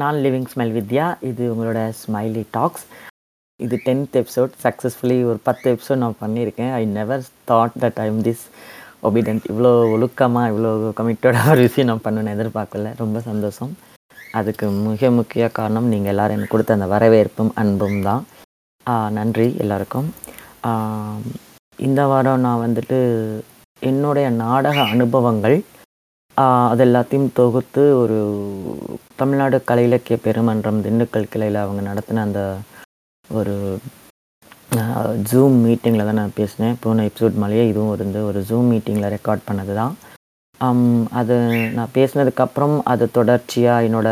நான் living smile Vidya இது உங்களோட ஸ்மைலி டாக்ஸ் இது டென்த் எபிசோட் சக்ஸஸ்ஃபுல்லி ஒரு பத்து எபிசோட் நான் பண்ணியிருக்கேன். I never thought that I am this obedient இவ்வளோ ஒழுக்கமாக இவ்வளோ கமிட்டோட ஒரு விஷயம் நான் பண்ணணும்னு எதிர்பார்க்கல. ரொம்ப சந்தோஷம். அதுக்கு மிக முக்கிய காரணம் நீங்கள் எல்லோரும் எனக்கு கொடுத்த அந்த வரவேற்பும் அன்பும் தான். நன்றி எல்லாருக்கும். இந்த வாரம் நான் வந்துட்டு என்னுடைய நாடக அனுபவங்கள் அது எல்லாத்தையும் தொகுத்து ஒரு தமிழ்நாடு கலை இலக்கிய பெருமன்றம் திண்டுக்கல் கிளையில் அவங்க நடத்தின அந்த ஒரு ஜூம் மீட்டிங்கில் தான் நான் பேசினேன். போன எபிசோட் மேலேயே இதுவும் இருந்து ஒரு ஜூம் மீட்டிங்கில் ரெக்கார்ட் பண்ணது தான் அது நான் பேசினதுக்கப்புறம் அது தொடர்ச்சியாக என்னோட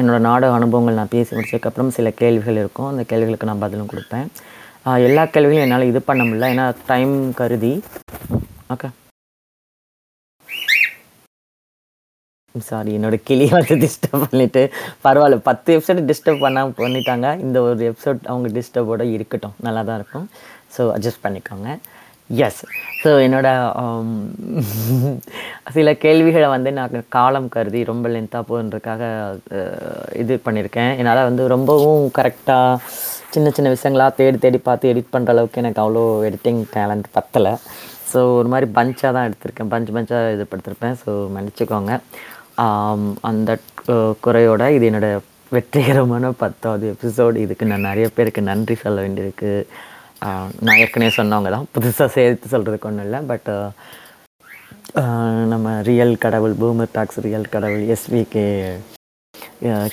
என்னோடய நாடக அனுபவங்கள் நான் பேசி முடிச்சதுக்கப்புறம் சில கேள்விகள் இருக்கும். அந்த கேள்விகளுக்கு நான் பதிலும் கொடுப்பேன். எல்லா கேள்விகளும் என்னால் இது பண்ண முடியல. ஏன்னா டைம் கருதி. ஓகே சாரி என்னோட கிளி வந்து டிஸ்டர்ப் பண்ணிவிட்டு பரவாயில்ல பத்து எபிசோடு டிஸ்டர்ப் பண்ணாமல் பண்ணிட்டாங்க. இந்த ஒரு எபிசோட் அவங்க டிஸ்டர்போடு இருக்கட்டும். நல்லா தான் இருக்கும். ஸோ அட்ஜஸ்ட் பண்ணிக்கோங்க. எஸ் ஸோ என்னோட um, சில கேள்விகளை வந்து நான் காலம் கருதி ரொம்ப லென்த்தாக போகிறதுக்காக இது பண்ணியிருக்கேன். என்னால் வந்து ரொம்பவும் கரெக்டாக சின்ன சின்ன விஷயங்களாக தேடி தேடி பார்த்து எடிட் பண்ணுற அளவுக்கு எனக்கு அவ்வளோ எடிட்டிங் டேலண்ட் பத்தலை. ஸோ ஒரு மாதிரி பஞ்சாக தான் எடுத்திருக்கேன். பஞ்ச் பஞ்சாக இது படுத்திருப்பேன். ஸோ மன்னிச்சுக்கோங்க. அந்த குறையோட இது என்னோடய வெற்றிகரமான பத்தாவது எபிசோடு இதுக்கு நான் நிறைய பேருக்கு நன்றி சொல்ல வேண்டியிருக்கு. நான் ஏற்கனவே சொன்னவங்க தான். புதுசாக சேர்த்து சொல்கிறதுக்கு ஒன்றும் இல்லை. பட் நம்ம ரியல் கடவுள் பூமர் டாக்ஸ் ரியல் கடவுள் எஸ்விகே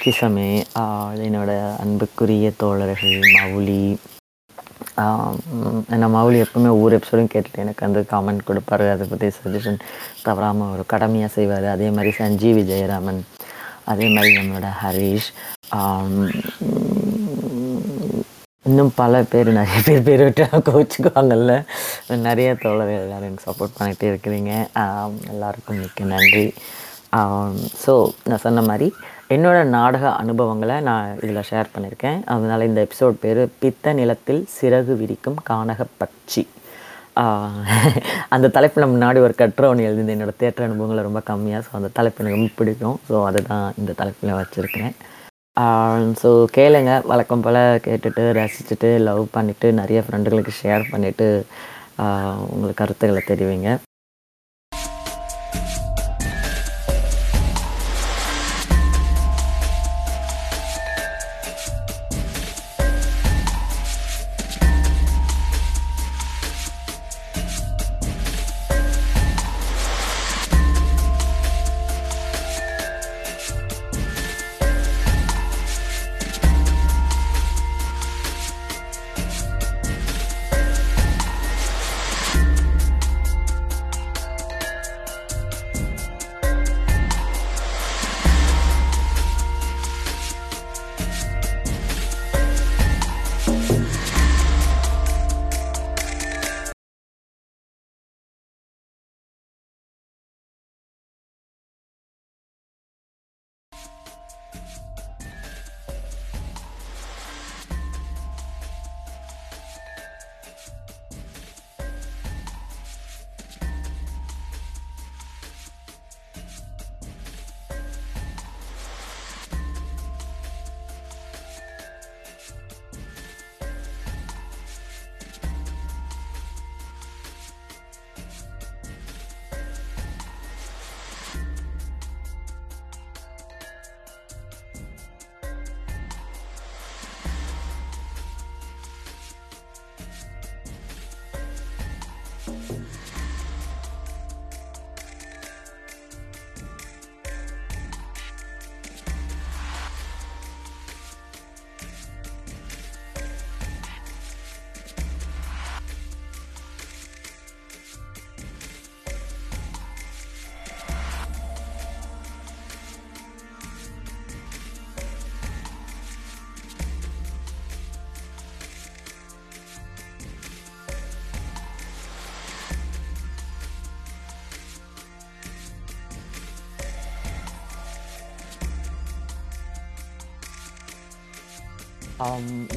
கிசமே என்னோடய அன்புக்குரிய தோழர்கள் மவுலி நம்ம மவுலி எப்பவுமே ஒவ்வொரு எபிசோடும் கேட்டுட்டு எனக்கு வந்து காமெண்ட் கொடுப்பாரு. அதை பற்றி சஜஷன் தவறாமல் ஒரு கடமையாக செய்வார். அதே மாதிரி சஞ்சீவி ஜெயராமன் அதே மாதிரி நம்மளோட ஹரிஷ். இன்னும் பல பேர் நிறைய பேர் பேர் விட்டு கோச்சுக்குவாங்கல்ல நிறைய தோழர்கள் எல்லோரும் எனக்கு சப்போர்ட் பண்ணிகிட்டே இருக்கிறீங்க. எல்லாருக்கும் மிக்க நன்றி. ஸோ நான் சொன்ன மாதிரி என்னோட நாடக அனுபவங்களை நான் இதில் ஷேர் பண்ணியிருக்கேன். அதனால் இந்த எபிசோட் பேர் பித்த நிலத்தில் சிறகு விரிக்கும் கானக பட்சி. அந்த தலைப்பில் முன்னாடி ஒரு கட்டுரை ஒன்று எழுதி என்னோடய தேட்டர் அனுபவங்களை ரொம்ப கம்மியாக ஸோ அந்த தலைப்பு எனக்கு ரொம்ப பிடிக்கும். ஸோ அதுதான் இந்த தலைப்பில் வச்சுருக்கிறேன். ஸோ கேளுங்க. வழக்கம் போல் கேட்டுட்டு ரசிச்சுட்டு லவ் பண்ணிவிட்டு நிறைய ஃப்ரெண்டுகளுக்கு ஷேர் பண்ணிவிட்டு உங்களுக்கு கருத்துக்களை தெரிவிங்க.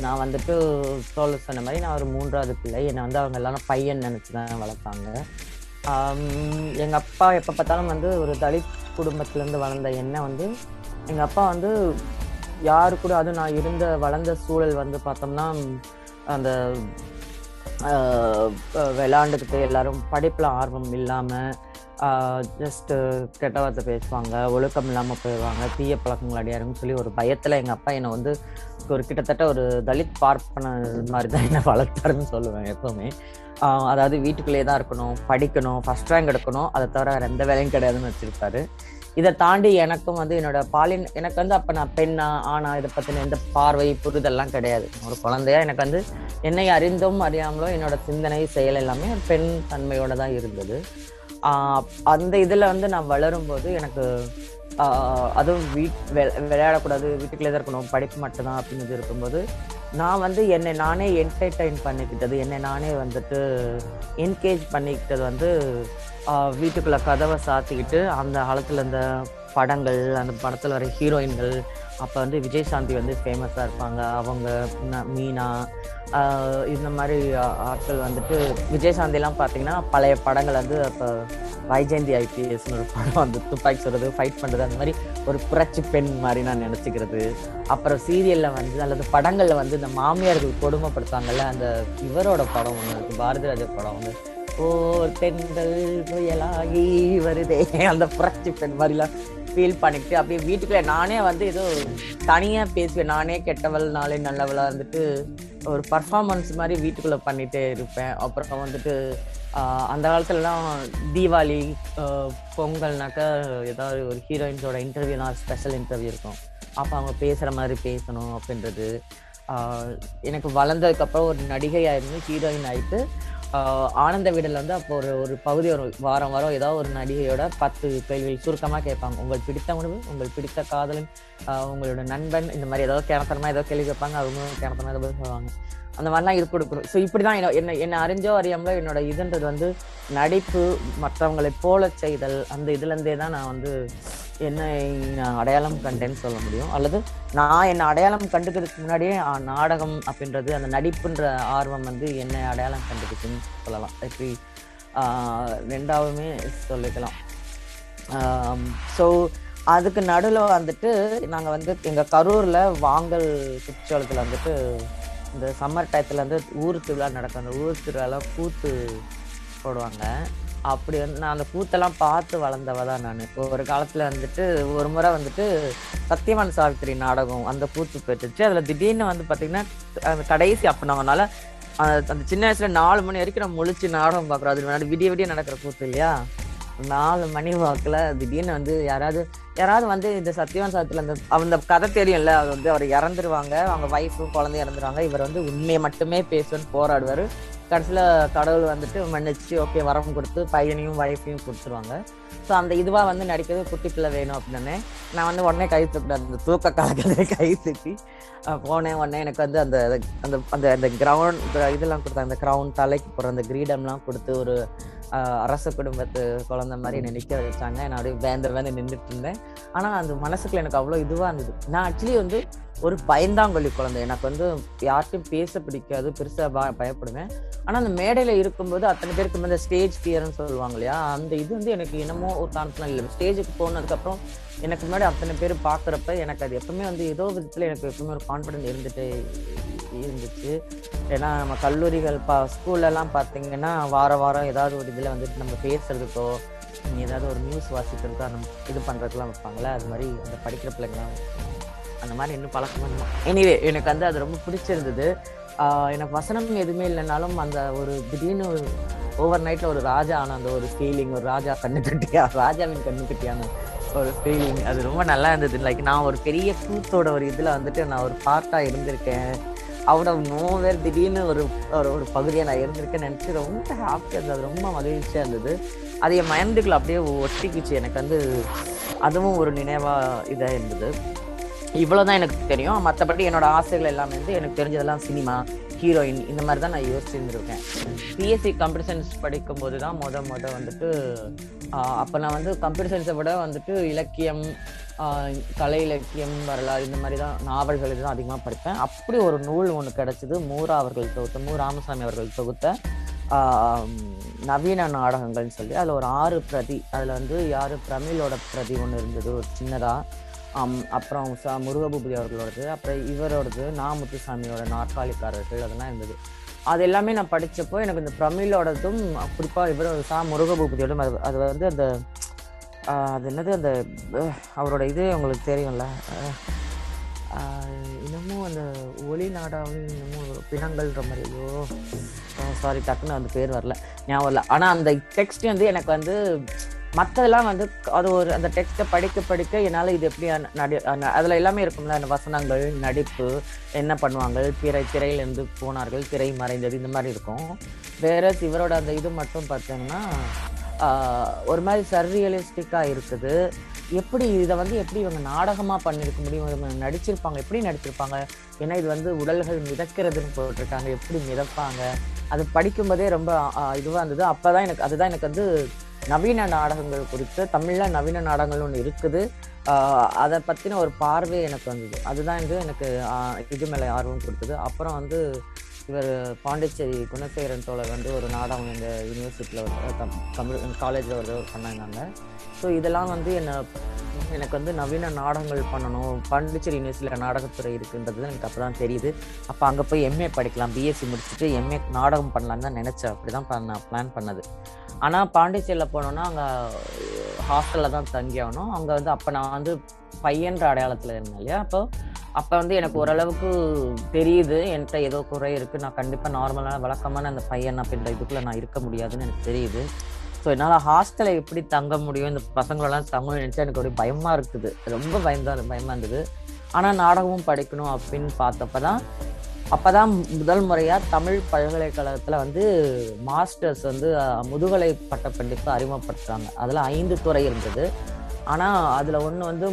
நான் வந்துட்டு தோல் சொன்ன மாதிரி நான் ஒரு மூன்றாவது பிள்ளை. என்னை வந்து அவங்க எல்லாரும் பையன் நினச்சி தான் வளர்த்தாங்க. எங்கள் அப்பா எப்போ பார்த்தாலும் வந்து ஒரு தலித் குடும்பத்திலேருந்து வளர்ந்த என்னை வந்து எங்கள் அப்பா வந்து யாரு கூட அதுவும் நான் இருந்த வளர்ந்த சூழல் வந்து பார்த்தோம்னா அந்த விளாண்டுக்கிட்டு எல்லாரும் படிப்பில் ஆர்வம் இல்லாமல் ஜஸ்ட்டு கெட்ட வார்த்தை பேசுவாங்க ஒழுக்கம் இல்லாமல் போயிடுவாங்க தீய பழக்கங்கள் அடியாருன்னு சொல்லி ஒரு பயத்தில் எங்கள் அப்பா என்னை வந்து ஒரு கிட்டத்தட்ட ஒரு தலித் பார்ப்பன மாதிரி தான் என்னை வளர்த்தாருன்னு சொல்லுவேன் எப்போவுமே. அதாவது வீட்டுக்குள்ளேயே தான் இருக்கணும் படிக்கணும் ஃபஸ்ட் ரேங்க் எடுக்கணும் அதை தவிர வேறு எந்த வேலையும் கிடையாதுன்னு வச்சுருப்பாரு. இதை தாண்டி எனக்கும் வந்து என்னோட பாலின் எனக்கு வந்து அப்போ நான் பெண்ணா ஆனா இதை பற்றின எந்த பார்வை புரிதெல்லாம் கிடையாது. ஒரு குழந்தையா எனக்கு வந்து என்னை அறிந்தும் அறியாமலோ என்னோட சிந்தனை செயல் எல்லாமே ஒரு பெண் தன்மையோட தான் இருந்தது. அந்த இதில் வந்து நான் வளரும்போது எனக்கு அதுவும் வீட் வெ- விளையாடக்கூடாது வீட்டுக்குள்ளே தான் இருக்கணும் படிப்பு மட்டும்தான் அப்படின்னு இருக்கும்போது நான் வந்து என்னை நானே என்டர்டைன் பண்ணிக்கிட்டது என்னை நானே வந்துட்டு என்கேஜ் பண்ணிக்கிட்டது வந்து வீட்டுக்குள்ளே கதவை சாத்திக்கிட்டு அந்த காலத்தில் இந்த படங்கள் அந்த படத்தில் வர ஹீரோயின்கள் அப்போ வந்து விஜய் சாந்தி வந்து ஃபேமஸாக இருப்பாங்க அவங்க மீனா இந்த மாதிரி ஆட்கள் வந்துட்டு விஜயசாந்திலாம் பார்த்தீங்கன்னா பழைய படங்கள் வந்து அப்போ வைஜெயந்தி ஐபிஎஸ்னு ஒரு படம் வந்து துப்பாக்கி சொல்றது ஃபைட் பண்ணுறது அந்த மாதிரி ஒரு புரட்சி பெண் மாதிரி நான் நினச்சிக்கிறது. அப்புறம் சீரியலில் வந்து அல்லது படங்களில் வந்து இந்த மாமியார்கள் கொடுமைப்படுத்தாங்கல்ல அந்த இவரோட படம் ஒன்று இருக்குது பாரதி படம் ஒன்று ஓ பெண்கள் புயலாகி வருதே. அந்த புரட்சி பெண் மாதிரிலாம் ஃபீல் பண்ணிட்டு அப்படியே வீட்டுக்குள்ள நானே வந்து ஏதோ தனியாக பேசுவேன். நானே கெட்டவள் நாளே நல்லவளாக இருந்துட்டு ஒரு பர்ஃபார்மன்ஸ் மாதிரி வீட்டுக்குள்ளே பண்ணிகிட்டே இருப்பேன். அப்புறம் வந்துட்டு அந்த காலத்துலலாம் தீபாவளி பொங்கல்னாக்கா ஏதாவது ஒரு ஹீரோயின்ஸோட இன்டர்வியூனா ஸ்பெஷல் இன்டர்வியூ இருக்கும். அப்போ அவங்க பேசுகிற மாதிரி பேசணும் அப்படின்றது. எனக்கு வளர்ந்ததுக்கப்புறம் ஒரு நடிகையாக ஆயிருந்து ஹீரோயின் ஆயிட்டு ஆனந்த விடல வந்து அப்போ ஒரு ஒரு பகுதி ஒரு வாரம் வாரம். ஏதாவது ஒரு நடிகையோட பத்து கேள்விகள் சுருக்கமாக கேட்பாங்க. உங்கள் பிடித்த உணவு உங்கள் பிடித்த காதலன் உங்களோட நண்பன் இந்த மாதிரி ஏதாவது கிணத்தனமா ஏதோ கேள்வி கேட்பாங்க. அவங்க கிணத்தனமா ஏதோ சொல்லுவாங்க. அந்த மாதிரிலாம் இது கொடுக்கணும். ஸோ இப்படி தான் என்ன என்ன அறிஞ்சோ அறியாமலோ என்னோட இதுன்றது வந்து நடிப்பு மற்றவங்களை போல செய்தல் அந்த இதுலேருந்தே தான் நான் வந்து என்னை நான் அடையாளம் கண்டேன்னு சொல்ல முடியும். அல்லது நான் என்னை அடையாளம் கண்டுக்கிறதுக்கு முன்னாடியே நாடகம் அப்படின்றது அந்த நடிப்புன்ற ஆர்வம் வந்து என்னை அடையாளம் கண்டுக்குச்சுன்னு சொல்லலாம். எப்படி ரெண்டாவுமே சொல்லிக்கலாம். ஸோ அதுக்கு நடுவில் வந்துட்டு நாங்கள் வந்து எங்கள் கரூரில் வாங்கல் குற்றாலத்தில் வந்துட்டு இந்த சம்மர் டயத்தில் வந்து ஊர் திருவிழா நடக்கும். அந்த ஊர் திருவிழாலாம் கூத்து போடுவாங்க. அப்படி வந்து நான் அந்த கூத்தெல்லாம் பார்த்து வளர்ந்தவ தான் நான். ஒரு காலத்தில் வந்துட்டு ஒரு முறை வந்துட்டு சத்தியவான் சாவித்திரி நாடகம் அந்த கூத்து போயிட்டுச்சு. அதில் திடீர்னு வந்து பார்த்திங்கன்னா அந்த கடைசி அப்போ நம்மனால அந்த சின்ன வயசுல நாலு மணி வரைக்கும் நம்ம முழிச்சு நாடகம் பார்க்குறோம் அது முன்னாடி விடிய விடிய நடக்கிற கூத்து இல்லையா? நாலு மணி வாக்கில் திடீர்னு வந்து யாராவது யாராவது வந்து இந்த சத்யவான் சாத்தியில் அந்த அந்த கதை தெரியும்ல அது வந்து அவர் இறந்துருவாங்க. அவங்க ஒய்ஃபும் குழந்தை இறந்துருவாங்க. இவர் வந்து உண்மையை மட்டுமே பேசுன்னு போராடுவார். கடைசியில் கடவுள் வந்துட்டு மன்னிச்சு ஓகே வரம் கொடுத்து பையனையும் ஒய்ஃபையும் கொடுத்துருவாங்க. ஸோ அந்த இதுவாக வந்து நடிக்கிறது குட்டி பிள்ளை வேணும் அப்படின்னு நான் வந்து உடனே கை தூக்கிட்டேன் அந்த தூக்க கலக்கதை கை தூக்கி போனேன் உடனே எனக்கு வந்து அந்த அந்த அந்த அந்த கிரவுண்ட் இதெல்லாம் கொடுத்தாங்க. அந்த கிரவுண்ட் தலைக்கு போகிற அந்த கிரீடம்லாம் கொடுத்து ஒரு அரச குடும்பத்து குழந்தை மாதிரி என்னை நிற்க வச்சாங்க நான் அப்படியே வேந்த வேந்து நின்றுட்டு இருந்தேன். ஆனால் அந்த மனசுக்குள்ள எனக்கு அவ்வளோ இதுவாக இருந்தது. நான் ஆக்சுவலி வந்து ஒரு பயந்தாங்கொல்லி குழந்தை. எனக்கு வந்து யார்கிட்டையும் பேச பிடிக்காது பெருசாக பயப்படுவேன். ஆனால் அந்த மேடையில் இருக்கும்போது அத்தனை பேருக்கு இந்த ஸ்டேஜ் ஃபியர்னு சொல்லுவாங்க இல்லையா? அந்த இது வந்து எனக்கு என்னமோ ஒரு காரணத்துல இல்லை. ஸ்டேஜுக்கு போனதுக்கப்புறம் எனக்கு முன்னாடி அத்தனை பேர் பார்க்குறப்ப எனக்கு அது எப்பவுமே வந்து ஏதோ விதத்தில் எனக்கு எப்பவுமே ஒரு கான்ஃபிடென்ட் இருந்துட்டு இருந்துச்சு. ஏன்னா நம்ம கல்லூரிகள் பா ஸ்கூல்லலாம் பார்த்தீங்கன்னா வார வாரம் ஏதாவது ஒரு இதில் வந்துட்டு நம்ம பேசுறதுக்கோ ஏதாவது ஒரு நியூஸ் வாசிக்கிறதுக்கோ அந்த இது பண்ணுறதுக்குலாம் வைப்பாங்களே அது மாதிரி அந்த படிக்கிற பிள்ளைங்களாம் அந்த மாதிரி இன்னும் பழக்கம் எனிவே எனக்கு வந்து அது ரொம்ப பிடிச்சிருந்தது. எனக்கு வசனம் எதுவுமே இல்லைனாலும் அந்த ஒரு திடீர்னு ஓவர் நைட்டில் ஒரு ராஜா ஆன அந்த ஒரு ஃபீலிங் ஒரு ராஜா கண்ணு கட்டியா ராஜாவின் கண்ணு கட்டியான ஒரு ஃபீலிங் அது ரொம்ப நல்லா இருந்தது. லைக் நான் ஒரு பெரிய கூத்தோட ஒரு இதில் வந்துட்டு நான் ஒரு பார்ட்டாக இருந்திருக்கேன். அவுட் ஆஃப் நோவேர் திடீர்னு ஒரு ஒரு ஒரு பகுதியை நான் இருந்திருக்கேன்னு நினச்சி ரொம்ப ஹாப்பியாக இருந்தது. அது ரொம்ப மகிழ்ச்சியாக இருந்தது. அது என் மைண்டுக்குள்ள அப்படியே ஒட்டிக்கிச்சு. எனக்கு வந்து அதுவும் ஒரு நினைவாக இதாக இருந்தது. இவ்வளோ தான் எனக்கு தெரியும். மற்றபடி என்னோடய ஆசைகள் எல்லாமே வந்து எனக்கு தெரிஞ்சதெல்லாம் சினிமா. ஹீரோயின் இந்த மாதிரி தான் நான் யோசிச்சுருந்துருக்கேன். பிஎஸ்சி கம்ப்யூட்டர் சயின்ஸ் படிக்கும்போது தான் மொத மொத வந்துட்டு அப்போ நான் வந்து கம்ப்யூட்டர் சயின்ஸை விட வந்துட்டு இலக்கியம் கலை இலக்கியம் வரலாறு இந்த மாதிரி தான் நாவல்கள் இதுதான் அதிகமாக படிப்பேன். அப்படி ஒரு நூல் ஒன்று கிடச்சிது மூரா அவர்கள் தொகுத்த மு ராமசாமி அவர்கள் தொகுத்த நவீன நாடகங்கள்னு சொல்லி அதில் ஒரு ஆறு பிரதி அதில் வந்து யார் பிரமிழோட பிரதி ஒன்று இருந்தது ஒரு சின்னதாக அப்புறம் ச முருகபூபதி அவர்களோடது அப்புறம் இவரோடது நா முத்துசாமியோட நாற்காலிக்காரர்கள் அதெல்லாம் இருந்தது. அது எல்லாமே நான் படித்தப்போ எனக்கு இந்த பிரமிழோடதும் குறிப்பாக இவரோட சா முருகபூபதியோடும் அது அது வந்து அந்த அது என்னது அந்த அவரோட இது உங்களுக்கு தெரியும்ல. இன்னமும் அந்த ஒளி நாடாவும் இன்னமும் பிணங்கள்ன்ற மாதிரி ஐயோ சாரி டக்குன்னு அந்த பேர் வரல ஞாபகம் இல்லை ஆனால் அந்த டெக்ஸ்ட் வந்து எனக்கு வந்து மற்றதெல்லாம் வந்து அது ஒரு அந்த டெக்ஸ்ட்டை படிக்க படிக்க என்னால் இது எப்படி நடி அதில் எல்லாமே இருக்கும்ல அந்த வசனங்கள் நடிப்பு என்ன பண்ணுவாங்க திரை திரையிலேருந்து போனார்கள் திரை மறைந்தது இந்த மாதிரி இருக்கும். வேற இவரோட அந்த இது மட்டும் பார்த்தீங்கன்னா ஒரு மாதிரி சர்ரியலிஸ்டிக்காக இருக்குது. எப்படி இதை வந்து எப்படி இவங்க நாடகமாக பண்ணியிருக்க முடியும் இவங்க நடிச்சிருப்பாங்க எப்படி நடிச்சிருப்பாங்க ஏன்னா இது வந்து உடல்கள் மிதக்கிறதுன்னு போட்டிருக்காங்க எப்படி மிதப்பாங்க அது படிக்கும்போதே ரொம்ப இதுவாக இருந்தது. அப்போ தான் எனக்கு அதுதான் எனக்கு வந்து நவீன நாடகங்கள் குறித்து தமிழில் நவீன நாடகங்கள் ஒன்று இருக்குது. அதை பற்றின ஒரு பார்வை எனக்கு வந்தது. அதுதான் வந்து எனக்கு இது மேலே ஆர்வம் கொடுத்தது. அப்புறம் வந்து இவர் பாண்டிச்சேரி குணசேகரன் தோழர் வந்து ஒரு நாடகம் எங்கள் யூனிவர்சிட்டியில் ஒரு தமிழ் காலேஜில் ஒரு பண்ணாங்க ஸோ இதெல்லாம் வந்து என்னை எனக்கு வந்து நவீன நாடகங்கள் பண்ணணும் பாண்டிச்சேரி யூனிவர்சிட்டியில் நாடகத்துறை இருக்குன்றது எனக்கு அப்போ தான் தெரியுது. அப்போ அங்கே போய் எம்ஏ படிக்கலாம் பிஎஸ்சி முடிச்சுட்டு எம்ஏ நாடகம் பண்ணலான்னு தான் நினச்சேன். அப்படி தான் நான் பிளான் பண்ணது. ஆனால் பாண்டிச்சேரியில் போனோன்னா அங்கே ஹாஸ்டலில் தான் தங்கி ஆகணும். அங்கே வந்து அப்போ நான் வந்து பையன்ற அடையாளத்தில் இருந்தேன் இல்லையா? அப்போ அப்போ வந்து எனக்கு ஓரளவுக்கு தெரியுது. என்கிட்ட ஏதோ குறை இருக்குது நான் கண்டிப்பாக நார்மலான வழக்கமான அந்த பையன் அப்படின்ற இதுக்குள்ளே நான் இருக்க முடியாதுன்னு எனக்கு தெரியுது. ஸோ என்னால் ஹாஸ்டலில் எப்படி தங்க முடியும்? இந்த பசங்களெல்லாம் தங்க நினச்சா எனக்கு ஒரு பயமாக இருக்குது. ரொம்ப பயந்தான் பயமாக இருந்தது. ஆனால் நாடகமும் படிக்கணும் அப்படின்னு பார்த்தப்ப தான் அப்போ தான் முதல் முறையாக தமிழ் பல்கலைக்கழகத்தில் வந்து மாஸ்டர்ஸ் வந்து முதுகலை முதுகலை பட்டப்படிப்பு அறிமுகப்படுத்துகிறாங்க அதில் ஐந்து துறை இருந்தது. ஆனால் அதில் ஒன்று வந்து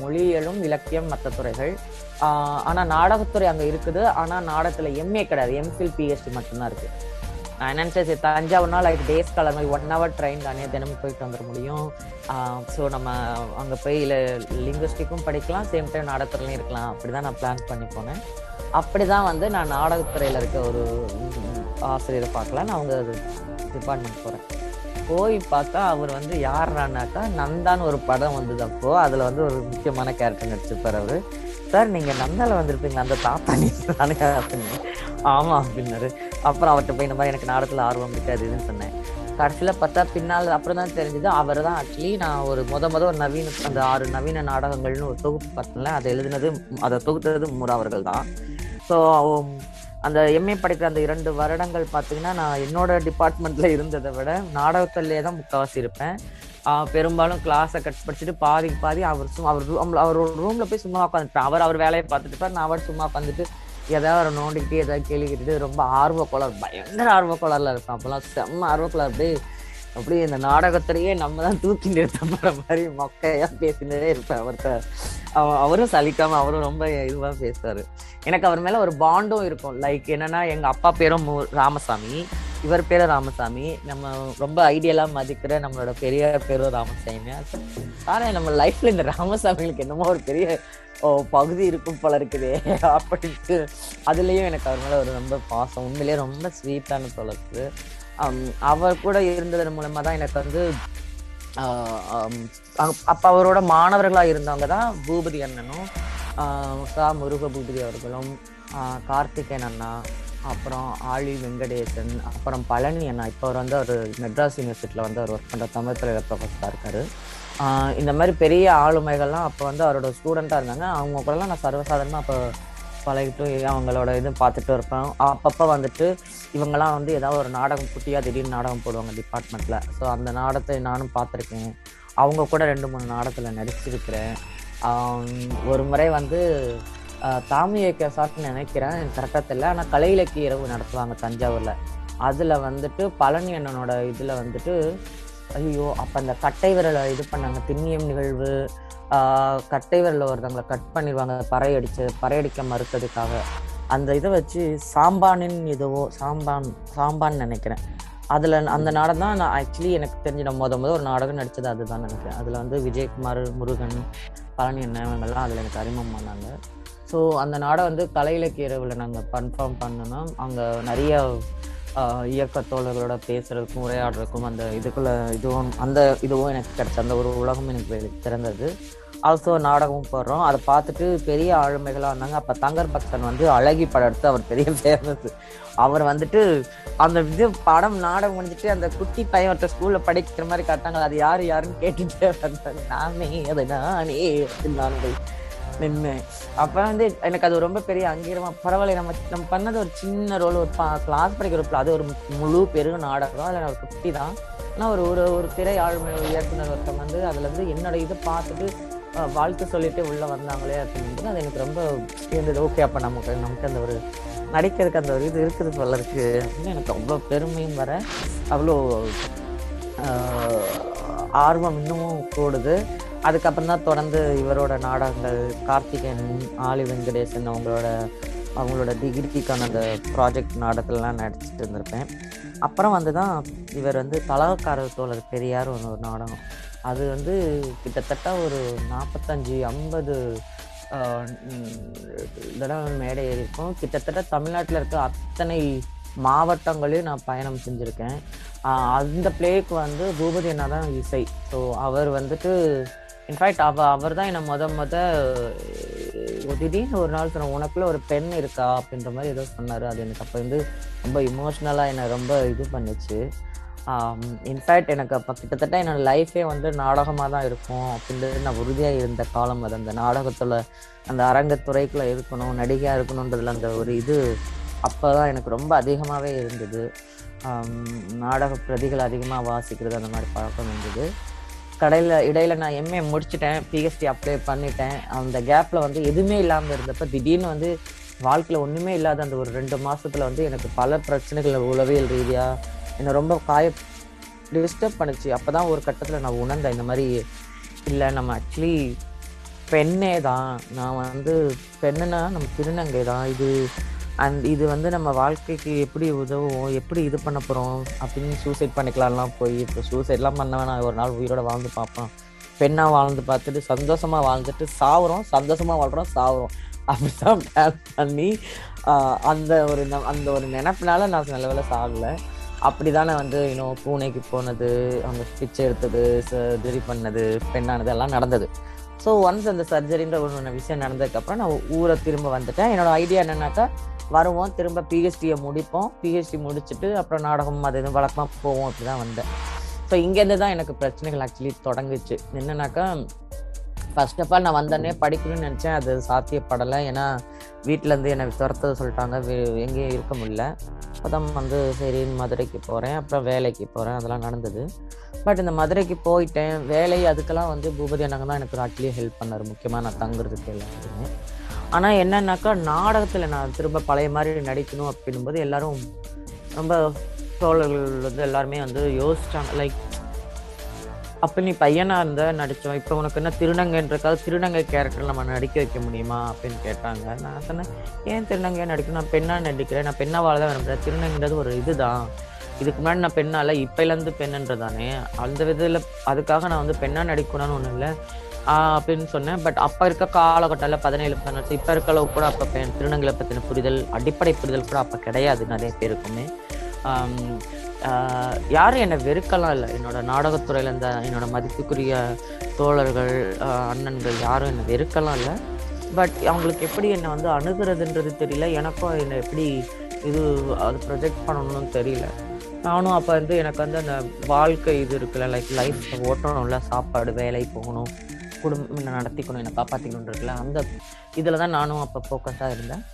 மொழியியலும் இலக்கியம் மற்ற துறைகள். ஆனால் நாடகத்துறை அங்கே இருக்குது. ஆனால் நாடகத்தில் எம்ஏ கிடையாது. எம்ஃபில் பிஹெச்டி மட்டும்தான் இருக்குது நான் என்ன சரி தஞ்சாவூர்னா லைக் டேஸ் காலர் மாதிரி ஒன் ஹவர் ட்ரெயின் தானே தினமும் போயிட்டு வந்துட முடியும். ஸோ நம்ம அங்கே போய் லிங்குஸ்டிக்கும் படிக்கலாம். சேம் டைம் நாடகத்துறையிலையும் இருக்கலாம். அப்படி தான் நான் பிளான் பண்ணி போனேன். அப்படி தான் வந்து நான் நாடகத்துறையில் இருக்க ஒரு ஆசிரியரை பார்க்கலாம் நான் அவங்க டிபார்ட்மெண்ட் போகிறேன் போய் பார்த்தா அவர் வந்து யாருனாக்கா நந்தான்னு ஒரு படம் வந்தது அப்போது அதில் வந்து ஒரு முக்கியமான கேரக்டர் நடிச்சிருப்பார் அவர். சார் நீங்கள் நந்தால வந்திருப்பீங்க அந்த தாத்தா நீங்க தானே அப்படின்னு ஆமாம் அப்படின்னாரு. அப்புறம் அவர்கிட்ட போய் இந்த மாதிரி எனக்கு நாடகத்தில் ஆர்வம் இருக்காது இதுன்னு சொன்னேன். கடைசியில் பார்த்தா பின்னால் அப்புறம் தான் தெரிஞ்சது. அவர் தான் ஆக்சுவலி நான் ஒரு முத முத ஒரு நவீன அந்த ஆறு நவீன நாடகங்கள்னு ஒரு தொகுப்பு பார்த்தேன்ல அதை எழுதினது அதை தொகுத்தது முரா அவர்கள் தான். ஸோ அந்த எம்ஏ படிக்கிற அந்த இரண்டு வருடங்கள் பார்த்தீங்கன்னா நான் என்னோட டிபார்ட்மெண்ட்டில் இருந்ததை விட நாடகத்திலே தான் முக்கால்வாசி இருப்பேன். பெரும்பாலும் கிளாஸை கட் படிச்சுட்டு பாதி பாதி அவர் சும்மா அவர் ரூம் அவர் ஒரு ரூமில் போய் சும்மா உட்காந்துட்டான் அவர் அவர் வேலையை பார்த்துட்டு இருப்பார் நான் அவர் சும்மா உட்காந்துட்டு ஏதாவது அவரை நோண்டிக்கிட்டு ஏதாவது கேள்வி கேட்டுட்டு ரொம்ப ஆர்வ பயங்கர ஆர்வ இருக்கும். இருப்பேன் அப்போல்லாம் செம்ம ஆர்வ கோளாறு அப்படியே அப்படியே இந்த நாடகத்திலேயே நம்ம தான் தூக்கி நிறுத்தப்படுற மாதிரி மொக்கையாக பேசினதே இருப்பேன் அவர்கிட்ட. அவரும் சலிக்காம அவரும் ரொம்ப இதுவாக பேசுவார். எனக்கு அவர் மேலே ஒரு பாண்டும் இருக்கும். லைக் என்னன்னா எங்கள் அப்பா பேரும் ராமசாமி. இவர் பேர ராமசாமி. நம்ம ரொம்ப ஐடியலா மதிக்கிற நம்மளோட பெரிய பேரும் ராமசாமி ஆனால் நம்ம லைஃப்ல இந்த ராமசாமிகளுக்கு என்னமோ ஒரு பெரிய ஓ, பகுதி இருக்கும் போல இருக்குதே அப்படின்ட்டு அதுலேயும் எனக்கு அவர் மேலே ஒரு ரொம்ப பாசம். உண்மையிலேயே ரொம்ப ஸ்வீட்டான தொலைப்பு அவர் கூட இருந்ததன் மூலமாக தான் எனக்கு வந்து அப்போ அவரோட மாணவர்களாக இருந்தவங்க தான் பூபதி அண்ணனும் கா சா முருக பூபதி அவர்களும் கார்த்திகேயன் அண்ணா அப்புறம் ஆழி வெங்கடேசன் அப்புறம் பழனி அண்ணா. இப்போ அவர் வந்து அவர் மெட்ராஸ் யூனிவர்சிட்டியில் வந்து அவர் ஒர்க் பண்ணுற தமிழ் தலைவர் ப்ரொஃபஸராக இருக்கார். இந்த மாதிரி பெரிய ஆளுமைகள்லாம் அப்போ வந்து அவரோட ஸ்டூடெண்ட்டாக இருந்தாங்க. அவங்க கூடலாம் நான் சர்வசாதாரணமாக அப்போ பழகிட்டு அவங்களோட இது பார்த்துட்டு இருப்பேன். அப்பப்போ வந்துட்டு இவங்கெல்லாம் வந்து ஏதாவது ஒரு நாடகம் குட்டியாக திடீர்னு நாடகம் போடுவாங்க டிபார்ட்மெண்ட்டில் ஸோ அந்த நாடகத்தை நானும் பார்த்துருக்கேன். அவங்க கூட ரெண்டு மூணு நாடகத்தில் நடிச்சிருக்கிறேன். ஒரு முறை வந்து தாமி கேசாட்னு நினைக்கிறேன். எனக்கு கரெக்டாக தெரியல. ஆனால் கலை இலக்கிய இரவு நடத்துவாங்க தஞ்சாவூரில். அதில் வந்துட்டு பழனி அண்ணனோட இதில் வந்துட்டு ஐயோ அப்போ அந்த கட்டை விரலை இது பண்ணாங்க. திண்ணியம் நிகழ்வு கட்டை விரலில் ஒருத்தவங்களை கட் பண்ணிடுவாங்க. பறையடிச்சு பறையடிக்க மறுத்ததுக்காக. அந்த இதை வச்சு சாம்பானின் இதுவோ சாம்பான் சாம்பான் நினைக்கிறேன். அதில் அந்த நாடகம் தான் நான் ஆக்சுவலி எனக்கு தெரிஞ்ச நான் முத முத ஒரு நாடகம் நடித்தது அதுதான் நினைக்கிறேன். அதில் வந்து விஜயகுமார் முருகன் பழனி அண்ணன் இவங்கெல்லாம் அதில் எனக்கு அறிமுகம் பண்ணாங்க ஸோ அந்த நாடகம் வந்து கலை இலக்கிய இரவில் நாங்கள் கன்ஃபார்ம் பண்ணோன்னா அங்கே நிறைய இயக்கத்தோழர்களோட பேசுறதுக்கும் உரையாடுறதுக்கும் அந்த இதுக்குள்ள இதுவும் அந்த இதுவும் எனக்கு கிடைச்ச அந்த ஒரு உலகம் எனக்கு திறந்தது. ஆல்சோ நாடகமும் போடுறோம். அதை பார்த்துட்டு பெரிய ஆளுமைகளாக இருந்தாங்க. அப்போ தங்கர் பக்தன் வந்து அழகி படம் எடுத்து அவர் பெரிய ஃபேமஸ் அவர் வந்துட்டு அந்த இது படம் நாடகம் முடிஞ்சிட்டு அந்த குட்டி பையன் ஒருத்தர் ஸ்கூலில் படிக்கிற மாதிரி காட்டாங்க அது யார் யாருன்னு கேட்டுட்டே வந்தாங்க நானே அதை நானே நான். நின்று. அப்போ வந்து எனக்கு அது ரொம்ப பெரிய அங்கீகமாக பரவாயில்ல நம்ம நம்ம பண்ணது ஒரு சின்ன ரோல் ஒரு கிளாஸ் படிக்கிற அது ஒரு முழு பெரும் நாடகம். அதில் ஒரு குட்டி தான். ஆனால் ஒரு ஒரு ஒரு திரை ஆளுமை இயக்குனர் ஒருத்தன் வந்து அதில் வந்து என்னோட இதை பார்த்துட்டு வாழ்த்து சொல்லிட்டு உள்ளே வந்தாங்களே அப்படின்றது அது எனக்கு ரொம்ப இருந்தது. ஓகே அப்போ நமக்கு நமக்கு அந்த ஒரு நடிக்கிறதுக்கு அந்த ஒரு இது இருக்குது சொல்லறதுக்கு அப்படின்னு எனக்கு அவ்வளோ பெருமையும் வர அவ்வளோ ஆர்வம் இன்னமும் கூடுது. அதுக்கப்புறம் தான் தொடர்ந்து இவரோட நாடகங்கள் கார்த்திகேயன் ஆலி வெங்கடேசன் அவங்களோட அவங்களோட டிகிரிக்கான அந்த ப்ராஜெக்ட் நாடகத்துலலாம் நடிச்சிட்டு இருந்திருப்பேன். அப்புறம் வந்து தான் இவர் வந்து தலகக்காரர் தோழர் பெரியார் ஒன்று ஒரு நாடகம். அது வந்து கிட்டத்தட்ட ஒரு நாற்பத்தஞ்சு ஐம்பது தடவை மேடை ஏறி இருக்கும். கிட்டத்தட்ட தமிழ்நாட்டில் இருக்க அத்தனை மாவட்டங்களையும் நான் பயணம் செஞ்சுருக்கேன். அந்த பிளேக்கு வந்து பூபதி அண்ணா தான் இசை. ஸோ அவர் வந்துட்டு இன்ஃபேக்ட் அவ அவர் தான் என்னை முத முத திடீர்னு ஒரு நாள் சொன்ன உனக்குள்ள ஒரு பெண் இருக்கா? அப்படின்ற மாதிரி ஏதோ சொன்னார். அது எனக்கு அப்போ வந்து ரொம்ப இமோஷ்னலாக என்னை ரொம்ப இது பண்ணுச்சு. இன்ஃபேக்ட் எனக்கு அப்போ கிட்டத்தட்ட என்னோட லைஃபே வந்து நாடகமாக தான் இருக்கும். அப்படின்றது நான் உறுதியாக இருந்த காலம். அது அந்த நாடகத்தில் அந்த அரங்கத்துறைக்குள்ளே இருக்கணும் நடிகையாக இருக்கணுன்றதுல அந்த ஒரு இது அப்போ தான் எனக்கு ரொம்ப அதிகமாகவே இருந்தது. நாடக பிரதிகள் அதிகமாக வாசிக்கிறது அந்த மாதிரி பழக்கம் இருந்தது. கடையில் இடையில நான் எம்ஏ முடிச்சிட்டேன் பிஹெச்டி அப்ளை பண்ணிட்டேன். அந்த கேப்பில் வந்து எதுவுமே இல்லாமல் இருந்தப்ப திடீர்னு வந்து வாழ்க்கையில் ஒன்றுமே இல்லாத அந்த ஒரு ரெண்டு மாதத்தில் வந்து எனக்கு பல பிரச்சனைகள் உளவியல் ரீதியாக என்னை ரொம்ப காய டிஸ்டர்ப் பண்ணுச்சு. அப்போ தான் ஒரு கட்டத்தில் நான் உணர்ந்தேன் இந்த மாதிரி இல்லை நம்ம ஆக்சுவலி பெண்ணே தான். நான் வந்து பெண்ணுன்னா நம்ம திருநங்கை தான் இது அண்ட் இது வந்து நம்ம வாழ்க்கைக்கு எப்படி உதவும் எப்படி இது பண்ண போகிறோம் அப்படின்னு சூசைட் பண்ணிக்கலாம்லாம் போய் இப்போ சூசைட்லாம் பண்ண வேணாம். ஒரு நாள் உயிரோட வாழ்ந்து பார்ப்போம். பெண்ணாக வாழ்ந்து பார்த்துட்டு சந்தோஷமாக வாழ்ந்துட்டு சாவுறோம். சந்தோஷமாக வாழ்கிறோம் சாவுறோம். அப்படிதான் பிளான் பண்ணி அந்த ஒரு அந்த ஒரு நினப்பினால நான் நல்ல வேலை சாகலை. அப்படி தானே வந்து இன்னும் பூனைக்கு போனது அவங்க பிச்சை எடுத்தது சர்ஜரி பண்ணது பெண்ணானது எல்லாம் நடந்தது. ஸோ ஒன்ஸ் அந்த சர்ஜரின்ற ஒரு விஷயம் நடந்ததுக்கப்புறம் நான் ஊரை திரும்ப வந்துட்டேன். என்னோடய ஐடியா என்னன்னாக்கா வருவோம். திரும்ப பிஹெச்டியை முடிப்போம். பிஹெச்டி முடிச்சுட்டு அப்புறம் நாடகம் அது எதுவும் வழக்கமாக போவோம். அப்படி தான் வந்தேன். ஸோ இங்கேருந்து தான் எனக்கு பிரச்சனைகள் ஆக்சுவலி தொடங்குச்சு. என்னன்னாக்கா ஃபர்ஸ்ட் ஆஃப் ஆல் நான் வந்தோடனே படிக்கணும்னு நினச்சேன். அது சாத்தியப்படலை. ஏன்னா வீட்டிலேருந்து என்னை துரத்த சொல்லிட்டாங்க. எங்கேயும் இருக்க முடியல. அப்போ வந்து சரி மதுரைக்கு போகிறேன் அப்புறம் வேலைக்கு போகிறேன் அதெல்லாம் நடந்தது. பட் இந்த மதுரைக்கு போயிட்டேன். வேலை அதுக்கெல்லாம் வந்து பூபதி அண்ணங்க தான் எனக்கு ஆக்சுவலி ஹெல்ப் பண்ணார். முக்கியமாக நான் தங்குறதுக்கு எல்லாத்துக்குமே. ஆனால் என்னன்னாக்கா நாடகத்தில் நான் திரும்ப பழைய மாதிரி நடிக்கணும் அப்படின்னும்போது எல்லாரும் ரொம்ப தோழர்கள் வந்து எல்லாருமே வந்து யோசிச்சாங்க. லைக் அப்போ நீ பையனாக இருந்த நடித்தோம் இப்போ உனக்கு என்ன திருநங்கைன்றக்காக திருநங்கை கேரக்டர் நம்ம நடிக்க வைக்க முடியுமா அப்படின்னு கேட்டாங்க. நான் சொன்னேன் ஏன் திருநங்கையா நடிக்கணும்? நான் பெண்ணாக நடிக்கிறேன். நான் பெண்ணா வாழ தான் விரும்புகிறேன் திருநங்கைன்றது ஒரு இதுதான். இதுக்கு முன்னாடி நான் பெண்ணால் இப்போலேருந்து பெண்ணுன்றதானே அந்த விதத்தில் அதுக்காக நான் வந்து பெண்ணாக நடிக்கணும்னு ஒன்றும் இல்லை. அப்படின்னு சொன்னேன். பட் அப்போ இருக்க காலகட்டத்தில் பதினேழு பதினெட்டு இப்போ இருக்க அளவு கூட அப்போ திருநங்களை திருநங்கைகளை பற்றின புரிதல் அடிப்படை புரிதல் கூட அப்போ கிடையாது நிறைய பேருக்குமே. யாரும் என்னை வெறுக்கலாம் இல்லை. என்னோட நாடகத்துறையில் இருந்த என்னோட மதிப்புக்குரிய தோழர்கள் அண்ணன்கள் யாரும் என்னை வெறுக்கலாம் இல்லை. பட் அவங்களுக்கு எப்படி என்னை வந்து அணுகிறதுன்றது தெரியல. எனக்கும் என்னை எப்படி இது அது ப்ரொஜெக்ட் பண்ணணும்னு தெரியல. நானும் அப்போ வந்து எனக்கு வந்து அந்த வாழ்க்கை இது இருக்குல்ல லைக் லைஃப் ஓட்டணும்ல. சாப்பாடு வேலை போகணும். குடும்பம் நடத்திக்கணும் என்னை காப்பாற்றிக்கணும் இருக்குல்ல அந்த இதில் தான் நானும் அப்போ ஃபோக்கஸாக இருந்தேன்.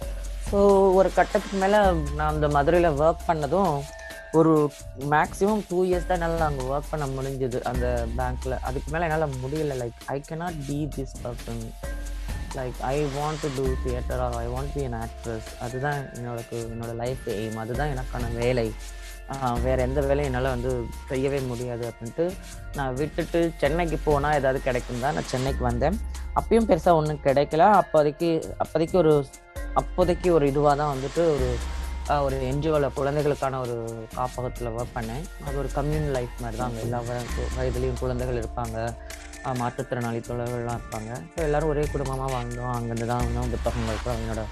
ஸோ ஒரு கட்டத்துக்கு மேலே நான் அந்த மதுரையில் ஒர்க் பண்ணதும் ஒரு மேக்ஸிமம் டூ இயர்ஸ் தான் என்னால் அங்கே ஒர்க் பண்ண முடிஞ்சது அந்த பேங்க்கில் அதுக்கு மேலே என்னால் முடியல. Like I cannot be this person like I want to do theatre or I want be an actress அதுதான் என்னோட என்னோடய லைஃப் எய்ம் அதுதான் எனக்கான வேலை. வேற எந்த வேலையும் என்னால் வந்து செய்யவே முடியாது அப்படின்ட்டு நான் விட்டுட்டு சென்னைக்கு போனால் ஏதாவது கிடைக்கும் தான் நான் சென்னைக்கு வந்தேன். அப்பயும் பெருசாக ஒன்றும் கிடைக்கல. அப்போதைக்கு அப்போதைக்கு ஒரு அப்போதைக்கு ஒரு இதுவாக தான் வந்துட்டு ஒரு ஒரு என்ஜிஓவில் குழந்தைகளுக்கான ஒரு காப்பகத்தில் ஒர்க் பண்ணேன். அது ஒரு கம்யூன் லைஃப் மாதிரி தான் அங்கே எல்லா வயதுலேயும் குழந்தைகள் இருப்பாங்க. மாற்றுத்திறனாளி தொழில்கள்லாம் இருப்பாங்க. ஸோ எல்லாரும் ஒரே குடும்பமாக வாழ்ந்தோம். அங்கேருந்து தான் இன்னும் புத்தகங்கள் கூட என்னோட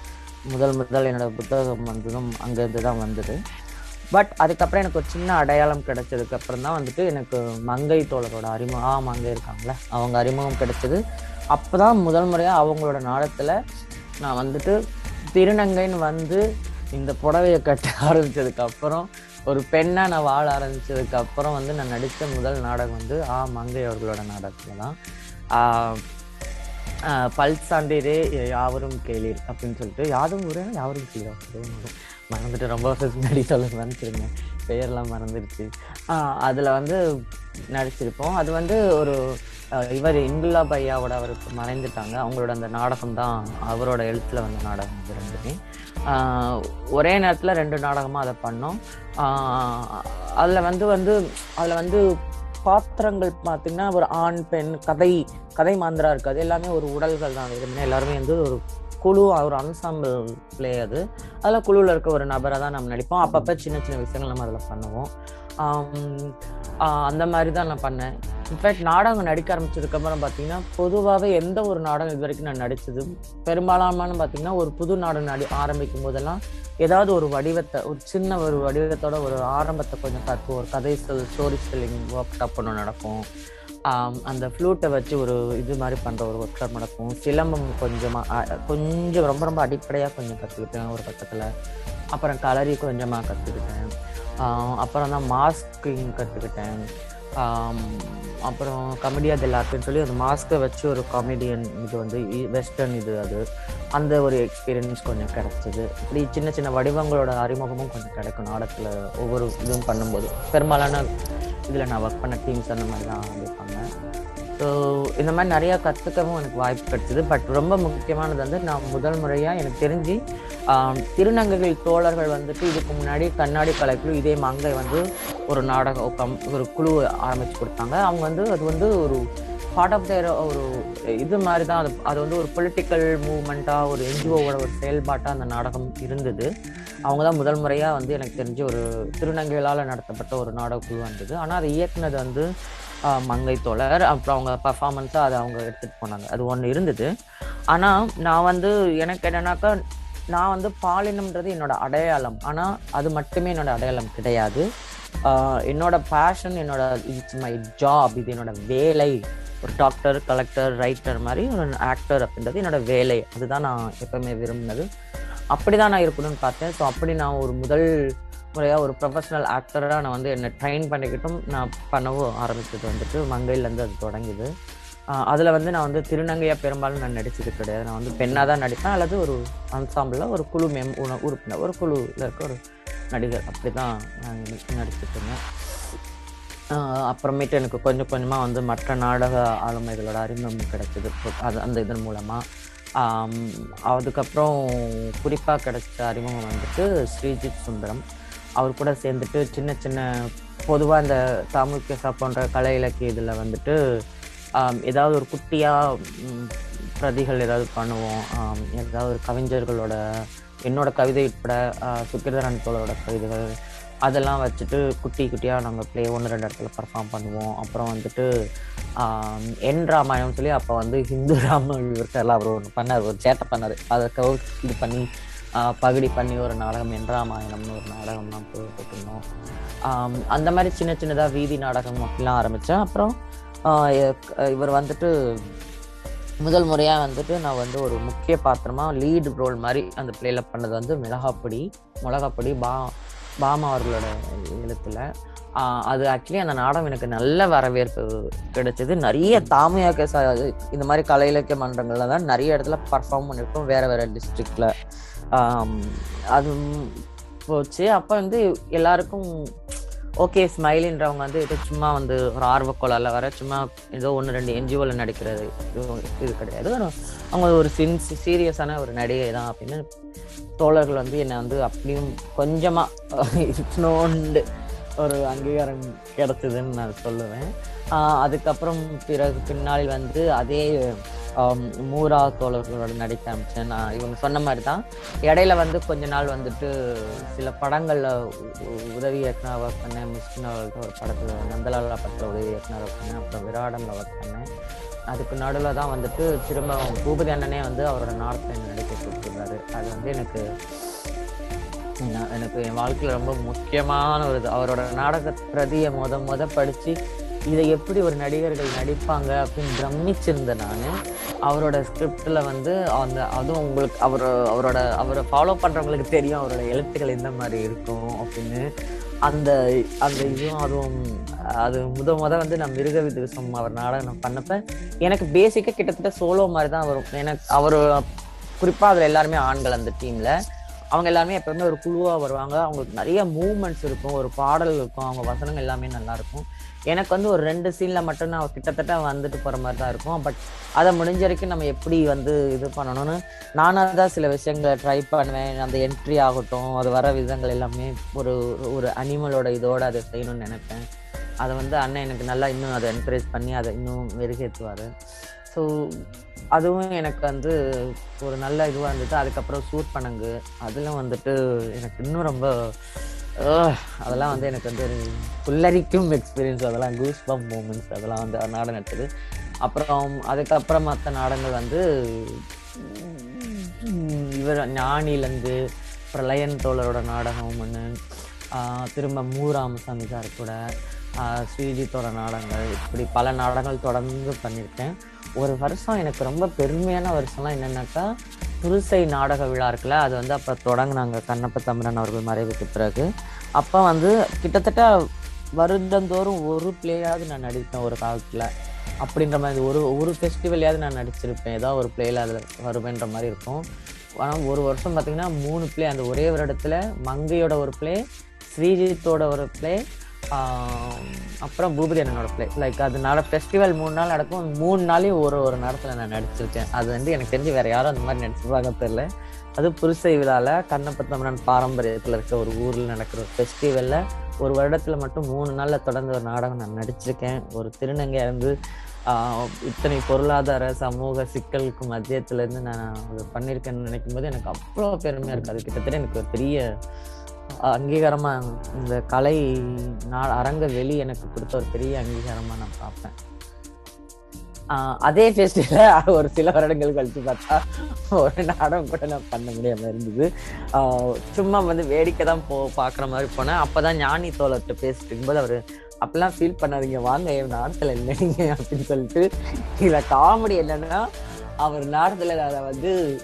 முதல் முதல் என்னோட புத்தகம் வந்ததும் அங்கேருந்து தான் வந்தது. பட் அதுக்கப்புறம் எனக்கு ஒரு சின்ன அடையாளம் கிடைச்சதுக்கு அப்புறம் தான் வந்துட்டு எனக்கு மங்கை தோழரோட அறிமுகம் ஆ மங்கை இருக்காங்களே அவங்க அறிமுகம் கிடைச்சது. அப்போ தான் முதல் முறையாக அவங்களோட நாடத்தில் நான் வந்துட்டு திருநங்கைன்னு வந்து இந்த புடவையை கட்ட ஆரம்பித்ததுக்கப்புறம் ஒரு பெண்ணாக நான் வாழ ஆரம்பித்ததுக்கப்புறம் வந்து நான் நடித்த முதல் நாடகம் வந்து ஆ மங்கை அவர்களோட நாடகத்தில் தான். பல்சாண்டிரே பல் யாவரும் கேளீர் அப்படின்னு சொல்லிட்டு யாரும் ஊரே யாவரும் கேளீர் மறந்துட்டு ரொம்ப வருஷத்துக்கு முன்னாடி சொல்ல மறந்துருங்க பெயர்லாம் மறந்துருச்சு. அதில் வந்து நடிச்சிருப்போம். அது வந்து ஒரு இவர் இந்துல்லா பையாவோட அவருக்கு மறைந்துட்டாங்க. அவங்களோட அந்த நாடகம் தான் அவரோட எழுத்துல வந்த நாடகம் இது ரெண்டுமே. ஒரே நேரத்தில் ரெண்டு நாடகமாக அதை பண்ணோம். அதில் வந்து வந்து அதில் வந்து பாத்திரங்கள் பார்த்தீங்கன்னா ஒரு ஆண் பெண் கதை கதை மாந்திரா இருக்காது. எல்லாமே ஒரு உடல்கள் தான். வெறுமனே எல்லாருமே வந்து ஒரு குழு ஒரு அன்சாம்பிள் பிளே அது. அதில் குழுவில் இருக்க ஒரு நபரை தான் நம்ம நடிப்போம். அப்பப்போ சின்ன சின்ன விஷயங்கள் நம்ம அதில் பண்ணுவோம். அந்த மாதிரி தான் நான் பண்ணேன். இன்ஃபேக்ட் நாடகம் நடிக்க ஆரம்பிச்சதுக்கப்புறம் பார்த்தீங்கன்னா பொதுவாகவே எந்த ஒரு நாடகம் இது வரைக்கும் நான் நடித்தது பெரும்பாலான பார்த்தீங்கன்னா ஒரு புது நாடகம் நடி ஆரம்பிக்கும் போதெல்லாம் ஏதாவது ஒரு வடிவத்தை ஒரு சின்ன ஒரு வடிவத்தோட ஒரு ஆரம்பத்தை கொஞ்சம் கற்றுவோம் ஒரு கதை சொல் ஸ்டோரி ஸ்பெல்லிங் ஒர்க் ஷாப் ஒன்று நடக்கும். அந்த ஃப்ளூட்டை வச்சு ஒரு இது மாதிரி பண்ணுற ஒரு ஒர்க் ஷாப் நடக்கும். சிலம்பம் கொஞ்சமாக கொஞ்சம் ரொம்ப ரொம்ப அடிப்படையாக கொஞ்சம் கற்றுக்கிட்டேன் ஒரு பக்கத்தில். அப்புறம் கலரி கொஞ்சமாக கற்றுக்கிட்டேன் அப்புறம் தான் மாஸ்கிங் கற்றுக்கிட்டேன் அப்புறம் கமெடியா தெல்லாட்டுன்னு சொல்லி அந்த மாஸ்க்கை வச்சு ஒரு காமெடியன் இது வந்து வெஸ்டர்ன் இது அது. அந்த ஒரு எக்ஸ்பீரியன்ஸ் கொஞ்சம் கிடச்சிது. இப்படி சின்ன சின்ன வடிவங்களோட அறிமுகமும் கொஞ்சம் கிடைக்கும் நாடகத்தில் ஒவ்வொரு இதுவும் பண்ணும்போது. பெரும்பாலான இதில் நான் ஒர்க் பண்ண டீம்ஸ் அந்த மாதிரி தான் இருப்பாங்க ஸோ இந்த மாதிரி நிறையா கற்றுக்கவும் எனக்கு வாய்ப்பு கிடைச்சிது. பட் ரொம்ப முக்கியமானது வந்து நான் முதல் முறையாக எனக்கு தெரிஞ்சு திருநங்கைகள் தோழர்கள் வந்துட்டு இதுக்கு முன்னாடி கண்ணாடி கலைக்குழு இதே மங்கை வந்து ஒரு நாடகம் கம் ஒரு குழு ஆரம்பித்து கொடுத்தாங்க. அவங்க வந்து அது வந்து ஒரு பார்ட் ஆஃப் தேர் ஒரு இது மாதிரி தான். அது அது வந்து ஒரு பொலிட்டிக்கல் மூவ்மெண்ட்டாக ஒரு என்ஜிஓவோட ஒரு செயல்பாட்டாக அந்த நாடகம் இருந்தது. அவங்க தான் முதல் முறையாக வந்து எனக்கு தெரிஞ்ச ஒரு திருநங்கைகளால் நடத்தப்பட்ட ஒரு நாடக குழு வந்தது. ஆனால் அதை இயக்குனது வந்து மங்கை தோழர் அப்புறம் அவங்க பர்ஃபார்மன்ஸாக அதை அவங்க எடுத்துகிட்டு போனாங்க. அது ஒன்று இருந்தது. ஆனால் நான் வந்து எனக்கு என்னன்னாக்கா நான் வந்து பாலினம்ன்றது என்னோட அடையாளம். ஆனால் அது மட்டுமே என்னோட அடையாளம் கிடையாது. என்னோட பேஷன் என்னோட இட்ஸ் மை ஜாப் இது என்னோட வேலை. ஒரு டாக்டர் கலெக்டர் ரைட்டர் மாதிரி ஒரு ஆக்டர் அப்படின்றது என்னோட வேலை. அதுதான் நான் எப்பவுமே விரும்பினது. அப்படி தான் நான் இருக்கணும்னு பார்த்தேன். ஸோ அப்படி நான் ஒரு முதல் முறையாக ஒரு ப்ரொஃபஷனல் ஆக்டராக நான் வந்து என்னை ட்ரெயின் பண்ணிக்கிட்டும் நான் பண்ணவும் ஆரம்பிச்சது வந்துட்டு மங்கையிலேருந்து அது தொடங்குது. அதில் வந்து நான் வந்து திருநங்கையாக பெரும்பாலும் நான் நடிச்சது கிடையாது. நான் வந்து பெண்ணாக தான் நடிப்பேன். அல்லது ஒரு அன்சாம்பிளில் ஒரு குழு மெம் உண உறுப்பினர் ஒரு குழுவில் இருக்க ஒரு நடிகர் அப்படி தான் நான் நடிச்சுட்டு இருந்தேன். அப்புறமேட்டு எனக்கு கொஞ்சம் கொஞ்சமாக வந்து மற்ற நாடக ஆளுமைகளோட அறிமுகம் கிடைச்சது. அது அந்த இதன் மூலமாக அதுக்கப்புறம் குறிப்பாக கிடைச்ச அறிமுகம் வந்துட்டு ஸ்ரீஜித் சுந்தரம். அவர் கூட சேர்ந்துட்டு சின்ன சின்ன பொதுவாக இந்த தாமுகேசா போன்ற கலை இலக்கிய இதில் வந்துட்டு ஏதாவது ஒரு குட்டியாக பிரதிகள் ஏதாவது பண்ணுவோம். ஏதாவது ஒரு கவிஞர்களோட என்னோட கவிதை உட்பட சுக்கிரதரன் தோழரோட கவிதைகள் அதெல்லாம் வச்சுட்டு குட்டி குட்டியாக நாங்கள் ப்ளே ஒன்று ரெண்டு இடத்துல பர்ஃபார்ம் பண்ணுவோம். அப்புறம் வந்துட்டு என் ராமாயணம் சொல்லி அப்போ வந்து ஹிந்து ராம எல்லாம் அவர் ஒன்று பண்ணார். ஒரு சேட்டை பண்ணார். அதை கவு இது பண்ணி பகுடி பண்ணி ஒரு நாடகம் என்றாமாயணம்னு ஒரு நாடகம்லாம் போட்டுருந்தோம் ஆம், அந்த மாதிரி சின்ன சின்னதாக வீதி நாடகம் அப்படிலாம் ஆரம்பித்தேன் அப்புறம் இவர் வந்துட்டு முதல் முறையாக வந்துட்டு நான் வந்து ஒரு முக்கிய பாத்திரமா லீடு ரோல் மாதிரி அந்த பிளேல பண்ணது வந்து மிளகாப்பொடி மிளகாப்பொடி பா பாமா அவர்களோட எழுத்துல அது ஆக்சுவலி அந்த நாடகம் எனக்கு நல்ல வரவேற்பு கிடைச்சது. நிறைய தாமையா இந்த மாதிரி கலை இலக்கிய மன்றங்கள்ல தான் நிறைய இடத்துல பர்ஃபார்ம் பண்ணியிருக்கோம் வேற வேற டிஸ்ட்ரிக்ட்ல அது போச்சு. அப்போ வந்து எல்லாருக்கும் ஓகே ஸ்மைலின்றவங்க வந்து இது சும்மா வந்து ஒரு ஆர்வக்கோளால வர சும்மா ஏதோ ஒன்று ரெண்டு என்ஜிஓவில் நடிக்கிறது இது இது கிடையாது. அவங்க ஒரு சின்ஸ் சீரியஸான ஒரு நடிகை தான் அப்படின்னு தோழர்கள் வந்து என்னை வந்து அப்படியும் கொஞ்சமாக நோண்டு ஒரு அங்கீகாரம் கிடைச்சதுன்னு நான் சொல்லுவேன். அதுக்கப்புறம் பிறகு பின்னாடி வந்து அதே மூரா தோழர்களோட நடிக்க ஆரம்பிச்சேன். நான் இவங்க சொன்ன மாதிரி தான் இடையில வந்து கொஞ்ச நாள் வந்துட்டு சில படங்களில் உதவி இயக்குனர் ஒர்க் பண்ணேன். மிஸ்கின் அவர்கள்ட்ட ஒரு படத்தில் நந்தலாலா படத்தில் உதவி இயக்குனர் ஒர்க் பண்ணேன். அப்புறம் விராடம்ல ஒர்க் பண்ணேன். அதுக்கு நடுவில் தான் வந்துட்டு திரும்ப பூபதி அண்ணனே வந்து அவரோட நார்த் நடிக்க கொடுத்துருந்தாரு அது வந்து எனக்கு நான் எனக்கு என் வாழ்க்கையில் ரொம்ப முக்கியமான ஒரு இது. அவரோட நாடக பிரதியை முத முத படித்து இதை எப்படி ஒரு நடிகர்கள் நடிப்பாங்க அப்படின்னு பிரமிச்சிருந்தேன் நான். அவரோட ஸ்கிரிப்டில் வந்து அந்த அதுவும் உங்களுக்கு அவர் அவரோட அவரை ஃபாலோ பண்ணுறவங்களுக்கு தெரியும் அவரோட எழுத்துக்கள் எந்த மாதிரி இருக்கும் அப்படின்னு. அந்த அந்த இதுவும் அதுவும் அது முத முத வந்து நான் மிருக விதுசம் அவர் நாடகம் பண்ணப்ப எனக்கு பேசிக்காக கிட்டத்தட்ட சோலோ மாதிரி தான் வரும். எனக்கு அவர் குறிப்பாக அதில் எல்லாருமே ஆண்கள் அந்த டீமில் அவங்க எல்லாருமே எப்பவுமே ஒரு குழுவாக வருவாங்க. அவங்களுக்கு நிறைய மூமெண்ட்ஸ் இருக்கும். ஒரு பாடல் இருக்கும். அவங்க வசனங்கள் எல்லாமே நல்லா இருக்கும். எனக்கு வந்து ஒரு ரெண்டு சீனில் மட்டும் நான் கிட்டத்தட்ட வந்துட்டு போகிற மாதிரி தான் இருக்கும். பட் அதை முடிஞ்ச வரைக்கும் நம்ம எப்படி வந்து இது பண்ணணும்னு நானாக தான் சில விஷயங்களை ட்ரை பண்ணுவேன். அந்த என்ட்ரி ஆகட்டும் அது வர விதங்கள் எல்லாமே ஒரு ஒரு அனிமலோட இதோடு அதை செய்யணும்னு நினைப்பேன். அதை வந்து அண்ணன் எனக்கு நல்லா இன்னும் அதை என்கரேஜ் பண்ணி அதை இன்னும் மெருகேற்றுவார் ஸோ அதுவும் எனக்கு வந்து ஒரு நல்ல இதுவாக இருந்தது. அதுக்கப்புறம் சூட் பண்ணங்கு வந்துட்டு எனக்கு இன்னும் ரொம்ப அதெல்லாம் வந்து எனக்கு வந்து ஒரு புல்லரிக்கும் எக்ஸ்பீரியன்ஸ் அதெல்லாம் கூஸ் பம் மூமெண்ட்ஸ் அதெல்லாம் வந்து நாடகம் எடுத்தது. அப்புறம் அதுக்கப்புறம் மற்ற நாடகங்கள் வந்து இவர் ஞானிலேருந்து பிரளயன் தோழரோட நாடகம் ஒன்று திரும்ப மு ராமசாமி சார் கூட ஸ்ரீஜித்தோட நாடகங்கள் இப்படி பல நாடகங்கள் தொடர்ந்து பண்ணியிருக்கேன் ஒரு வருஷம் எனக்கு ரொம்ப பெருமையான வருஷம்லாம் என்னென்னாக்கா புதுசை நாடக விழா இருக்குல்ல அது வந்து அப்போ தொடங்கினாங்க கண்ணப்ப தமிழன் அவர்கள் மறைவுக்கு பிறகு. அப்போ வந்து கிட்டத்தட்ட வருடந்தோறும் ஒரு பிளேயாவது நான் நடித்தேன் ஒரு காலத்தில். அப்படின்ற மாதிரி ஒரு ஒரு ஃபெஸ்டிவலையாவது நான் நடிச்சிருப்பேன். ஏதோ ஒரு பிளேயில் அதில் வருவேன்ற மாதிரி இருக்கும். ஆனால் ஒரு வருஷம் பார்த்திங்கன்னா மூணு பிளே அந்த ஒரே வருடத்தில் மங்கையோட ஒரு பிளே ஸ்ரீஜித்தோட ஒரு பிளே அப்புறம் பூபதி என்னோட பிளே லைக் அதனால ஃபெஸ்டிவல் மூணு நாள் நடக்கும். மூணு நாளையும் ஒரு ஒரு நேரத்தில் நான் நடிச்சிருக்கேன். அது வந்து எனக்கு தெரிஞ்சு வேற யாரும் அந்த மாதிரி நடிச்சிருப்பாங்க தெரியல. அது புருசை விழாவில் கண்ணப்பத்தமிழன் பாரம்பரியத்தில் இருக்க ஒரு ஊரில் நடக்கிற ஒரு ஃபெஸ்டிவலில் ஒரு வருடத்தில் மட்டும் மூணு நாளில் தொடர்ந்து ஒரு நாடகம் நான் நடிச்சிருக்கேன். ஒரு திருநங்கையா இருந்து இத்தனை பொருளாதார சமூக சிக்கலுக்கு மத்தியத்துலேருந்து நான் அதை பண்ணியிருக்கேன்னு நினைக்கும் போது எனக்கு அவ்வளோ பெருமையாக இருக்குது அது கிட்டத்தட்ட எனக்கு ஒரு பெரிய அங்கீகாரமாக இந்த கலை நான் அரங்க வெளி எனக்கு கொடுத்த ஒரு பெரிய அங்கீகாரமாக நான் பார்ப்பேன். ஆஹ் அதே ஃபெஸ்டிவல ஒரு சில வருடங்கள் கழிச்சு பார்த்தா ஒரு நாடகம் கூட நான் பண்ண முடியாமல் இருந்தது. ஆஹ் சும்மா வந்து வேடிக்கை தான் போ பார்க்குற மாதிரி போனேன். அப்பதான் ஞானி தோழர்கிட்ட பேசிட்டு இருக்கும்போது அவர் அப்பெல்லாம் ஃபீல் பண்ணாதீங்க வாங்க என் நாடத்துல இல்லைங்க அப்படின்னு சொல்லிட்டு இதில் காமெடி என்னன்னா அவர் நாடத்தில் அதை வந்து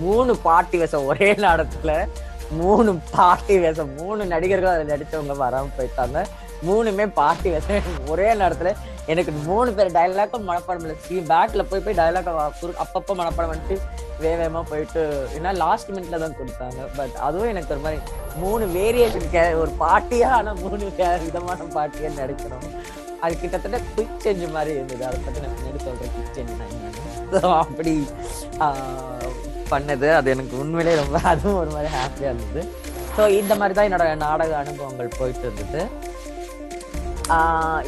மூணு பாட்டி வேஷம் ஒரே நாடத்தில் மூணு பாட்டி வேஷம் மூணு நடிகர்கள் அதில் நடித்தவங்க வராமல் போயிட்டாங்க. மூணுமே பாட்டி வேஷம். ஒரே நேரத்தில் எனக்கு மூணு பேர் டைலாக்கும் மனப்பாடம் இல்லை. ஸ்ரீ பேக்கில் போய் போய் டைலாக் அப்பப்போ மனப்பாடம் பண்ணிட்டு வேகமாக போயிட்டு ஏன்னா லாஸ்ட் மினிட்ல தான் கொடுத்தாங்க. பட் அதுவும் எனக்கு ஒரு மாதிரி மூணு வேரியேஷன் கே ஒரு பாட்டியாக ஆனால் மூணு விதமான பாட்டியாக நடிக்கணும். அது கிட்டத்தட்ட குயிக் சேஞ்ச் மாதிரி இருந்தது. அதை பற்றி நான் பின்னாடி சொல்கிறேன் குயிக் சேஞ்ச் அப்படி பண்ணது. அது எனக்கு உண்மையிலேயே ரொம்ப அதுவும் ஒரு மாதிரி ஹாப்பியா இருந்தது. ஸோ இந்த மாதிரி தான் என்னோட நாடக அனுபவங்கள் போயிட்டு இருந்தது.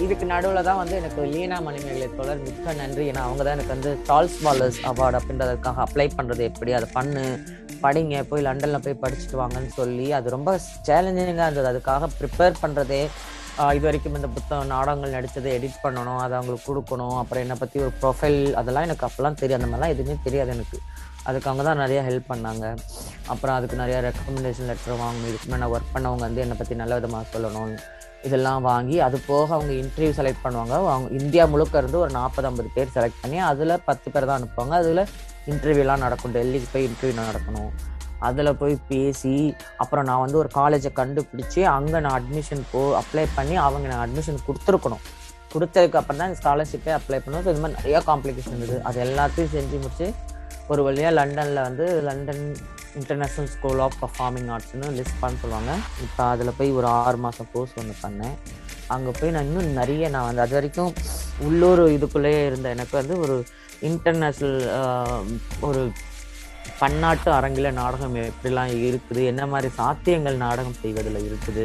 இதுக்கு நடுவில் தான் வந்து எனக்கு லீனா மணிமேகலை தொடர் மிக்க நன்றி. ஏன்னா அவங்க தான் எனக்கு வந்து சார்ல்ஸ் பாலர்ஸ் அவார்டு அப்படின்றதுக்காக அப்ளை பண்ணுறது எப்படி அதை பண்ணு படிங்க போய் லண்டனில் போய் படிச்சுட்டு வாங்கன்னு சொல்லி அது ரொம்ப சேலஞ்சிங்காக இருந்தது. அதுக்காக ப்ரிப்பேர் பண்ணுறதே இது வரைக்கும் இந்த புத்தகம் நாடகங்கள் நடித்ததை எடிட் பண்ணணும் அதை அவங்களுக்கு கொடுக்கணும் அப்புறம் என்னை பற்றி ஒரு ப்ரொஃபைல் அதெல்லாம் எனக்கு அப்போல்லாம் தெரியும் அந்த மாதிரிலாம் எதுவுமே தெரியாது எனக்கு. அதுக்கு அவங்க தான் நிறையா ஹெல்ப் பண்ணாங்க. அப்புறம் அதுக்கு நிறைய ரெக்கமெண்டேஷன் லெட்டர் வாங்கணும். இதுக்கு மேலே ஒர்க் பண்ணவங்க வந்து என்னை பற்றி நல்ல விதமாக சொல்லணும் இதெல்லாம் வாங்கி அது போக அவங்க இன்டர்வியூ செலக்ட் பண்ணுவாங்க. அவங்க இந்தியா முழுக்க இருந்து ஒரு நாற்பது ஐம்பது பேர் செலக்ட் பண்ணி அதில் பத்து பேர் தான் அனுப்புவாங்க. அதில் இன்டர்வியூலாம் நடக்கும். டெல்லிக்கு போய் இன்டர்வியூ நடக்கணும் அதில் போய் பேசி அப்புறம் நான் வந்து ஒரு காலேஜை கண்டுபிடிச்சி அங்கே நான் அட்மிஷன் போ அப்ளை பண்ணி அவங்க நான் அட்மிஷன் கொடுத்துருக்கணும். கொடுத்ததுக்கு அப்புறம் தான் ஸ்காலர்ஷிப்பே அப்ளை பண்ணணும். ஸோ இது மாதிரி நிறையா காம்ப்ளிகேஷன் இருக்குது. அது எல்லாத்தையும் செஞ்சு முடிச்சு ஒரு வழியாக லண்டனில் வந்து London International School of Performing ஆர்ட்ஸ்னு list பண்ண சொல்லுவாங்க. இப்போ அதில் போய் ஒரு ஆறு மாதம் கோர்ஸ் ஒன்று பண்ணேன். அங்கே போய் நான் இன்னும் நிறைய நான் வந்து அது வரைக்கும் உள்ளூர் இதுக்குள்ளேயே இருந்த எனக்கு வந்து ஒரு இன்டர்நேஷ்னல் ஒரு பன்னாட்டு அரங்கில் நாடகம் எப்படிலாம் இருக்குது என்ன மாதிரி சாத்தியங்கள் நாடகம் செய்வதில் இருக்குது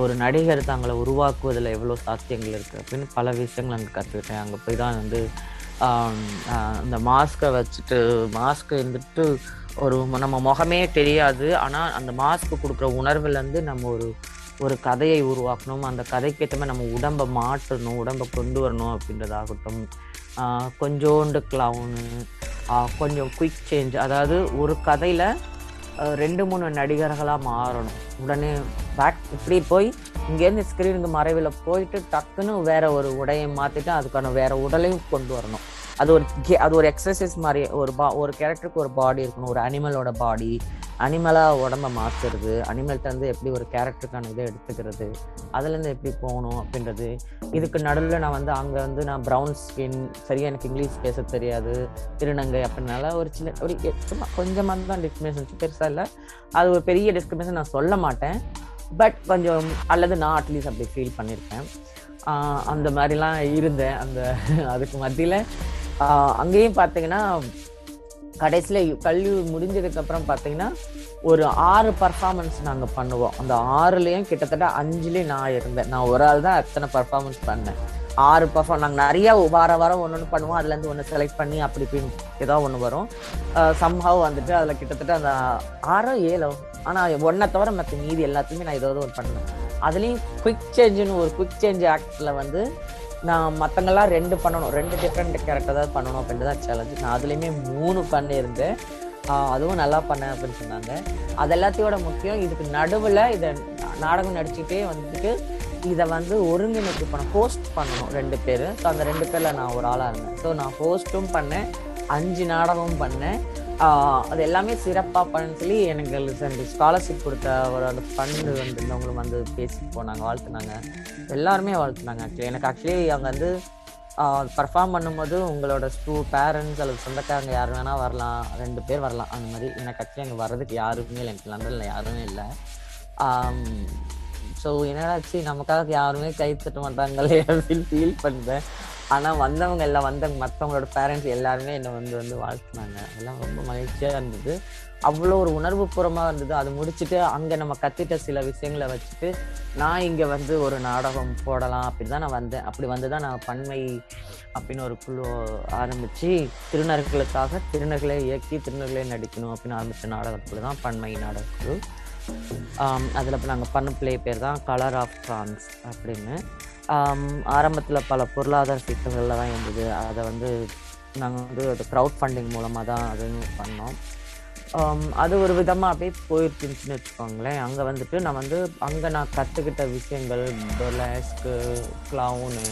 ஒரு நடிகர் தங்களை உருவாக்குவதில் எவ்வளோ சாத்தியங்கள் இருக்குது அப்படின்னு பல விஷயங்கள் அங்கே கற்றுக்கிட்டேன் அங்கே போய் தான் வந்து அந்த மாஸ்கை மாஸ்க்கை வச்சுட்டு மாஸ்க்கு இருந்துட்டு ஒரு நம்ம முகமே தெரியாது. ஆனால் அந்த மாஸ்க்கு கொடுக்குற உணர்வுலேருந்து நம்ம ஒரு ஒரு கதையை உருவாக்கணும். அந்த கதைக்கேற்ற மாதிரி நம்ம உடம்பை மாற்றணும் உடம்பை கொண்டு வரணும் அப்படின்றதாகட்டும். கொஞ்சோண்டு க்ளவுனு கொஞ்சம் குயிக் சேஞ்ச் அதாவது ஒரு கதையில் ரெண்டு மூணு நடிகர்களாக மாறணும். உடனே பேக் இப்படி போய் இங்கேருந்து ஸ்க்ரீனுக்கு மறைவில் போயிட்டு டக்குன்னு வேற ஒரு உடையை மாற்றிட்டு அதுக்கான வேற உடலையும் கொண்டு வரணும். அது ஒரு கே- அது ஒரு எக்ஸசைஸ் மாதிரி ஒரு பா ஒரு கேரக்டருக்கு ஒரு பாடி இருக்கணும். ஒரு அனிமலோட பாடி அனிமலாக உடம்ப மாற்றுறது அனிமல்கிட்டருந்து எப்படி ஒரு கேரக்டருக்கான இதை எடுத்துக்கிறது அதுலேருந்து எப்படி போகணும் அப்படின்றது. இதுக்கு நடுவில் நான் வந்து அங்கே வந்து நான் ப்ரௌன் ஸ்கின் சரியாக எனக்கு இங்கிலீஷ் பேச தெரியாது. திருநங்கை அப்படின்னால ஒரு சின்ன ஒரு சும்மா கொஞ்சமாக தான் டிஸ்கிரிமினேஷன் பெருசாக இல்லை. அது ஒரு பெரிய டிஸ்கிரிமினேஷன் நான் சொல்ல மாட்டேன். பட் கொஞ்சம் அல்லது நான் அட்லீஸ்ட் அப்படி ஃபீல் பண்ணியிருக்கேன் அந்த மாதிரிலாம் இருந்தேன். அந்த அதுக்கு மத்தியில் அங்கேயும் பார்த்தீங்கன்னா கடைசியில் கல்வி முடிஞ்சதுக்கப்புறம் பார்த்தீங்கன்னா ஒரு ஆறு பர்ஃபார்மன்ஸ் நாங்கள் பண்ணுவோம். அந்த ஆறுலேயும் கிட்டத்தட்ட அஞ்சுலேயும் நான் இருந்தேன். நான் ஒரு ஆள் தான் அத்தனை பர்ஃபார்மன்ஸ் பண்ணேன். ஆறு பர்ஃபார்ம் நாங்கள் நிறைய வார வாரம் ஒன்று ஒன்று பண்ணுவோம். அதுலேருந்து ஒன்று செலக்ட் பண்ணி அப்படி இப்படி ஏதோ ஒன்று வரும். சம்ஹாவ் வந்துட்டு அதில் கிட்டத்தட்ட அந்த ஆறோ ஏழோ ஆனால் ஒன்றை தவிர மற்ற மீதி எல்லாத்தையுமே நான் ஏதாவது ஒன்று பண்ணேன். அதுலேயும் குவிக் சேஞ்சுன்னு ஒரு குவிக் சேஞ்ச் ஆக்டில் வந்து நான் மற்றவங்கெல்லாம் ரெண்டு பண்ணணும் ரெண்டு டிஃப்ரெண்ட் கேரக்டர் தான் பண்ணணும் அப்படின்ட்டு தான் சேலஞ்சு நான் அதுலேயுமே மூணு பண்ணியிருந்தேன். அதுவும் நல்லா பண்ணேன் அப்படின்னு சொன்னாங்க. அது எல்லாத்தையோட முக்கியம் இதுக்கு நடுவில் இதை நாடகம் நடிச்சுக்கிட்டே வந்துட்டு இதை வந்து ஒருங்கிணைப்பு பண்ண ஹோஸ்ட் பண்ணணும் ரெண்டு பேர். ஸோ அந்த ரெண்டு பேரில் நான் ஒரு ஆளாக இருந்தேன். ஸோ நான் ஹோஸ்ட்டும் பண்ணேன் அஞ்சு நாடகமும் பண்ணேன். அது எல்லாமே சிறப்பாக பண்ணு சொல்லி எனக்கு ரெண்டு ஸ்காலர்ஷிப் கொடுத்த ஒரு அந்த ஃபண்டு வந்திருந்தவங்களும் வந்து பேசி போனாங்க வாழ்த்துனாங்க. எல்லாருமே வாழ்த்துனாங்க ஆக்சுவலி எனக்கு ஆக்சுவலி அங்கே வந்து பர்ஃபார்ம் பண்ணும்போது உங்களோட ஸ்டூ பேரண்ட்ஸ் அல்லது சொந்தக்காரங்க யார் வேணால் வரலாம் ரெண்டு பேர் வரலாம். அந்த மாதிரி எனக்கு ஆக்சுவலி அங்கே வர்றதுக்கு யாருக்குமே இல்லை. எனக்கு லண்டனில் யாருமே இல்லை. ஸோ என்னடாச்சு நமக்காக யாருமே கை தட்ட மாட்டாங்களே அப்படின்னு ஃபீல் பண்ணுறேன் ஆனால் வந்தவங்க எல்லாம் வந்த மற்றவங்களோட பேரண்ட்ஸ் எல்லாருமே என்னை வந்து வந்து வாழ்த்துனாங்க. அதெல்லாம் ரொம்ப மகிழ்ச்சியாக இருந்தது. அவ்வளோ ஒரு உணர்வு பூர்வமாக இருந்தது. அது முடிச்சுட்டு அங்கே நம்ம கற்றுட்ட சில விஷயங்களை வச்சுட்டு நான் இங்கே வந்து ஒரு நாடகம் போடலாம் அப்படி தான் நான் வந்தேன். அப்படி வந்து தான் நான் பன்மை அப்படின்னு ஒரு குழு ஆரம்பித்து திருநர்களுக்காக திருநர்களை இயக்கி திருநர்களை நடிக்கணும் அப்படின்னு ஆரம்பித்த நாடகத்துக்குள்ள தான் பன்மை நாடகக்குழு. அதில் இப்போ நாங்கள் பண்ண பிளே பேர் தான் கலர் ஆஃப் ஃப்ரான்ஸ் அப்படின்னு. ஆரம்பத்தில் பல பொருளாதார சிக்கல்களில் தான் இருந்தது. அதை வந்து நாங்கள் வந்து அது க்ரௌட் ஃபண்டிங் மூலமாக தான் அது பண்ணோம். அது ஒரு விதமாக அப்படியே போயிருச்சுன்னு வச்சுக்கோங்களேன். அங்கே வந்துட்டு நான் வந்து அங்கே நான் கற்றுக்கிட்ட விஷயங்கள் burlesque க்ளவுனு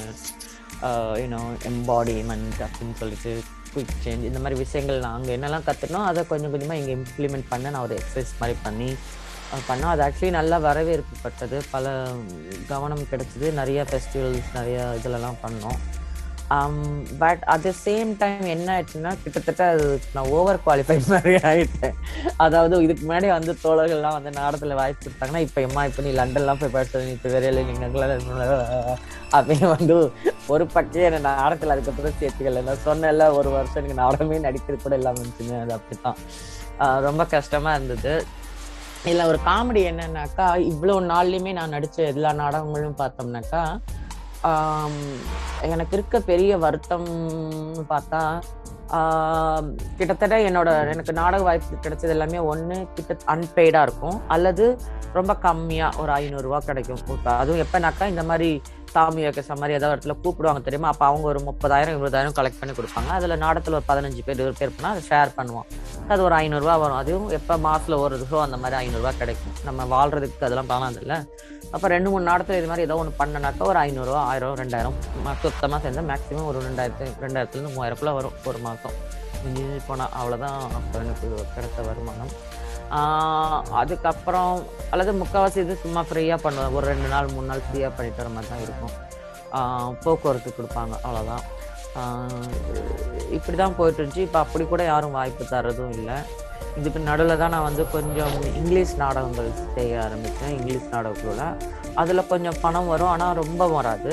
யூனோ எம்பாடிமெண்ட் அப்படின்னு சொல்லிட்டு குயிக் சேஞ்ச் இந்த மாதிரி விஷயங்கள் நான் அங்கே என்னெல்லாம் கற்றுனோ அதை கொஞ்சம் கொஞ்சமாக இங்கே இம்ப்ளிமெண்ட் பண்ண நான் ஒரு எக்ஸசைஸ் மாதிரி பண்ணி பண்ணோம் அது ஆக்சுவலி நல்லா வரவேற்பு பட்டது பல கவனம் கிடைச்சிது. நிறைய ஃபெஸ்டிவல்ஸ் நிறைய இதிலலாம் பண்ணோம். But at the same time என்ன ஆயிடுச்சுன்னா கிட்டத்தட்ட அது நான் ஓவர் குவாலிஃபைட் மாதிரி ஆயிட்டேன். அதாவது இதுக்கு முன்னாடி வந்து தோழர்கள்லாம் வந்து நாடத்தில் வாய்ப்பு கொடுத்தாங்கன்னா இப்போ எம்மா இப்போ நீ லண்டன்லாம் போய் படிச்சது நீ இப்போ வேறையில நீங்கள் அப்படின்னு வந்து ஒரு பக்கம் என்ன நாடத்தில் அதுக்கப்புறம் சேர்த்துக்கல. நான் சொன்னல ஒரு வருஷம் எனக்கு நாடகமே நடிக்கிறது கூட இல்லாமல் இருந்துச்சுன்னு அது அப்படி தான் ரொம்ப கஷ்டமாக இருந்தது. இதில் ஒரு காமெடி என்னன்னாக்கா இவ்வளோ நாள்லையுமே நான் நடித்த எல்லா நாடகங்களும் பார்த்தோம்னாக்கா எனக்கு இருக்க பெரிய வருத்தம்னு பார்த்தா கிட்டத்தட்ட என்னோட எனக்கு நாடக வாய்ப்பு கிடைச்சது எல்லாமே ஒன்று கிட்ட அன்பெய்டாக இருக்கும். அல்லது ரொம்ப கம்மியாக ஒரு ஐநூறுரூவா கிடைக்கும். அதுவும் எப்போனாக்கா இந்த மாதிரி சாமி வைக்க மாதிரி ஏதாவது இடத்துல கூப்பிடுவாங்க தெரியுமா? அப்போ அவங்க ஒரு முப்பதாயிரம் இருபதாயிரம் கலெக்ட் பண்ணி கொடுப்பாங்க. அதில் நாடத்தில் ஒரு பதினஞ்சு பேர் இருபது பேர் போனால் அதை ஷேர் பண்ணுவோம். அது ஒரு ஐநூறுரூவா வரும். அதுவும் எப்போ மாதத்தில் ஒரு ஷோ அந்த மாதிரி ஐநூறுரூவா கிடைக்கும். நம்ம வாழ்றதுக்கு அதெல்லாம் பணம் இல்லை. அப்போ ரெண்டு மூணு நாடத்தில் இது மாதிரி ஏதோ ஒன்று பண்ணனாக்கா ஒரு ஐநூறுரூவா ஆயிரம் ரெண்டாயிரம் சுத்தமாக சேர்ந்தால் மேக்ஸிமம் ஒரு ரெண்டாயிரத்து ரெண்டாயிரத்துலேருந்து மூவாயிரக்குள்ளே வரும் ஒரு மாதம் மிஞ்சி போனால் அவ்வளோதான் அப்போ எனக்கு கிடைச்ச வருமானம். அதுக்கப்புறம் அல்லது முக்கால்வாசி இது சும்மா ஃப்ரீயாக பண்ணுவேன். ஒரு ரெண்டு நாள் மூணு நாள் ஃப்ரீயாக பண்ணி தர மாதிரி தான் இருக்கும் போக்குவரத்து கொடுப்பாங்க. அவ்வளோதான் இப்படி தான் போயிட்டுருந்துச்சு. இப்போ அப்படி கூட யாரும் வாய்ப்பு தரதும் இல்லை. இதுக்கு நடுவில் தான் நான் வந்து கொஞ்சம் இங்கிலீஷ் நாடகங்கள் செய்ய ஆரம்பித்தேன் இங்கிலீஷ் நாடகக்குள்ள அதில் கொஞ்சம் பணம் வரும். ஆனால் ரொம்ப வராது.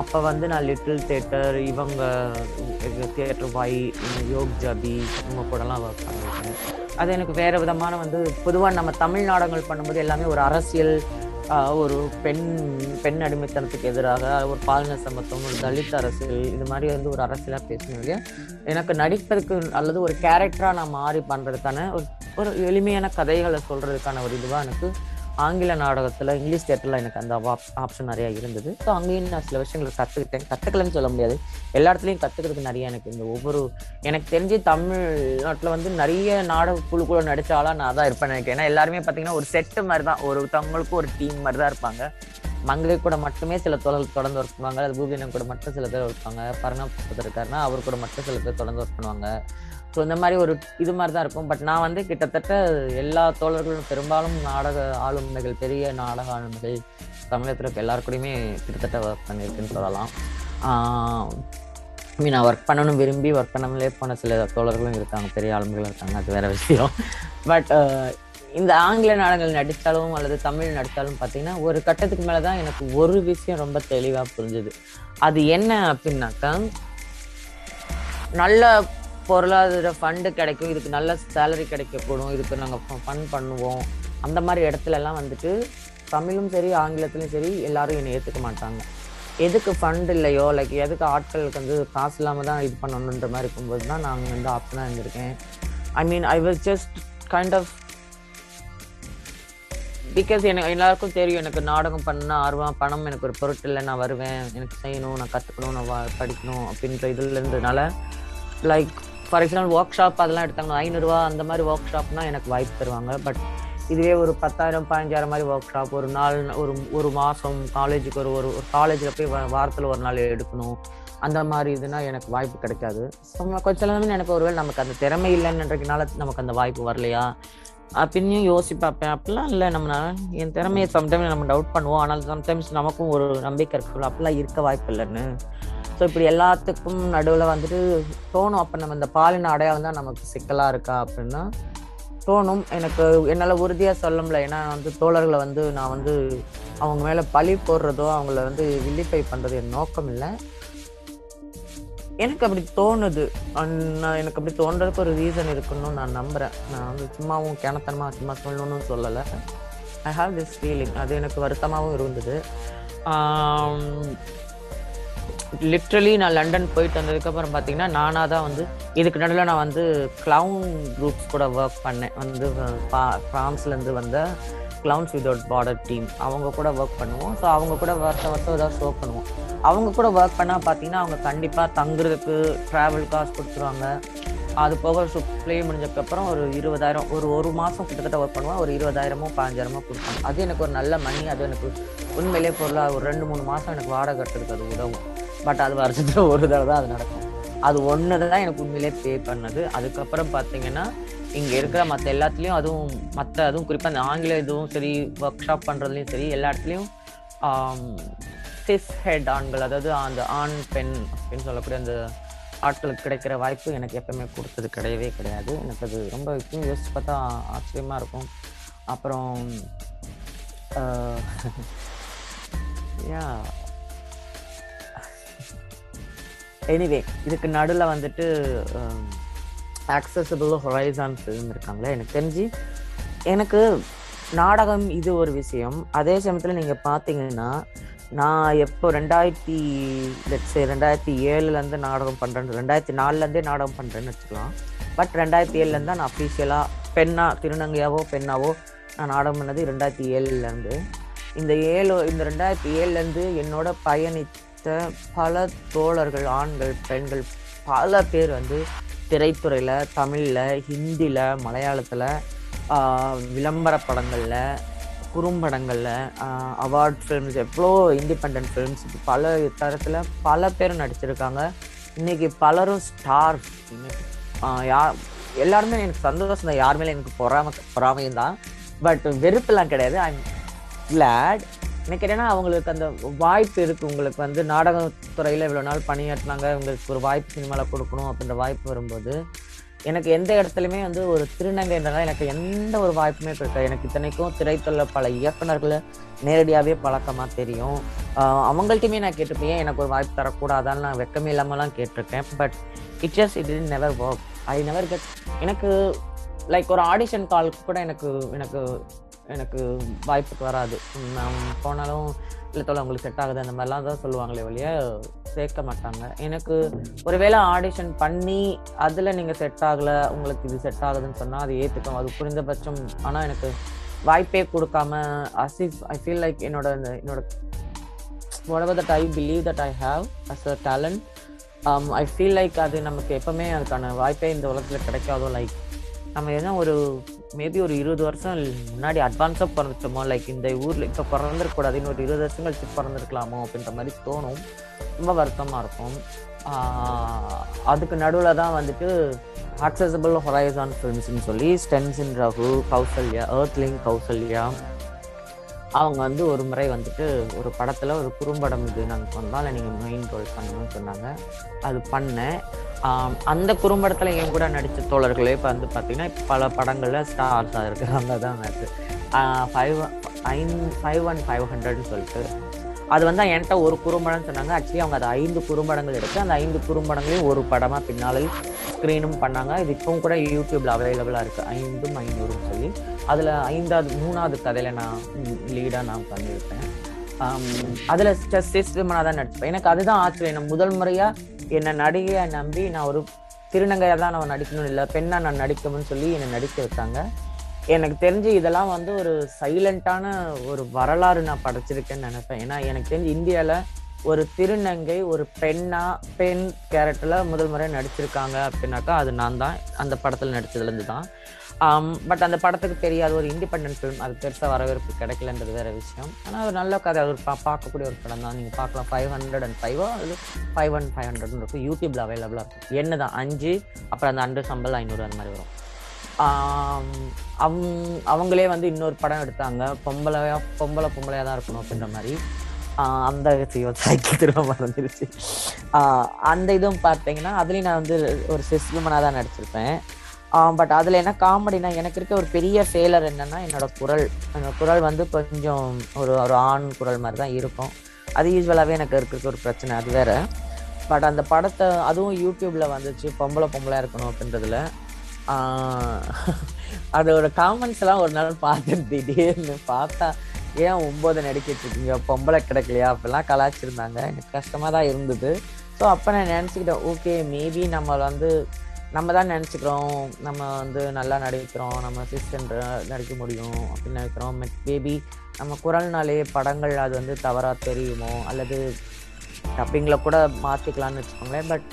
அப்போ வந்து நான் லிட்டில் தேட்டர் இவங்க தேட்டர் வாய் யோக் ஜபி இவங்க கூடலாம் ஒர்க் பண்ணியிருக்கேன். அது எனக்கு வேறு விதமான வந்து பொதுவாக நம்ம தமிழ் நாடகங்கள் பண்ணும்போது எல்லாமே ஒரு அரசியல் ஒரு பெண் பெண் அடிமைத்தனத்துக்கு எதிராக ஒரு பாலின சமத்துவம் ஒரு தலித் அரசியல் இது மாதிரி வந்து ஒரு அரசியலாக பேசணும் எனக்கு நடிப்பதற்கு அல்லது ஒரு கேரக்டராக நான் மாறி பண்ணுறதுக்கான ஒரு ஒரு எளிமையான கதைகளை சொல்கிறதுக்கான ஒரு இதுவாக எனக்கு ஆங்கில நாடகத்தில் இங்கிலீஷ் தேட்டரில் எனக்கு அந்த ஆப்ஷன் நிறையா இருந்தது. ஸோ அங்கேயும் நான் சில விஷயங்களை கற்றுக்கிட்டேன் கற்றுக்கலன்னு சொல்ல முடியாது. எல்லா இடத்துலையும் கற்றுக்கிறதுக்கு நிறைய எனக்கு இந்த ஒவ்வொரு எனக்கு தெரிஞ்சு தமிழ்நாட்டில் வந்து நிறைய நாடக குழு கூட நடிச்சாலும் நான் தான் இருப்பேன் நினைக்கிறேன். ஏன்னா எல்லாருமே பார்த்தீங்கன்னா ஒரு செட்டு மாதிரி தான். ஒரு தவங்களுக்கும் ஒரு டீம் மாதிரி தான் இருப்பாங்க. மங்கை கூட மட்டுமே சில தொழில் தொடர்ந்து ஒர்க் பண்ணுவாங்க. அது பூபியனம் கூட மட்டும் சில பேர் ஒர்க் பண்ணுவாங்க. பரணா இருக்காருன்னா அவர் கூட மட்டும் சில பேர் தொடர்ந்து ஒர்க் பண்ணுவாங்க. ஸோ இந்த மாதிரி ஒரு இது மாதிரி தான் இருக்கும். பட் நான் வந்து கிட்டத்தட்ட எல்லா தோழர்களும் பெரும்பாலும் நாடக ஆளுமைகள் பெரிய நாடக ஆளுமைகள் தமிழகத்தில் இருக்க எல்லாருக்கூடையுமே கிட்டத்தட்ட ஒர்க் பண்ணியிருக்குன்னு சொல்லலாம். மீன் நான் ஒர்க் பண்ணணும் விரும்பி ஒர்க் பண்ணாமலே போன சில தோழர்களும் இருக்காங்க பெரிய ஆளுமைகளும் இருக்காங்க அது வேற விஷயம். பட் இந்த ஆங்கில நாடகங்கள் நடித்தாலும் அல்லது தமிழ் நடித்தாலும் பார்த்தீங்கன்னா ஒரு கட்டத்துக்கு மேலே தான் எனக்கு ஒரு விஷயம் ரொம்ப தெளிவாக புரிஞ்சுது. அது என்ன அப்படின்னாக்கா நல்ல பொருளாதார ஃபண்டு கிடைக்கும் இதுக்கு நல்ல சேலரி கிடைக்கக்கூடும் இதுக்கு நாங்கள் ஃபண்ட் பண்ணுவோம். அந்த மாதிரி இடத்துலலாம் வந்துட்டு தமிழும் சரி ஆங்கிலத்துலையும் சரி எல்லாரும் என்னை ஏற்றுக்க மாட்டாங்க. எதுக்கு ஃபண்ட் இல்லையோ லைக் எதுக்கு ஆட்களுக்கு வந்து காசு இல்லாமல் தான் இது பண்ணணுன்ற மாதிரி இருக்கும்போது தான் நாங்கள் வந்து ஆப்ஷனாக இருந்திருக்கேன். I mean I was just kind of because எனக்கு எல்லாருக்கும் தெரியும் எனக்கு நாடகம் பண்ண ஆர்வம் பணம் எனக்கு ஒரு பொருட்டு இல்லை நான் வருவேன் எனக்கு செய்யணும் நான் கற்றுக்கணும் நான் படிக்கணும் அப்படின்ற இதுல இருந்ததுனால like for example workshop அதெல்லாம் எடுத்தாங்கன்னா ஐநூறுரூவா அந்த மாதிரி ஒர்க் ஷாப்னா எனக்கு வாய்ப்பு தருவாங்க. பட் இதுவே ஒரு பத்தாயிரம் பதினஞ்சாயிரம் மாதிரி ஒர்க் ஷாப் ஒரு நாள் ஒரு ஒரு மாதம் காலேஜுக்கு ஒரு ஒரு ஒரு காலேஜில் போய் வாரத்தில் ஒரு நாள் எடுக்கணும். அந்த மாதிரி இதுனா எனக்கு வாய்ப்பு கிடைக்காது. ஸோ கொஞ்சம் சில எனக்கு ஒருவேளை நமக்கு அந்த திறமை இல்லைன்றதுனால நமக்கு அந்த வாய்ப்பு வரலையா? அப்படின்னு யோசிச்சு பார்ப்பேன் அப்படிலாம் இல்லை. நம்ம என் திறமையை சம்டைம்ஸ் நம்ம டவுட் பண்ணுவோம். ஆனால் சம்டைம்ஸ் நமக்கும் ஒரு நம்பிக்கை இருக்குல்ல. அப்படிலாம் இருக்க வாய்ப்பு இல்லைன்னு. ஸோ இப்படி எல்லாத்துக்கும் நடுவில் வந்துட்டு தோணும். அப்போ நம்ம இந்த பாலின அடையாளம் தான் நமக்கு சிக்கலாக இருக்கா அப்படின்னா தோணும். எனக்கு என்னால் உறுதியாக சொல்ல முடியல. ஏன்னா வந்து தோழர்களை வந்து நான் வந்து அவங்க மேலே பழி போடுறதோ அவங்கள வந்து வில்லிஃபை பண்ணுறது என் நோக்கம் இல்லை. எனக்கு அப்படி தோணுது. நான் எனக்கு அப்படி தோன்றதுக்கு ஒரு ரீசன் இருக்குன்னு நான் நம்புகிறேன் நான் வந்து சும்மாவும் கிணத்தனமாக சும்மா சொல்லணும்னு சொல்லலை. ஐ ஹாவ் திஸ் ஃபீலிங் அது எனக்கு வருத்தமாகவும் இருந்தது. லிட்ரலி நான் லண்டன் போயிட்டு வந்ததுக்கப்புறம் பார்த்தீங்கன்னா நானாக தான் வந்து இதுக்கு நடுவில் நான் வந்து க்ளவுன் குரூப்ஸ் கூட ஒர்க் பண்ணேன். வந்து பா- ஃப்ரான்ஸ்லேருந்து வந்த க்ளவுன்ஸ் விதவுட் பார்டர் டீம் அவங்க கூட ஒர்க் பண்ணுவோம். ஸோ அவங்க கூட வருஷம் வருஷம் ஏதாவது ஷோ பண்ணுவோம். அவங்க கூட ஒர்க் பண்ணால் பார்த்தீங்கன்னா அவங்க கண்டிப்பாக தங்குறதுக்கு ட்ராவல் காசு கொடுத்துருவாங்க. அது போக ப்ளே முடிஞ்சதுக்கப்புறம் ஒரு இருபதாயிரம் ஒரு ஒரு மாதம் கிட்டத்தட்ட ஒர்க் பண்ணுவோம். ஒரு இருபதாயிரமோ பதினஞ்சாயிரமோ கொடுப்பாங்க அது எனக்கு ஒரு நல்ல மணி அது எனக்கு உண்மையிலே பொருளாக ஒரு ரெண்டு மூணு மாதம் எனக்கு வாடகை கட்டுறதுக்கு அது உதவும். பட் அது வருஷத்துல ஒரு தடவை தான் அது நடக்கும். அது ஒன்று தான் எனக்கு உண்மையிலே பே பண்ணது. அதுக்கப்புறம் பார்த்தீங்கன்னா இங்கே இருக்கிற மற்ற எல்லாத்துலேயும் அதுவும் மற்ற அதுவும் குறிப்பாக அந்த ஆங்கில இதுவும் சரி ஒர்க் ஷாப் பண்ணுறதுலையும் சரி எல்லா இடத்துலையும் சிஸ் ஹெட் ஆண்கள் அதாவது அந்த ஆண் பெண் அப்படின்னு சொல்லக்கூடிய அந்த ஆட்களுக்கு கிடைக்கிற வாய்ப்பு எனக்கு எப்பவுமே கொடுத்தது கிடையவே கிடையாது. எனக்கு அது ரொம்ப இப்பயும் யோசிச்சு பார்த்தா ஆச்சரியமாக இருக்கும். அப்புறம் யா எனிவே இதுக்கு நடுவில் வந்துட்டு ஆக்சசபிள் ஹொரைசான் ஃபிலிம் இருக்காங்களே எனக்கு தெரிஞ்சு. எனக்கு நாடகம் இது ஒரு விஷயம். அதே சமயத்தில் நீங்கள் பார்த்தீங்கன்னா நான் எப்போ ரெண்டாயிரத்தி லட்ச ரெண்டாயிரத்தி ஏழுலேருந்து நாடகம் பண்ணுறேன் ரெண்டாயிரத்தி நாலுலேருந்தே நாடகம் பண்ணுறேன்னு வச்சுக்கலாம். பட் ரெண்டாயிரத்தி ஏழுலேருந்து தான் நான் அஃபீஷியலாக பெண்ணா திருநங்கையாவோ பெண்ணாவோ நான் நாடகம் பண்ணது ரெண்டாயிரத்தி ஏழுலேருந்து இந்த ஏழு இந்த ரெண்டாயிரத்தி ஏழுலேருந்து என்னோட பார்த்த பல தோழர்கள் ஆண்கள் பெண்கள் பல பேர் வந்து திரைத்துறையில் தமிழில் ஹிந்தியில் மலையாளத்தில் விளம்பர படங்களில் குறும்படங்களில் அவார்ட் ஃபிலிம்ஸ் எவ்வளோ இண்டிபெண்ட் ஃபிலிம்ஸ் பல தரத்தில் பல பேர் நடிச்சிருக்காங்க. இன்னைக்கு பலரும் ஸ்டார் யா எல்லாருமே எனக்கு சந்தோஷம் தான். யார் மேலே எனக்கு பொறாம பொறாமையும் தான். பட் வெறுப்பெல்லாம் கிடையாது. ஐ கிளாட் எனக்கு என்னன்னா அவங்களுக்கு அந்த வாய்ப்பு இருக்குது உங்களுக்கு வந்து நாடகத்துறையில் இவ்வளோ நாள் பணியாற்றினாங்க. உங்களுக்கு ஒரு வாய்ப்பு சினிமாவில் கொடுக்கணும் அப்படின்ற வாய்ப்பு வரும்போது எனக்கு எந்த இடத்துலையுமே வந்து ஒரு திருநங்கைன்றதால் எனக்கு எந்த ஒரு வாய்ப்புமே கிடைக்காது எனக்கு இத்தனைக்கும் திரைத்துள்ள பல இயக்குனர்களை நேரடியாகவே பழக்கமாக தெரியும். அவங்கள்ட்டையுமே நான் கேட்டிருப்பேன் ஏன் எனக்கு ஒரு வாய்ப்பு தரக்கூடாதான்னு? நான் வெக்கமே இல்லாமலாம் கேட்டிருக்கேன். But it just it in never work I never get எனக்கு லைக் ஒரு ஆடிஷன் காலுக்கு கூட எனக்கு எனக்கு எனக்கு வாய்ப்புக்கு வராது. நான் போனாலும் இல்லை தோலை உங்களுக்கு செட் ஆகுது. அந்த மாதிரிலாம் தான் சொல்லுவாங்களே ஒழிய சேர்க்க மாட்டாங்க. எனக்கு ஒருவேளை ஆடிஷன் பண்ணி அதில் நீங்கள் செட் ஆகலை உங்களுக்கு இது செட் ஆகுதுன்னு சொன்னால் அது ஏற்றுக்கும் அது புரிந்தபட்சம். ஆனால் எனக்கு வாய்ப்பே கொடுக்காம அசிஃப் ஐ ஃபீல் லைக் என்னோட இந்த- என்னோட whatever that I believe that I have as a talent I feel like அது நமக்கு எப்பவுமே அதுக்கான வாய்ப்பே இந்த உலகத்தில் கிடைக்காதோ லைக் நம்ம என்ன ஒரு மேபி ஒரு இருபது வருஷம் முன்னாடி அட்வான்ஸாக பிறந்துட்டோமோ லைக் இந்த ஊரில் இப்போ பிறந்திருக்கக்கூடாது இன்னொரு இருபது வருஷம் கழிச்சு பிறந்திருக்கலாமோ அப்படின்ற மாதிரி தோணும். ரொம்ப வருத்தமாக இருக்கும். அதுக்கு நடுவில் தான் வந்துட்டு accessible ஹொரைசான் ஃபிலிம்ஸ்னு சொல்லி ஸ்டென்சின் ரகு கௌசல்யா ஏர்த்லிங் கௌசல்யா அவங்க வந்து ஒரு முறை வந்துட்டு ஒரு படத்தில் ஒரு குறும்படம் இது நாங்கள் சொன்னால் நீங்கள் மெயின் ரோல் பண்ணணும்னு சொன்னாங்க. அது பண்ணேன். அந்த குறும்படத்தில் என் கூட நடித்த தோழர்களே இப்போ வந்து பார்த்தீங்கன்னா பல படங்களில் ஸ்டார்ஸாக இருக்கிறாங்க தான் எனக்கு ஃபைவ் ஐன் ஃபைவ் ஒன் ஃபைவ் ஹண்ட்ரட்னு சொல்லிட்டு அது வந்து என்கிட்ட ஒரு குறும்படம்னு சொன்னாங்க. ஆக்சுவலி அவங்க அது ஐந்து குறும்படங்கள் எடுத்து அந்த ஐந்து குறும்படங்களையும் ஒரு படமாக பின்னாளில் ஸ்க்ரீனும் பண்ணாங்க. இது இப்போவும் கூட யூடியூப்ல அவைலபிளாக இருக்குது ஐந்தும் ஐநூறும் சொல்லி. அதில் ஐந்தாவது மூணாவது கதையில் நான் லீடாக நான் பண்ணியிருப்பேன் அதில் ஸ்டெஸ் விமனாக தான் நடிப்பேன் எனக்கு அதுதான் ஆச்சரியம். நான் முதல் முறையாக என்னை நடிகையை நம்பி நான் ஒரு திருநங்கையாக தான் நான் நடிக்கணும் இல்லை பெண்ணாக நான் நடிக்கணும்னு சொல்லி என்னை நடிக்க வச்சாங்க. எனக்கு தெரிஞ்சு இதெல்லாம் வந்து ஒரு சைலண்டான ஒரு வரலாறு நான் படைச்சிருக்கேன்னு நினைப்பேன். ஏன்னா எனக்கு தெரிஞ்சு இந்தியாவில் ஒரு திருநங்கை ஒரு பெண்ணா பெண் கேரக்டரில் முதல் முறை நடிச்சிருக்காங்க அப்படின்னாக்கா அது நான் தான். அந்த படத்தில் நடிச்சதுலேருந்து தான். பட் அந்த படத்துக்கு தெரியாத ஒரு இண்டிபெண்ட் ஃபிலிம் அது பெருசாக வரவேற்பு கிடைக்கலன்றது வேற விஷயம். ஆனால் ஒரு நல்ல கதை. அது ஒரு பா பார்க்கக்கூடிய ஒரு படம் தான். நீங்கள் பார்க்கலாம். ஃபைவ் ஹண்ட்ரட் அண்ட் ஃபைவோ அது ஃபைவ் ஒன் ஃபைவ் ஹண்ட்ரட்னு இருக்கும். யூடியூப்ல அவைலபிளாக இருக்கும். என்ன தான் அஞ்சு அப்புறம் அந்த அண்டு சம்பல் ஐநூறு அந்த மாதிரி வரும். அவங்க அவங்களே வந்து இன்னொரு படம் எடுத்தாங்க. பொம்பளையா பொம்பளை பொம்பளையாக தான் இருக்கணும் அப்படின்ற மாதிரி. அந்த சாய்க்கு திரும்ப மறந்துருச்சு. அந்த இதுவும் பார்த்தீங்கன்னா அதுலேயும் நான் வந்து ஒரு சிஸ்லமனாக தான் நடிச்சிருப்பேன். பட் அதில் என்ன காமெடினா எனக்கு இருக்க ஒரு பெரிய ஃபெயிலர் என்னன்னா என்னோட குரல். என்னோட குரல் வந்து கொஞ்சம் ஒரு ஒரு ஆண் குரல் மாதிரி தான் இருக்கும். அது யூஸ்வலாகவே எனக்கு இருக்கிற ஒரு பிரச்சனை அது வேற. பட் அந்த படத்தை அதுவும் யூடியூப்பில் வந்துச்சு பொம்பளை பொம்பளையாக இருக்கணும் அப்படின்றதுல. அதோட காமெண்ட்ஸ் எல்லாம் ஒரு நாள் பார்த்துட்டு திடீர்னு பார்த்தா ஏன் ஒம்பது நடிக்கிட்டு இருக்கீங்க? பொம்பளை கிடைக்கலையா? அப்படிலாம் கலாச்சிருந்தாங்க எனக்கு கஷ்டமாக தான் இருந்தது. ஸோ அப்போ நான் நினச்சிக்கிட்டேன் ஓகே மேபி நம்ம வந்து நம்ம தான் நினச்சிக்கிறோம். நம்ம வந்து நல்லா நடிக்கிறோம். நம்ம சிஸ்டர் நடிக்க முடியும். அப்படின்னு நினைக்கிறோம். மேபி நம்ம குரல்னாலே படங்கள் அது வந்து தவறாக தெரியுமோ? அல்லது டப்பிங்கில் கூட மாற்றிக்கலாம்னு வச்சுக்கோங்களேன். பட்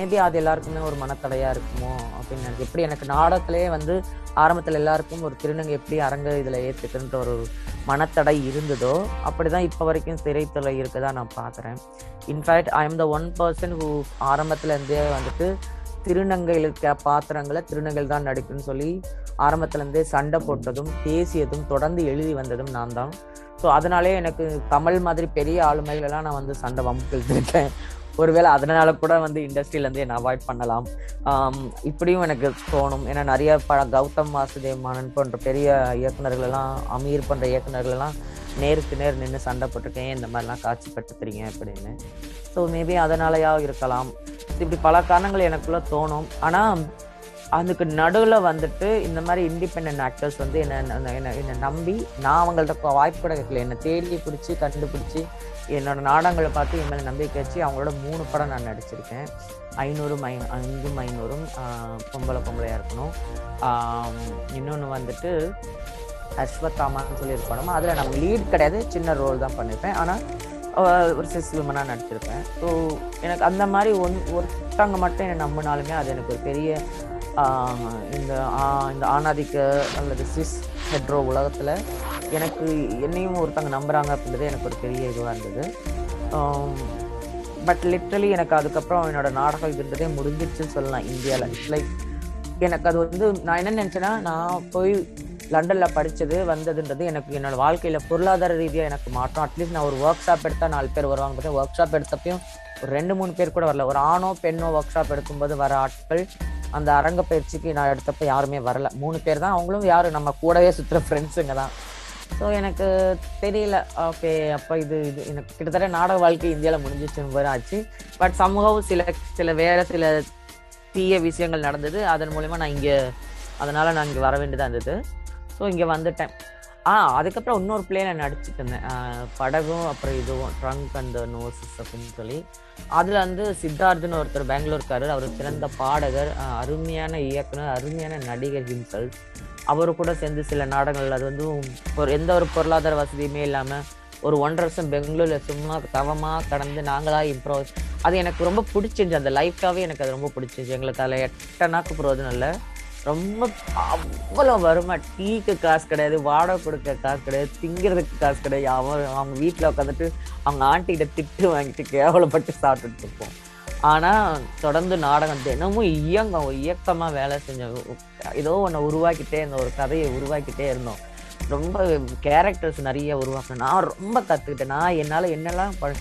மேபி அது எல்லாருக்குமே ஒரு மனத்தடையாக இருக்குமோ அப்படின்னு எனக்கு எப்படி எனக்கு நாடகத்திலே வந்து ஆரம்பத்தில் எல்லாருக்கும் ஒரு திருநங்கை எப்படி அரங்க இதில் ஏற்றுக்குன்ற ஒரு மனத்தடை இருந்ததோ அப்படிதான் இப்போ வரைக்கும் திரைத்துறை இருக்கதான் நான் பார்க்குறேன் in fact I am the one person who ஆரம்பத்துலேருந்தே வந்துட்டு திருநங்கைகளுக்கு பாத்திரங்களை திருநங்கையில் தான் நடிக்குன்னு சொல்லி ஆரம்பத்துலேருந்தே சண்டை போட்டதும் பேசியதும் தொடர்ந்து எழுதி வந்ததும் நான் தான். ஸோ அதனாலே எனக்கு கமல் மாதிரி பெரிய ஆளுமைகளெல்லாம் நான் வந்து சண்டை வம்புக்கிருக்கேன் ஒருவேளை அதனால கூட வந்து இண்டஸ்ட்ரியிலேருந்து என்னை அவாய்ட் பண்ணலாம். இப்படியும் எனக்கு தோணும். ஏன்னா நிறைய ப கௌதம் வாசுதேவ் மானன் போன்ற பெரிய இயக்குநர்களெல்லாம் அமீர் போன்ற இயக்குநர்களெல்லாம் நேருக்கு நேர் நின்று சண்டை போட்டிருக்கேன். இந்த மாதிரிலாம் காட்சிப்படுத்துறீங்க அப்படின்னு. ஸோ மேபி அதனாலயா இருக்கலாம். இப்படி பல காரணங்கள் எனக்குள்ளே தோணும். ஆனால் அதுக்கு நடுவில் வந்துட்டு இந்த மாதிரி இண்டிபெண்ட் ஆக்டர்ஸ் வந்து என்னை என்னை நம்பி நான் அவங்கள்ட்ட வாய்ப்பு கூட கேட்கல. என்னை தேடி பிடிச்சி கண்டுபிடிச்சி என்னோட நாடகங்களை பார்த்து என் மேலே நம்பிக்கை வச்சு அவங்களோட மூணு படம் நான் நடிச்சிருக்கேன். ஐநூறும் ஐ அஞ்சும் ஐநூறும் பொம்பளை பொம்பளையாக இருக்கணும். இன்னொன்று வந்துட்டு அஸ்வத்தாமான்னு சொல்லி ஒரு படம். அதில் நம்ம லீட் கிடையாது. சின்ன ரோல் தான் பண்ணியிருப்பேன் ஆனால் ஒரு சிஸ் விமனாக நடிச்சிருப்பேன். ஸோ எனக்கு அந்த மாதிரி ஒன் ஒருத்தவங்க மட்டும் என்னை நம்பினாலுமே அது எனக்கு ஒரு பெரிய இந்த ஆ- இந்த ஆணாதிக்க அல்லது சிஸ் ஹெட்ரோ உலகத்தில் எனக்கு என்னையும் ஒருத்தவங்க நம்புகிறாங்க அப்படின்றது எனக்கு ஒரு பெரிய இதுவாக இருந்தது. பட் லிட்ரலி எனக்கு அதுக்கப்புறம் என்னோட நாடகம் இருந்ததே முடிஞ்சிருச்சுன்னு சொல்லலாம் இந்தியாவில் இட்ஸ் லைக் எனக்கு அது வந்து நான் என்ன நினச்சேன்னா நான் போய் லண்டனில் படித்தது வந்ததுன்றது எனக்கு என்னோடய வாழ்க்கையில் பொருளாதார ரீதியாக எனக்கு மாற்றம். அட்லீஸ்ட் நான் ஒரு ஒர்க் ஷாப் எடுத்தால் நாலு பேர் வருவாங்க பார்த்தேன் ஒர்க் ஷாப் எடுத்தப்பையும் ஒரு ரெண்டு மூணு பேர் கூட வரல. ஒரு ஆணோ பெண்ணோ ஒர்க் ஷாப் எடுக்கும்போது வர ஆட்கள் அந்த அரங்க பயிற்சிக்கு நான் எடுத்தப்ப யாருமே வரல. மூணு பேர் தான். அவங்களும் யாரும் நம்ம கூடவே சுற்றுற ஃப்ரெண்ட்ஸுங்க தான். ஸோ எனக்கு தெரியல. ஓகே அப்போ இது இது எனக்கு கிட்டத்தட்ட நாடக வாழ்க்கை இந்தியாவில் முடிஞ்சிச்சுன்னு போல ஆச்சு. பட் சமூகம் சில சில வேற சில தீய விஷயங்கள் நடந்தது. அதன் மூலயமா நான் இங்கே அதனால் நான் இங்கே வர வேண்டியதாக இருந்தது. ஸோ இங்கே வந்துட்டேன். ஆ அதுக்கப்புறம் இன்னொரு பிளேல நான் இருந்தேன். படகும் அப்புறம் இதுவும் ட்ரங்க் அண்ட் நோசஸ் அப்படின்னு சொல்லி. அதில் வந்து சித்தார்த்துன்னு ஒருத்தர் பெங்களூர்காரர். அவர் சிறந்த பாடகர் அருமையான இயக்குனர் அருமையான நடிகர் ஹிம்சல். அவரு கூட சேர்ந்து சில நாடகங்கள். அது வந்து ஒரு எந்த ஒரு பொருளாதார வசதியுமே இல்லாமல் ஒரு ஒன்றரை வருஷம் பெங்களூரில் சும்மா தவமாக கடந்து நாங்களாக இம்ப்ரோஸ் அது எனக்கு ரொம்ப பிடிச்சிருந்துச்சு. அந்த லைஃபாவே எனக்கு அது ரொம்ப பிடிச்சிருந்துச்சு. எங்களுக்கு அதில் எட்டனாக்கு பிரயோஜனம் இல்லை ரொம்ப அவ்வளோ வருமா? டீக்கு காசு கிடையாது வாடகை கொடுக்க காசு கிடையாது திங்கிறதுக்கு காசு கிடையாது. அவன் அவங்க வீட்டில் உட்காந்துட்டு அவங்க ஆண்டிகிட்ட திட்டு வாங்கிட்டு கேவலப்பட்டு சாப்பிட்டுட்டு இருப்போம். ஆனால் தொடர்ந்து நாடகம் தினமும் இயங்கம். இயக்கமாக வேலை செஞ்சோம் ஏதோ ஒன்று உருவாக்கிட்டே இருந்தோம். ஒரு கதையை உருவாக்கிட்டே இருந்தோம். ரொம்ப கேரக்டர்ஸ் நிறைய உருவாக்கணும். நான் ரொம்ப கற்றுக்கிட்டேன் நான் என்னால் என்னெல்லாம் ப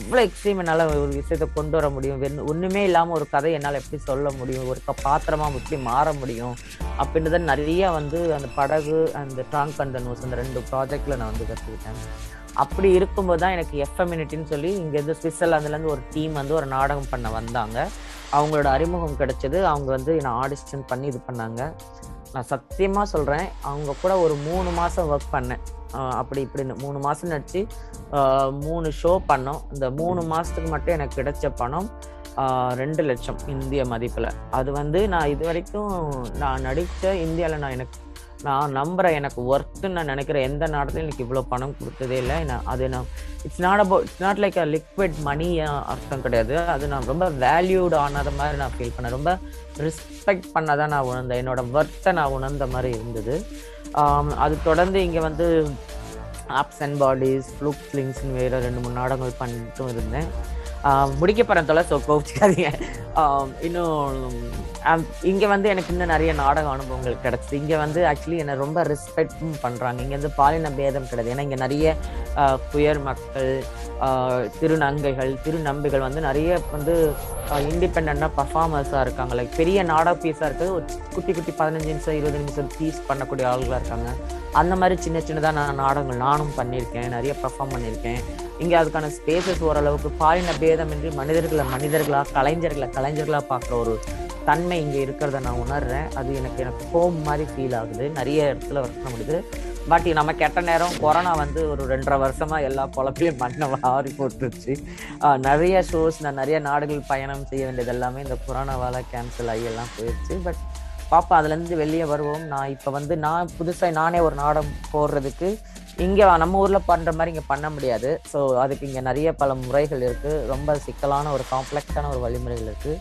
இவ்வளோ எக்ஸ்ட்ரீம் என்னால் ஒரு விஷயத்தை கொண்டு வர முடியும். வெறும் ஒன்றுமே இல்லாமல் ஒரு கதை என்னால் எப்படி சொல்ல முடியும்? ஒரு க பாத்திரமாக எப்படி மாற முடியும்? அப்படின்றத நிறைய வந்து அந்த படகு அந்த ட்ராங்க் அண்ட் நோஸ் அந்த ரெண்டு ப்ராஜெக்டில் நான் வந்து கற்றுக்கிட்டேன் அப்படி இருக்கும்போது தான் எனக்கு எஃப்எம்யூனிட்டின்னு சொல்லி இங்கேருந்து சுவிட்சர்லாந்துலேருந்து ஒரு டீம் வந்து ஒரு நாடகம் பண்ண வந்தாங்க. அவங்களோட அறிமுகம் கிடைச்சது. அவங்க வந்து நான் ஆடிஷன் பண்ணி இது பண்ணாங்க. நான் சத்தியமாக சொல்கிறேன் அவங்க கூட ஒரு மூணு மாதம் ஒர்க் பண்ணேன். அப்படி இப்படின்னு மூணு மாதம் நடிச்சு மூணு ஷோ பண்ணோம். இந்த மூணு மாதத்துக்கு மட்டும் எனக்கு கிடைச்ச பணம் ரெண்டு லட்சம் இந்திய மதிப்பில். அது வந்து நான் இது வரைக்கும் நான் நடித்த இந்தியாவில் நான் எனக்கு நான் நம்புகிறேன் எனக்கு ஒர்த்துன்னு நான் நினைக்கிறேன் எந்த நாடத்துலையும் எனக்கு இவ்வளோ பணம் கொடுத்ததே இல்லை. நான் அது நான் it's not about it's not like a liquid money அர்த்தம் கிடையாது. அது நான் ரொம்ப வேல்யூடு ஆனது மாதிரி நான் ஃபீல் பண்ணேன். ரொம்ப ரெஸ்பெக்ட் பண்ணதான் நான் உணர்ந்தேன். என்னோட ஒர்த்தை நான் உணர்ந்த மாதிரி இருந்தது. அது தொடர்ந்து இங்கே வந்து ஆப்ஸ் அண்ட் பாடிஸ் ஃப்ளூக் ஃபிலிங்ஸ்னு வேறு ரெண்டு மூணு நாடகங்கள் பண்ணிட்டும் இருந்தேன். முடிக்க போகிறேன் தொலை ஸோ கோவிச்சுக்காதீங்க. இன்னும் இங்கே வந்து எனக்கு இன்னும் நிறைய நாடக அனுபவங்கள் கிடச்சிது. இங்கே வந்து ஆக்சுவலி என்னை ரொம்ப ரெஸ்பெக்டும் பண்ணுறாங்க இங்கே வந்து பாலின பேதம் கிடையாது. ஏன்னா இங்கே நிறைய குயர் மக்கள் திருநங்கைகள் திருநம்பிகள் வந்து நிறைய வந்து இண்டிபெண்ட்டாக பர்ஃபார்மர்ஸாக இருக்காங்க. லைக் பெரிய நாடக பீஸாக இருக்குது ஒரு குட்டி குட்டி பதினஞ்சு நிமிஷம் இருபது நிமிஷம் பீஸ் பண்ணக்கூடிய ஆளுகளாக இருக்காங்க. அந்த மாதிரி சின்ன சின்னதாக நான் நாடகங்கள் நானும் பண்ணியிருக்கேன் நிறைய பர்ஃபார்ம் பண்ணியிருக்கேன். இங்கே அதுக்கான ஸ்பேசஸ் ஓரளவுக்கு பாலின பேதமின்றி மனிதர்களை மனிதர்களாக கலைஞர்களை கலைஞர்களாக பார்க்குற ஒரு தன்மை இங்கே இருக்கிறத நான் உணர்றேன். அது எனக்கு எனக்கு ஹோம் மாதிரி ஃபீல் ஆகுது. நிறைய இடத்துல ஒர்க் பண்ண முடியுது. பட் நம்ம கெட்ட நேரம் கொரோனா வந்து ஒரு ரெண்டரை வருஷமா எல்லா பொழப்பையும் மண்ணை ஆறி போட்டுருச்சு. நிறைய ஷோஸ் நான் நிறைய நாடுகள் பயணம் செய்ய வேண்டியது எல்லாமே இந்த கொரோனாவால் கேன்சல் ஆகி எல்லாம் போயிடுச்சு பட் பாப்பா அதுலேருந்து வெளியே வருவோம். நான் இப்போ வந்து நான் புதுசாக நானே ஒரு நாடம் போடுறதுக்கு இங்கே நம்ம ஊரில் பண்ணுற மாதிரி இங்கே பண்ண முடியாது. ஸோ அதுக்கு இங்கே நிறைய பல முறைகள் இருக்குது ரொம்ப சிக்கலான ஒரு காம்ப்ளெக்ஸான ஒரு வழிமுறைகள் இருக்குது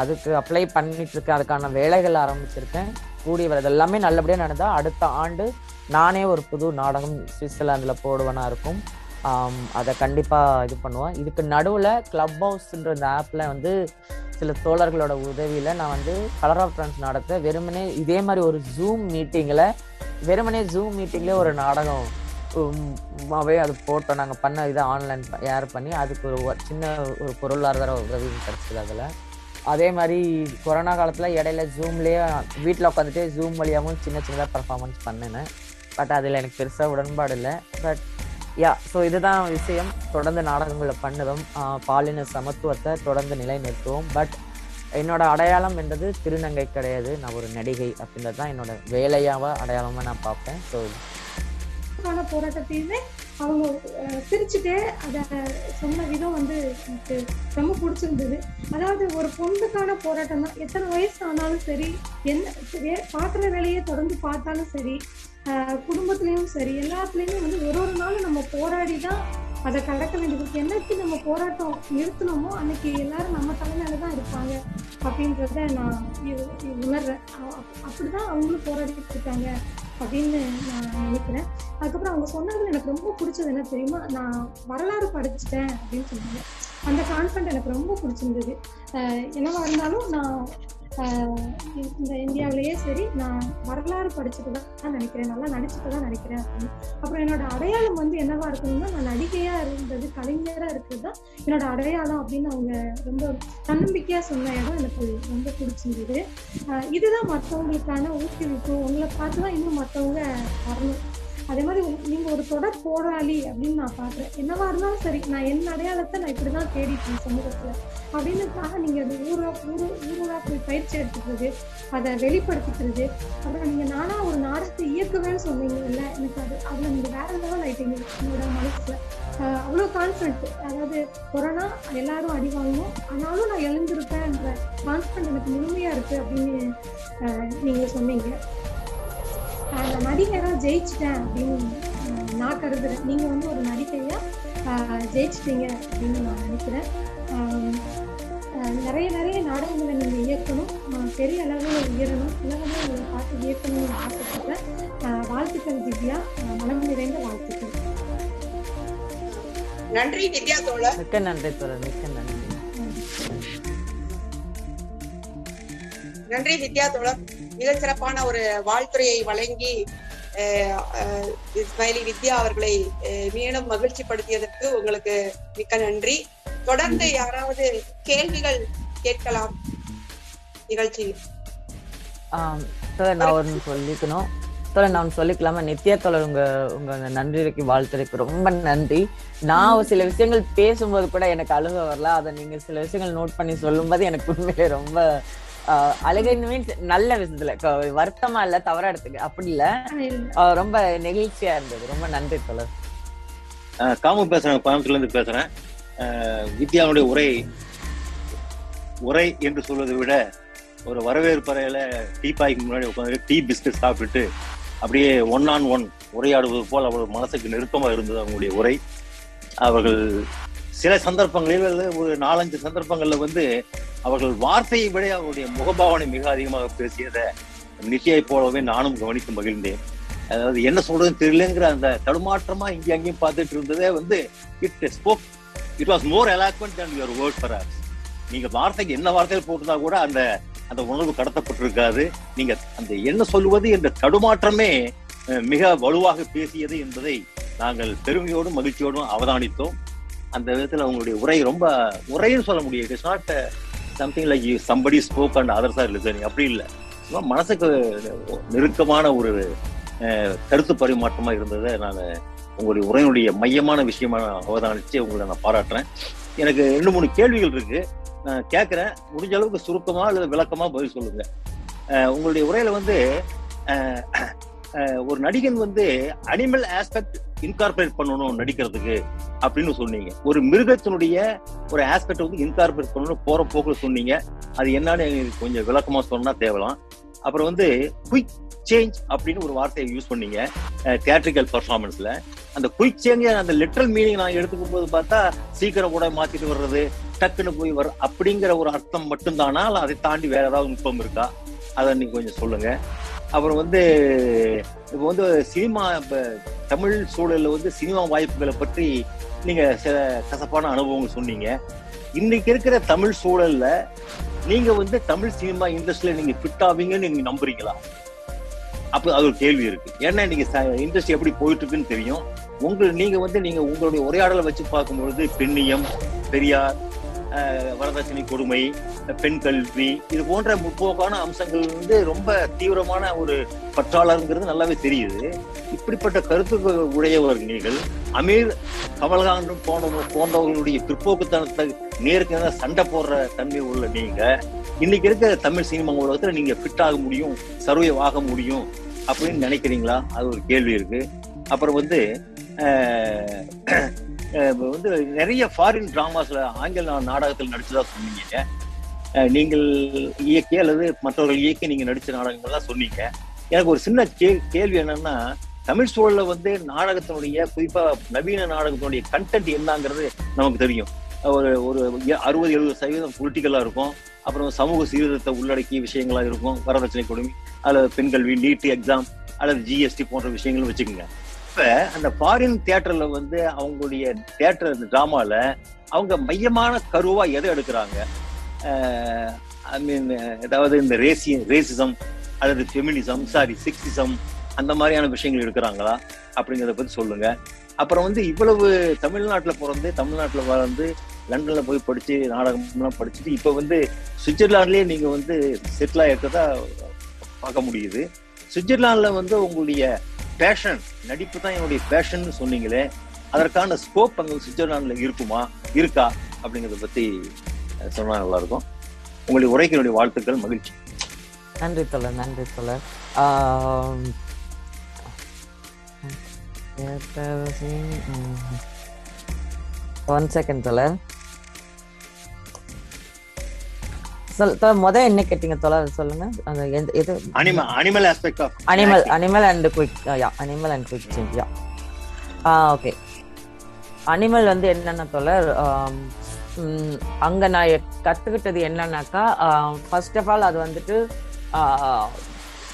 அதுக்கு அப்ளை பண்ணிட்டு இருக்கேன். அதுக்கான வேலைகள் ஆரம்பிச்சிருக்கேன். கூடிய வரை எல்லாமே நல்லபடியாக நடந்தால் அடுத்த ஆண்டு நானே ஒரு புது நாடகம் சுவிட்சர்லாந்தில் போடுவேனா இருக்கும். அதை கண்டிப்பாக இது பண்ணுவேன். இதுக்கு நடுவில் க்ளப் ஹவுஸ்ன்ற இந்த ஆப்பில் வந்து சில தோழர்களோட உதவியில் நான் வந்து கலர் ஆஃப் ட்ரான்ஸ் நாடகத்தை வெறுமனே இதே மாதிரி ஒரு ஜூம் மீட்டிங்கில் வெறுமனே ஜூம் மீட்டிங்லேயே ஒரு நாடகம் உம், அது போட்டோம். நாங்கள் பண்ண இதை ஆன்லைன் ஏர் பண்ணி அதுக்கு ஒரு சின்ன ஒரு பொருளாதார உதவி கிடச்சிது அதில். அதே மாதிரி கொரோனா காலத்தில் இடையில ஜூம்லேயே வீட்டில் உட்காந்துட்டு ஜூம் வழியாகவும் சின்ன சின்னதாக பர்ஃபார்மன்ஸ் பண்ணினேன். பட் அதில் எனக்கு பெருசாக உடன்பாடு இல்லை. பட் யா ஸோ இதுதான் விஷயம். தொடர்ந்து நாடகங்களை பண்ணதும் பாலின சமத்துவத்தை தொடர்ந்து நிலைநிறுத்துவோம். பட் என்னோட அடையாளம் என்றது திருநங்கை கிடையாது. நான் ஒரு நடிகை அப்படின்றது தான் என்னோட வேலையாக அடையாளமாக நான் பார்ப்பேன். ஸோ போராட்டத்தையுமே அவங்க அஹ், சிரிச்சுட்டே அதை சொன்ன விதம் வந்து எனக்கு ரொம்ப பிடிச்சிருந்தது. அதாவது ஒரு பொண்ணுக்கான போராட்டம் தான். எத்தனை வயசு ஆனாலும் சரி என்ன வே- பார்க்குற வேலையை தொடர்ந்து பார்த்தாலும் சரி குடும்பத்துலேயும் சரி எல்லாத்துலேயுமே வந்து ஒரு ஒரு நாளும் நம்ம போராடி தான் அதை கடக்க வேண்டியது என்னைக்கு நம்ம போராட்டம் நிறுத்தினோமோ அன்னைக்கு எல்லாரும் நம்ம தலைமையில தான் இருப்பாங்க அப்படின்றத நான் உணர்றேன். அப்படிதான் அவங்களும் போராடிட்டு இருக்காங்க. அப்படின்னு நான் நினைக்கிறேன். அதுக்கப்புறம் அவங்க சொன்னதுல எனக்கு ரொம்ப பிடிச்சது என்ன தெரியுமா? நான் வரலாறு படிச்சுட்டேன் அப்படின்னு சொன்னாங்க. அந்த கான்ஃபிடன்ட் எனக்கு ரொம்ப பிடிச்சிருந்தது. அஹ் என்னவா இருந்தாலும் நான் இந்த இந்தியாவிலேயே சரி நான் வரலாறு படிச்சுட்டு தான் நினைக்கிறேன் நல்லா நடிச்சுட்டு தான் நினைக்கிறேன் அப்படின்னு. அப்புறம் என்னோட அடையாளம் வந்து என்னவா இருக்கணும்னா நான் நடிகையா இருந்தது கலைஞரா இருக்கிறது தான் என்னோட அடையாளம் அப்படின்னு அவங்க ரொம்ப தன்னம்பிக்கையா சொன்ன இடம் எனக்கு ரொம்ப பிடிச்சிருந்தது. இதுதான் மற்றவங்களுக்கான ஊக்குவிப்பு. உங்களை பார்த்து தான் இன்னும் மற்றவங்க வரணும். அதே மாதிரி நீங்க ஒரு தொடர் போராளி அப்படின்னு நான் பாக்குறேன். என்னவா இருந்தாலும் சரி நான் என் அடையாளத்தை நான் இப்படிதான் தேடிட்டேன் சமூகத்துல. அப்படின்னுக்காக நீங்க அது ஊரா ஊரு ஊரா போய் பயிற்சி எடுத்துக்கிறது அதை வெளிப்படுத்திக்கிறது. அப்புறம் நீங்க நானா ஒரு நாடகத்தை இயக்குவேன்னு சொன்னீங்கல்ல எனக்கு அது அதுல நீங்க வேற லெவல் ஆயிட்டீங்க என்னோட மனசுல. அவ்வளோ கான்ஃபிடென்ட் அதாவது கொரோனா எல்லாரும் அடி வாங்கணும் ஆனாலும் நான் எழுந்திருப்பேன்ற கான்ஃபிடென்ட் எனக்கு முழுமையா இருக்கு அப்படின்னு நீங்க சொன்னீங்க. ஆஹ் நடிகரா ஜெயிச்சிட்டேன் அப்படின்னு நான் கருதுறேன். நீங்க வந்து ஒரு நடிகையா ஆஹ் ஜெயிச்சிட்டீங்க அப்படின்னு நான் நினைக்கிறேன். நிறைய நிறைய நாடகங்களை நீங்க இயக்கணும். பெரிய அளவில் உயரணும் உலகமே உங்களை பார்த்து இயக்கணும்னு ஆசைப்படுறேன். ஆஹ் வாழ்த்துக்கள் திவ்யா. மனம் நிறைந்த வாழ்த்துக்கள். நன்றி வித்யா தோழர். மிக்க நன்றி தோழர். மிக்க நன்றி. நன்றி வித்யா தோழர். மிக சிறப்பான ஒரு வாழ்த்துறையை வழங்கி இஸ்மாயிலி வித்யா அவர்களை மீண்டும் மகிழ்ச்சி படுத்தியதற்கு உங்களுக்கு மிக்க நன்றி. தொடர்ந்து யாராவது கேள்விகள் கேட்கலாம் நிகழ்ச்சியில். ஆம், நான் ஒன்று சொல்லிக்கணும். தோழர் நான் சொல்லிக்கலாமா? நித்யா தோழர் உங்க உங்க நன்றிக்கு வாழ்த்துறைக்கு ரொம்ப நன்றி. நான் ஒரு சில விஷயங்கள் பேசும்போது கூட எனக்கு அழுக வரல. அதை நீங்க சில விஷயங்கள் நோட் பண்ணி சொல்லும்போது எனக்கு உண்மையிலே ரொம்ப ஆஹ், அழுகை மீன்ஸ் நல்ல விஷயத்துல. வருத்தமா இல்ல தவறா எடுத்துக்க. அப்படி இல்ல. ரொம்ப நெகிழ்ச்சியா இருந்தது. ரொம்ப நன்றி அஹ் காமு பேசுறேன். கோயம்புத்தூர்ல இருந்து பேசுறேன். வித்யாவுடைய உரை உரை என்று சொல்வதை விட ஒரு வரவேற்பு அறையில டீ பாய்க்கு முன்னாடி உட்காந்து டீ பிஸ்கட் சாப்பிட்டுட்டு அப்படியே ஒன் ஆன் ஒன் உரையாடுவது போல் அவர்கள் மனசுக்கு நெருக்கமா இருந்தது அவங்களுடைய உரை. அவர்கள் சில சந்தர்ப்பங்களில் ஒரு நாலஞ்சு சந்தர்ப்பங்கள்ல வந்து அவர்கள் வார்த்தையை விட அவருடைய முகபாவனை மிக அதிகமாக பேசியதை நிஷியை போலவே நானும் கவனித்து மகிழ்ந்தேன். அதாவது என்ன சொல்றதுன்னு தெரியலங்கிற அந்த தடுமாற்றமா இங்கே அங்கேயும் பார்த்துட்டு இருந்ததே வந்து it spoke it was more eloquent than your word for நீங்க வார்த்தைக்கு என்ன வார்த்தையில் போட்டிருந்தா கூட அந்த அந்த உணர்வு கடத்தப்பட்டிருக்காது. நீங்க அந்த என்ன சொல்லுவது என்ற தடுமாற்றமே மிக வலுவாக பேசியது என்பதை நாங்கள் பெருமையோடும் மகிழ்ச்சியோடும் அவதானித்தோம். அந்த விதத்துல அவங்களுடைய உரை ரொம்ப உரைன்னு சொல்ல முடியும் it is not something like somebody spoke and others are listening அப்படி இல்லை. மனசுக்கு நெருக்கமான ஒரு கருத்து பரிமாற்றமா இருந்ததை நான் உங்களுடைய உரையினுடைய மையமான விஷயமா நான் அவதானிச்சு உங்களை நான் பாராட்டுறேன். எனக்கு ரெண்டு மூணு கேள்விகள் இருக்கு. நான் கேட்குறேன் முடிஞ்ச அளவுக்கு சுருக்கமா அல்லது விளக்கமா பதில் சொல்லுங்க. உங்களுடைய உரையில வந்து ஒரு நடிகன் வந்து அனிமல் ஆஸ்பெக்ட் இன்கார்பரேட் பண்ணணும் நடிக்கிறதுக்கு அப்படின்னு சொன்னீங்க. ஒரு மிருகத்தினுடைய ஒரு ஆஸ்பெக்ட் வந்து இன்கார்பரேட் பண்ணணும் போற போக்குல சொன்னீங்க. அது என்னன்னு எனக்கு கொஞ்சம் விளக்கமா சொன்னா தேவலாம். அப்புறம் வந்து குயிக் சேஞ்ச் அப்படின்னு ஒரு வார்த்தையை யூஸ் பண்ணீங்க. தியேட்ரிக்கல் பர்ஃபார்மன்ஸ்ல அந்த குயிக் சேஞ்ச் அந்த லிட்டரல் மீனிங் நான் எடுத்துக்கும் போது பார்த்தா சீக்கிரம் கூட மாத்திட்டு வர்றது டக்குன்னு போய் வர அப்படிங்கிற ஒரு அர்த்தம் மட்டும்தானா? அதை தாண்டி வேற ஏதாவது நுட்பம் இருக்கா? அதை நீங்க கொஞ்சம் சொல்லுங்க. அப்புறம் வந்து இப்போ வந்து சினிமா இப்போ தமிழ் சூழலில் வந்து சினிமா வாய்ப்புகளை பற்றி நீங்கள் சில கசப்பான அனுபவங்கள் சொன்னீங்க. இன்னைக்கு இருக்கிற தமிழ் சூழலில் நீங்கள் வந்து தமிழ் சினிமா இண்டஸ்ட்ரியில் நீங்கள் ஃபிட் ஆவீங்கன்னு நீங்கள் நம்புறீங்களா? அப்போ அது ஒரு கேள்வி இருக்கு. ஏன்னா நீங்க இண்டஸ்ட்ரி எப்படி போயிட்டு இருக்குன்னு தெரியும். உங்க நீங்க வந்து நீங்க உங்களுடைய உரையாடலை வச்சு பார்க்கும்பொழுது பெண்ணியம் பெரியார் வரதட்சணை கொடுமை பெண் கல்வி இது போன்ற முற்போக்கான அம்சங்கள் வந்து ரொம்ப தீவிரமான ஒரு பற்றாளருங்கிறது நல்லாவே தெரியுது. இப்படிப்பட்ட கருத்து உடையவர் நீங்கள். அமீர் கமல்காண்டும் போன்ற போன்றவர்களுடைய பிற்போக்குத்தனத்தை நேருக்கு சண்டை போடுற தன்மை உள்ள நீங்க. இன்னைக்கு இருக்கிற தமிழ் சினிமா உலகத்துல நீங்க ஃபிட் ஆக முடியும் சர்வைவ் ஆக முடியும் அப்படின்னு நினைக்கிறீங்களா? அது ஒரு கேள்வி இருக்கு. அப்புறம் வந்து வந்து நிறைய ஃபாரின் டிராமாஸ்ல ஆங்கில நாடகத்தில் நடிச்சதா சொன்னீங்க. நீங்கள் இயக்கி அல்லது மற்றவர்கள் இயக்கி நீங்க நடிச்ச நாடகங்கள்லாம் சொன்னீங்க. எனக்கு ஒரு சின்ன கே கேள்வி என்னன்னா தமிழ் சூழல்ல வந்து நாடகத்தினுடைய குறிப்பா நவீன நாடகத்தினுடைய கண்டென்ட் என்னங்கிறது நமக்கு தெரியும். ஒரு ஒரு அறுபது எழுபது சதவீதம் பொலிட்டிக்கலா இருக்கும். அப்புறம் சமூக சீர்திருத்தத்தை உள்ளடக்கிய விஷயங்களா இருக்கும். வரதட்சணை கொடுமை அல்லது பெண்கல்வி நீட் எக்ஸாம் அல்லது ஜிஎஸ்டி போன்ற விஷயங்களும் வச்சுக்கோங்க. இப்ப அந்த ஃபாரின் தியேட்டர்ல வந்து அவங்களுடைய தியேட்டர் டிராமால அவங்க மையமான கருவா எதை எடுக்கிறாங்க? ஐ மீன் ஏதாவது இந்த ரேசி ரேசிசம் அல்லது ஃபெமினிசம் சாரி சிக்ஸிசம் அந்த மாதிரியான விஷயங்கள் எடுக்கிறாங்களா? அப்படிங்கிறத பத்தி சொல்லுங்க. அப்புறம் வந்து இவ்வளவு தமிழ்நாட்டில் பிறந்து தமிழ்நாட்டில் வளர்ந்து லண்டன்ல போய் படிச்சு நாடகம்லாம் படிச்சுட்டு இப்போ வந்து சுவிட்சர்லாந்துலயே நீங்க வந்து செட்டில் ஆயிருக்கதா பார்க்க முடியுது. சுவிட்சர்லாண்டில் வந்து உங்களுடைய பேஷன் நடிப்பு தான் என்னுடைய பேஷன் சொன்னீங்களே அதற்கான ஸ்கோப் அங்கே சுவிட்சர்லாந்துல இருக்குமா இருக்கா அப்படிங்கறத பத்தி சொன்னா நல்லா இருக்கும் உங்களுடைய உரைக்கினுடைய வாழ்த்துக்கள் மகிழ்ச்சி. நன்றி தோழர் நன்றி தோழர். ஒன் செகண்ட் தோழர். முத என்ன கேட்டீங்க தொலை சொல்லுங்க. அந்த எந்த எது? Animal animal aspect of animal animal and quick yeah animal and quick change yeah ah okay animal வந்து என்னென்ன தொடர் அங்க நான் கத்துக்கிட்டது என்னன்னாக்கா ஃபர்ஸ்ட் ஆஃப் ஆல் அது வந்துட்டு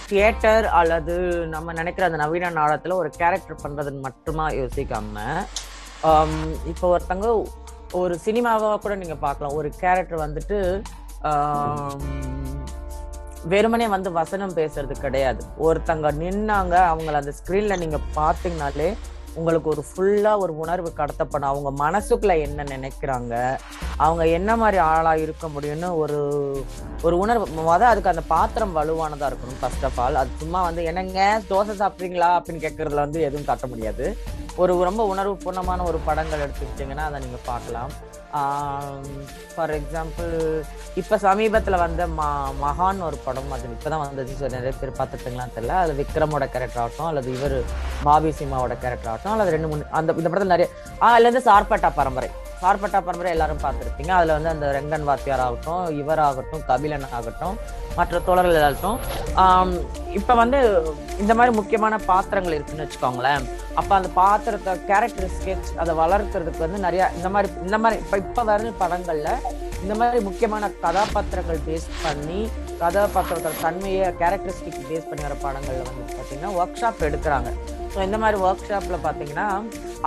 தியேட்டர் அல்லது நம்ம நினைக்கிற அந்த நவீன நாடகத்துல ஒரு கேரக்டர் பண்றதுன்னு மட்டுமா யோசிக்காம இப்போ ஒருத்தங்க ஒரு சினிமாவா கூட நீங்க பார்க்கலாம். ஒரு கேரக்டர் வந்துட்டு வெறுமனே வந்து வசனம் பேசுறது கிடையாது. ஒருத்தங்க நின்னாங்க அவங்கள அந்த ஸ்கிரீன்ல நீங்க பாத்தீங்கனாலே உங்களுக்கு ஒரு ஃபுல்லாக ஒரு உணர்வு கடத்தப்படும். அவங்க மனசுக்குள்ள என்ன நினைக்கிறாங்க? அவங்க என்ன மாதிரி ஆளாக இருக்க முடியும்னு ஒரு ஒரு உணர்வு. மொதல் அதுக்கு அந்த பாத்திரம் வலுவானதாக இருக்கணும் ஃபர்ஸ்ட் ஆஃப் ஆல் அது சும்மா வந்து என்னங்க தோசை சாப்பிட்றீங்களா? அப்படின்னு கேட்கறதுல வந்து எதுவும் காட்ட முடியாது. ஒரு ரொம்ப உணர்வு பூர்ணமான ஒரு படங்கள் எடுத்துக்கிட்டிங்கன்னா அதை நீங்கள் பார்க்கலாம். ஃபார் எக்ஸாம்பிள் இப்போ சமீபத்தில் வந்த ம மகான் ஒரு படம் அது இப்பதான் வந்துச்சு so நிறைய பேர் பார்த்துட்டுங்களான்னு தெரியல. அது விக்ரமோட கேரக்டர் ஆகட்டும் அல்லது இவர் பாபி சிம்மாவோட கேரக்டர் ஆகட்டும். அல்லது ரெண்டு மூணு அந்த இந்த படத்தில் நிறைய ஆ அதுல இருந்து சார்பட்டா பரம்பரை. சார்பட்டா பரம்பரை எல்லாரும் பார்த்துருப்பீங்க. அதுல வந்து அந்த ரெங்கன் வாத்தியார் ஆகட்டும் இவர் ஆகட்டும் கபிலன் ஆகட்டும் மற்ற தோழர்கள் ஆகட்டும் இப்போ இப்ப வந்து இந்த மாதிரி முக்கியமான பாத்திரங்கள் இருக்குன்னு வச்சுக்கோங்களேன். அப்ப அந்த பாத்திரத்தை கேரக்டர் ஸ்கெச் அதை வளர்க்கறதுக்கு வந்து நிறைய இந்த மாதிரி இந்த மாதிரி இப்ப இப்ப வர படங்கள்ல இந்த மாதிரி முக்கியமான கதாபாத்திரங்கள் பேஸ் பண்ணி கதாபாத்திரத்தோட தன்மையை கேரக்டரிஸ்டிக் பேஸ் பண்ணி வர படங்கள்ல வந்து பார்த்தீங்கன்னா ஒர்க் ஷாப் எடுக்கிறாங்க. ஸோ இந்த மாதிரி ஒர்க் ஷாப்ல பார்த்தீங்கன்னா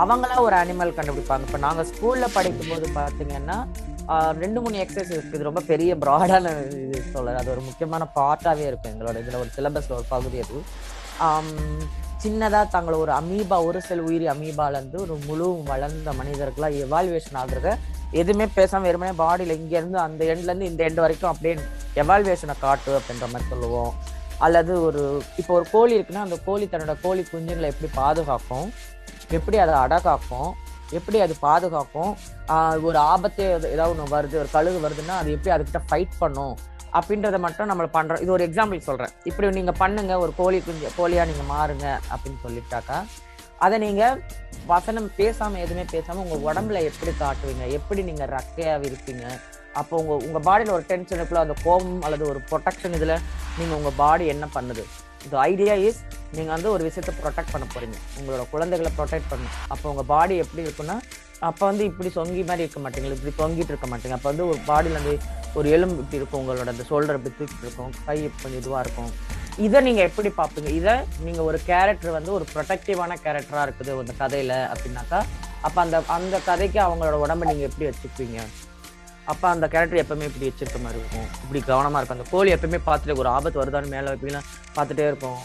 அவங்களா ஒரு அனிமல் கண்டுபிடிப்பாங்க. இப்போ நாங்கள் ஸ்கூல்ல படிக்கும்போது பாத்தீங்கன்னா ரெண்டு மூணு எக்ஸசைஸ் இருக்குது இது ரொம்ப பெரிய ப்ராடான இது சொல்ல அது ஒரு முக்கியமான பார்ட்டாகவே இருக்கும். எங்களோட இதில் ஒரு சிலபஸ்ல ஒரு பகுதி அது. சின்னதாக தங்களை ஒரு அமீபா ஒரு செல் உயிரி அமீபாலேருந்து ஒரு முழு வளர்ந்த மனிதர்களாக எவால்வேஷன் ஆகுறத எதுவுமே பேசாமல் வெறுமனே பாடியில் இங்கேருந்து அந்த எண்ட்லேருந்து இந்த எண்ட் வரைக்கும் அப்படியே எவால்வேஷனை காட்டு அப்படின்ற மாதிரி சொல்லுவோம். அல்லது ஒரு இப்போ ஒரு கோழி இருக்குன்னா அந்த கோழி தன்னோட கோழி குஞ்சுங்களை எப்படி பாதுகாக்கும்? எப்படி அதை அடகாக்கும்? எப்படி அது பாதுகாக்கும்? ஒரு ஆபத்து ஏதாவது ஒன்று வருது ஒரு கழுகு வருதுன்னா அது எப்படி அதுக்கிட்ட ஃபைட் பண்ணும்? அப்படின்றத மட்டும் நம்ம பண்ணுறோம் இது ஒரு எக்ஸாம்பிள் சொல்கிறேன் இப்படி நீங்கள் பண்ணுங்க ஒரு கோழி குஞ்சு கோழியாக நீங்கள் மாறுங்க அப்படின்னு சொல்லிட்டாக்கா அதை நீங்கள் வசனம் பேசாமல் எதுவுமே பேசாமல் உங்கள் உடம்புல எப்படி காட்டுவீங்க? எப்படி நீங்கள் ரக்கையாக இருப்பீங்க? அப்போ உங்கள் உங்கள் பாடியில் ஒரு டென்ஷன் இருக்குல்ல அந்த கோபம் அல்லது ஒரு ப்ரொடெக்ஷன் இதில் நீங்கள் உங்கள் பாடி என்ன பண்ணுது? இந்த ஐடியா இஸ் நீங்கள் வந்து ஒரு விஷயத்த ப்ரொடெக்ட் பண்ண போகிறீங்க உங்களோட குழந்தைகளை ப்ரொடெக்ட் பண்ணணும் அப்போ உங்கள் பாடி எப்படி இருக்குன்னா அப்போ வந்து இப்படி சொங்கி மாதிரி இருக்க மாட்டீங்களா இப்படி தொங்கிட்டு இருக்க மாட்டீங்க. அப்போ வந்து ஒரு பாடியில் வந்து ஒரு எலும்பு இப்படி இருக்கும் உங்களோட அந்த ஷோல்டர் இப்படி தூக்கிட்டு இருக்கும் கை கொஞ்சம் இதுவாக இருக்கும். இதை நீங்கள் எப்படி பார்ப்பீங்க? இதை நீங்கள் ஒரு கேரக்டர் வந்து ஒரு ப்ரொடெக்டிவான கேரக்டராக இருக்குது அந்த கதையில் அப்படின்னாக்கா அப்போ அந்த அந்த கதைக்கு அவங்களோட உடம்ப நீங்கள் எப்படி வச்சுப்பீங்க அப்போ அந்த கேரக்டர் எப்பவுமே இப்படி வச்சிருக்க மாதிரி இருக்கும். இப்படி கவனமாக இருக்கும். அந்த கோழி எப்பவுமே பார்த்துட்டு ஒரு ஆபத்து வருதான்னு மேலே வைப்பீங்கன்னா பார்த்துட்டே இருக்கும்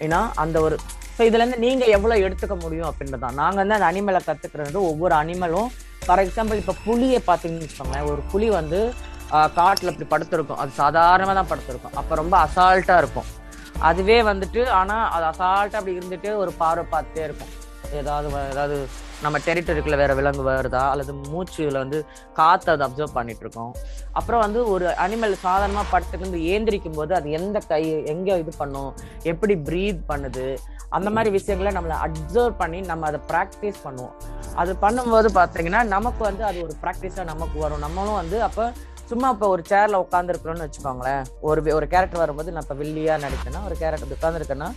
ஏன்னா அந்த ஒரு ஸோ இதுல இருந்து நீங்க எவ்வளவு எடுத்துக்க முடியும் அப்படின்றதான் நாங்க வந்து அந்த அனிமலை கத்துக்கிறது ஒவ்வொரு அனிமலும் ஃபார் எக்ஸாம்பிள் இப்ப புலியை பார்த்தீங்கன்னு வச்சுக்கோங்களேன் ஒரு புலி வந்து காட்டில் இப்படி படுத்திருக்கும். அது சாதாரணமாக தான் படுத்திருக்கும். அப்போ ரொம்ப அசால்ட்டாக இருக்கும். அதுவே வந்துட்டு ஆனால் அது அசால்ட்டாக அப்படி இருந்துட்டு ஒரு பார்வை பார்த்துட்டே இருக்கும். ஏதாவது வ- ஏதாவது நம்ம டெரிட்டரிக்குள்ள வேற விலங்கு வருதா? அல்லது மூச்சுல வந்து காத்து அதை அப்சர்வ் பண்ணிட்டு இருக்கோம் அப்புறம் வந்து ஒரு அனிமல் சாதாரணமா படுத்துக்கிட்டு ஏந்திரிக்கும் போது அது எந்த கை எங்க இது பண்ணும்? எப்படி ப்ரீத் பண்ணுது? அந்த மாதிரி விஷயங்களை நம்மளை அப்சர்வ் பண்ணி நம்ம அதை ப்ராக்டிஸ் பண்ணுவோம். அது பண்ணும்போது பார்த்தீங்கன்னா நமக்கு வந்து அது ஒரு ப்ராக்டிஸாக நமக்கு வரும். நம்மளும் வந்து அப்போ சும்மா இப்போ ஒரு சேரில் உட்காந்துருக்குறோம்னு வச்சுக்கோங்களேன். ஒரு ஒரு கேரக்டர் வரும்போது நான் இப்போ வில்லியாக நடித்தேன்னா ஒரு கேரக்டர் உட்காந்துருக்கேன்னா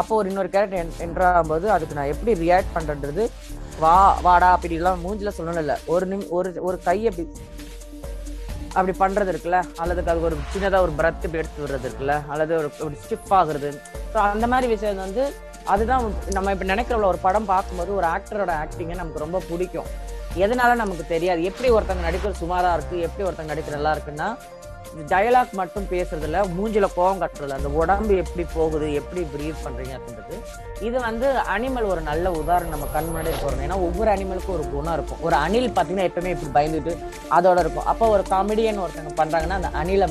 அப்போ ஒரு இன்னொரு கேரக்டர் என்ட்ரு போது அதுக்கு நான் எப்படி ரியாக்ட் பண்றது வா வாடா அப்படிலாம் மூஞ்சில சொல்லணும் இல்லை. ஒரு நிமி ஒரு ஒரு கையை அப்படி அப்படி பண்றது இருக்குல்ல அல்லது அதுக்கு ஒரு சின்னதா ஒரு பிரத் இப்படி எடுத்து விடுறது இருக்குல்ல அல்லது ஒரு இப்படி ஸ்டிப் ஆகுறது. ஸோ அந்த மாதிரி விஷயம் வந்து அதுதான் நம்ம இப்ப நினைக்கிறவள ஒரு படம் பார்க்கும்போது ஒரு ஆக்டரோட ஆக்டிங்கை நமக்கு ரொம்ப பிடிக்கும். எதனால நமக்கு தெரியாது. எப்படி ஒருத்தங்க நடிக்கிறது சுமாரா இருக்கு எப்படி ஒருத்தங்க நடிக்கிற நல்லா இருக்குன்னா டயலாக் மட்டும் பேசுறதுல மூஞ்சில கோவம் கட்டுறதுல அந்த உடம்பு எப்படி போகுது எப்படி பிரீத் பண்றீங்க அப்படின்றது இது வந்து அனிமல் ஒரு நல்ல உதாரணம் நம்ம கண் முன்னாடி போறோம். ஏன்னா ஒவ்வொரு அனிமலுக்கும் ஒரு குணம் இருக்கும். ஒரு அணில் பாத்தீங்கன்னா எப்பவுமே இப்படி பயந்துட்டு அதோட இருக்கும். அப்போ ஒரு காமெடியன் ஒருத்தங்க பண்றாங்கன்னா அந்த அணிலை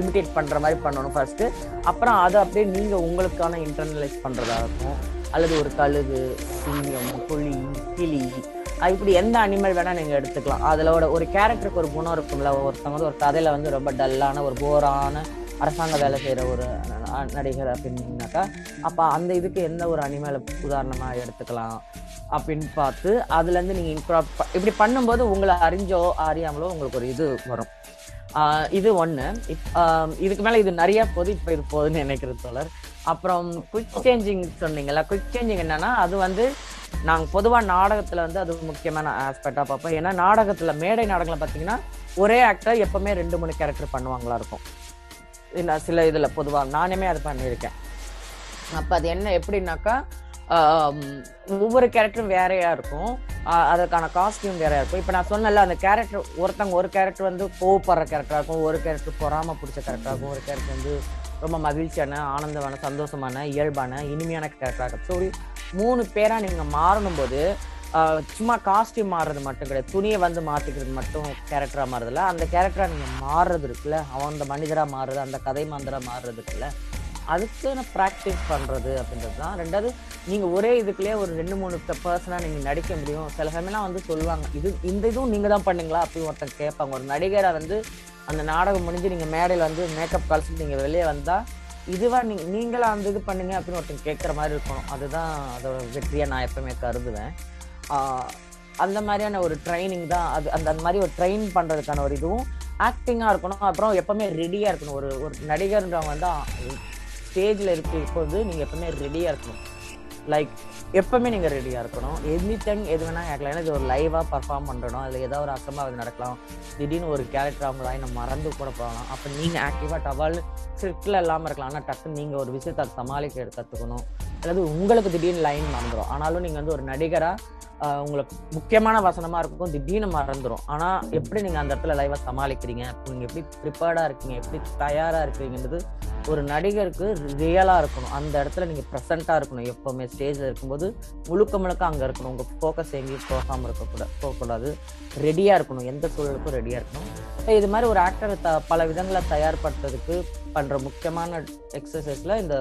இமிட்டேட் பண்ற மாதிரி பண்ணணும் ஃபர்ஸ்ட் அப்புறம் அதை அப்படியே நீங்க உங்களுக்கான இன்டர்னலைஸ் பண்றதா இருக்கும் அல்லது ஒரு கழுகு சிங்கம் புலி கிளி இப்படி எந்த அனிமல் வேணா நீங்க எடுத்துக்கலாம். அதுல ஒரு கேரக்டருக்கு ஒரு குணம் இருக்கும்ல ஒருத்தவங்க வந்து ஒரு கதையில வந்து ரொம்ப டல்லான ஒரு போரான அரசாங்க வேலை செய்யற ஒரு நடிகர் அப்படின்னாக்கா அப்ப அந்த இதுக்கு எந்த ஒரு அனிமலை உதாரணமா எடுத்துக்கலாம் அப்படின்னு பார்த்து அதுல இருந்து நீங்க இப்படி பண்ணும்போது உங்களை அறிஞ்சோ அறியாமலோ உங்களுக்கு ஒரு இது வரும். இது ஒன்று இதுக்கு மேலே இது நிறையா போகுது இப்போ இது போகுதுன்னு நினைக்கிறது தோழர். அப்புறம் குயிக் சேஞ்சிங் சொன்னீங்கல்ல குயிக் சேஞ்சிங் என்னன்னா அது வந்து நாங்கள் பொதுவாக நாடகத்தில் வந்து அது முக்கியமான ஆஸ்பெக்டாக பார்ப்போம். ஏன்னா நாடகத்தில் மேடை நாடகங்களை பார்த்தீங்கன்னா ஒரே ஆக்டர் எப்பவுமே ரெண்டு மூணு கேரக்டர் பண்ணுவாங்களா இருக்கும். இல்லை சில இதில் பொதுவாக நானுமே அது பண்ணியிருக்கேன். அப்போ அது என்ன எப்படின்னாக்கா ஒவ்வொரு கேரக்டரும் வேறையா இருக்கும். அதற்கான காஸ்டியூம் வேறையா இருக்கும். இப்போ நான் சொன்னல அந்த கேரக்டர் ஒருத்தங்க ஒரு கேரக்டர் வந்து கோவப்படுற கேரக்டராக இருக்கும் ஒரு கேரக்டர் பொறாம பிடிச்ச கேரக்டராக இருக்கும் ஒரு கேரக்டர் வந்து ரொம்ப மகிழ்ச்சியான ஆனந்தமான சந்தோஷமான இயல்பான இனிமையான கேரக்டராக இருக்கும். ஸோ மூணு பேரா நீங்க மாறணும் போது சும்மா காஸ்டியூம் மாறுறது மட்டும் கிடையாது. துணியை வந்து மாத்திக்கிறது மட்டும் கேரக்டரா மாறுறதுல அந்த கேரக்டரா நீங்க மாறுறது இருக்குல்ல. அவன் அந்த மனிதரா மாறுறது அந்த கதை மாந்தரா மாறுறது இருக்குல்ல. அதுக்கு நான் ப்ராக்டிஸ் பண்ணுறது அப்படின்றது தான். ரெண்டாவது நீங்கள் ஒரே இதுக்குள்ளே ஒரு ரெண்டு மூணு பர்சனாக நீங்கள் நடிக்க முடியும். சில சமயம்லாம் வந்து சொல்லுவாங்க இது இந்த இதுவும் நீங்கள் தான் பண்ணுங்களா? அப்படின்னு ஒருத்தன் கேட்பாங்க. ஒரு நடிகரை வந்து அந்த நாடகம் முடிஞ்சு நீங்கள் மேடையில் வந்து மேக்கப் கலசிட்டு நீங்கள் வெளியே வந்தால் இதுவாக நீங்கள் நீங்களா அந்த இது பண்ணுங்க அப்படின்னு ஒருத்தன் கேட்குற மாதிரி இருக்கணும். அதுதான் அதோட வெற்றியை நான் எப்பவுமே கருதுவேன். அந்த மாதிரியான ஒரு ட்ரைனிங் தான். அது அந்த அந்த மாதிரி ஒரு ட்ரெயின் பண்ணுறதுக்கான ஒரு இதுவும் ஆக்டிங்காக இருக்கணும். அப்புறம் எப்பவுமே ரெடியாக இருக்கணும். ஒரு ஒரு நடிகர்ன்றவங்க வந்து ஸ்டேஜில் இருக்கு இப்போது நீங்க எப்பவுமே ரெடியாக இருக்கணும். லைக் எப்பவுமே நீங்கள் ரெடியாக இருக்கணும். எனி டைம் எது வேணால் கேட்கலாம் ஏன்னா இது ஒரு லைவாக பர்ஃபார்ம் பண்ணுறோம் அதில் ஏதாவது ஒரு அசம்பாவது நடக்கலாம். திடீர்னு ஒரு கேரக்டர் அவங்கள நம்ம மறந்து கூட போகலாம். அப்போ நீங்கள் ஆக்டிவாக டவால் ஸ்கிரிப்ட்ல இல்லாமல் இருக்கலாம். ஆனால் டக்குன்னு நீங்கள் ஒரு விஷயத்தை அதை சமாளிக்க கற்றுக்கணும் அதாவது உங்களுக்கு திடீர்னு லைன் மறந்துடும் ஆனாலும் நீங்கள் வந்து ஒரு நடிகராக உங்களுக்கு முக்கியமான வசனமா இருக்கும். திடீர்னு மறந்துடும் ஆனா எப்படி நீங்க அந்த இடத்துல லைவா சமாளிக்கிறீங்க? நீங்க எப்படி ப்ரிப்பேர்டா இருக்கீங்க? எப்படி தயாரா இருக்கீங்கன்றது ஒரு நடிகருக்கு ரியலா இருக்கணும். அந்த இடத்துல நீங்க ப்ரெசண்டா இருக்கணும். எப்பவுமே ஸ்டேஜ்ல இருக்கும்போது முழுக்க முழுக்க அங்க இருக்கணும். உங்க ஃபோக்கஸ் எங்கேயும் போகாம இருக்கக்கூடாது போகக்கூடாது. ரெடியா இருக்கணும். எந்த சூழலுக்கும் ரெடியா இருக்கணும். இது மாதிரி ஒரு ஆக்டரை த பல விதங்களை தயார்படுத்துறதுக்கு பண்ணுற முக்கியமான எக்ஸசைஸில் இந்த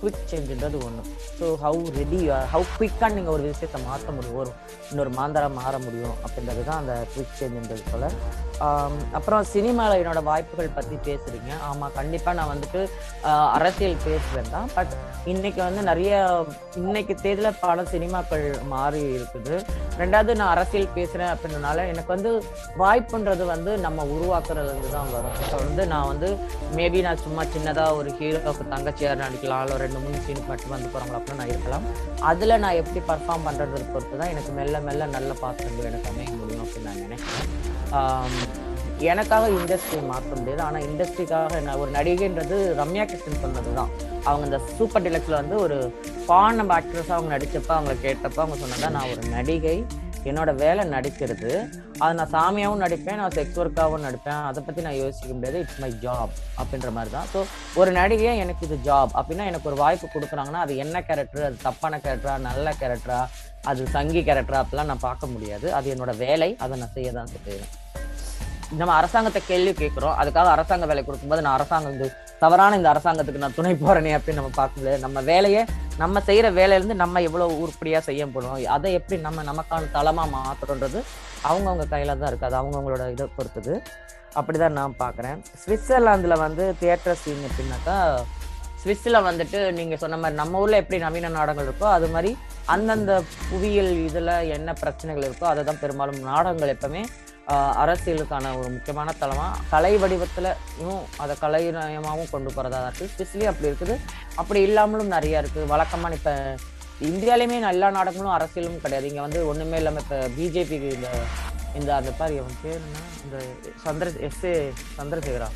குவிக் சேஞ்சுன்றது ஒன்று ஸோ ஹவு ரெடி ஹவு குவிக்காக நீங்கள் ஒரு விஷயத்தை மாற்ற முடியும் ஒரு இன்னொரு மாந்தராக மாற முடியும் அப்படின்றது தான் அந்த குவிக் சேஞ்சுன்றது போல் அப்புறம் சினிமாவில் என்னோட வாய்ப்புகள் பற்றி பேசுறீங்க. ஆமாம் கண்டிப்பாக நான் வந்துட்டு அரசியல் பேசுவேன் தான். பட் இன்னைக்கு வந்து நிறைய இன்னைக்கு தேதியில் பல சினிமாக்கள் மாறி இருக்குது. ரெண்டாவது நான் அரசியல் பேசுகிறேன் அப்படின்றனால எனக்கு வந்து வாய்ப்புன்றது வந்து நம்ம உருவாக்குறதுலேருந்து தான் வரும். இப்போ வந்து நான் வந்து மேபி நான் சும்மா சின்னதாக ஒரு ஹீரோக்கு தங்கச்சியார் நடிக்கலாம். இல்லை ரெண்டு மூணு சீன் மட்டும் வந்து போகிறாங்களா அப்படின்னு நான் இருக்கலாம். அதில் நான் எப்படி பர்ஃபார்ம் பண்ணுறது பொறுத்து தான் எனக்கு மெல்ல மெல்ல நல்ல பாத்திரங்கள் எனக்கு அமைய முடியும் அப்படின்னு நான் நினைக்கிறேன். எனக்காக இண்டஸ்ட்ரி மாற்ற முடியாது. ஆனால் இண்டஸ்ட்ரிக்காக என்ன ஒரு நடிகைன்றது ரம்யா கிருஷ்ணன் சொன்னது தான் அவங்க இந்த சூப்பர் டிலக்ஸில் வந்து ஒரு பான் நம்ம ஆக்ட்ரஸாக அவங்க நடித்தப்ப அவங்கள கேட்டப்போ அவங்க சொன்னதா நான் ஒரு நடிகை என்னோட வேலை நடிக்கிறது. அதை நான் சாமியாகவும் நடிப்பேன் நான் செக்ஸ் ஒர்க்காகவும் நடிப்பேன். அதை பற்றி நான் யோசிக்க முடியாது. இட்ஸ் மை ஜாப் அப்படின்ற மாதிரி தான் ஸோ ஒரு நடிகையாக எனக்கு இது ஜாப் அப்படின்னா எனக்கு ஒரு வாய்ப்பு கொடுக்குறாங்கன்னா அது என்ன கேரக்டர் அது தப்பான கேரக்டரா நல்ல கேரக்டரா அது சங்கி கேரக்டரா அப்படிலாம் நான் பார்க்க முடியாது. அது என்னோட வேலை அதை நான் செய்ய தான் செய்வேன். நம்ம அரசாங்கத்தை கேள்வி கேட்குறோம். அதுக்காக அரசாங்க வேலை கொடுக்கும்போது நான் அரசாங்கம் இந்த தவறான இந்த அரசாங்கத்துக்கு நான் துணை போறேனே அப்படின்னு நம்ம பார்க்க முடியாது நம்ம வேலையை நம்ம செய்யற வேலையிலேருந்து நம்ம எவ்வளவு உருப்படியா செய்ய போறோம் அதை எப்படி நம்ம நமக்கான தளமா மாத்துறோன்றது அவங்கவுங்க கையில தான் இருக்கு. அது அவங்கவுங்களோட இதை பொறுத்தது. அப்படிதான் நான் பார்க்குறேன். சுவிட்சர்லாந்துல வந்து தியேட்டர் சீன் எப்படின்னாக்கா சுவிஸ்ல வந்துட்டு நீங்க சொன்ன மாதிரி நம்ம ஊர்ல எப்படி நவீன நாடகங்கள் இருக்கோ அது மாதிரி அந்தந்த புவியியல் இதுல என்ன பிரச்சனைகள் இருக்கோ அதை தான் பெரும்பாலும் நாடகங்கள் எப்பவுமே அரசியலுக்கான ஒரு முக்கியமான தளமா? கலை வடிவத்துலயும் அதை கலைநயமாகவும் கொண்டு போறதா தான் இருக்கு. சுவிஸ்லயும் அப்படி இருக்குது. அப்படி இல்லாமலும் நிறைய இருக்கு. வழக்கமான இப்ப இந்தியாலையுமே எல்லா நாடகங்களும் அரசியலும் கிடையாது. இங்க வந்து ஒண்ணுமே இல்லாம இப்ப பிஜேபிக்கு இந்த இந்த அந்த பாரு அவன் பேர் என்ன? இந்த சந்திர எஸ் ஏ சந்திரசேகரா?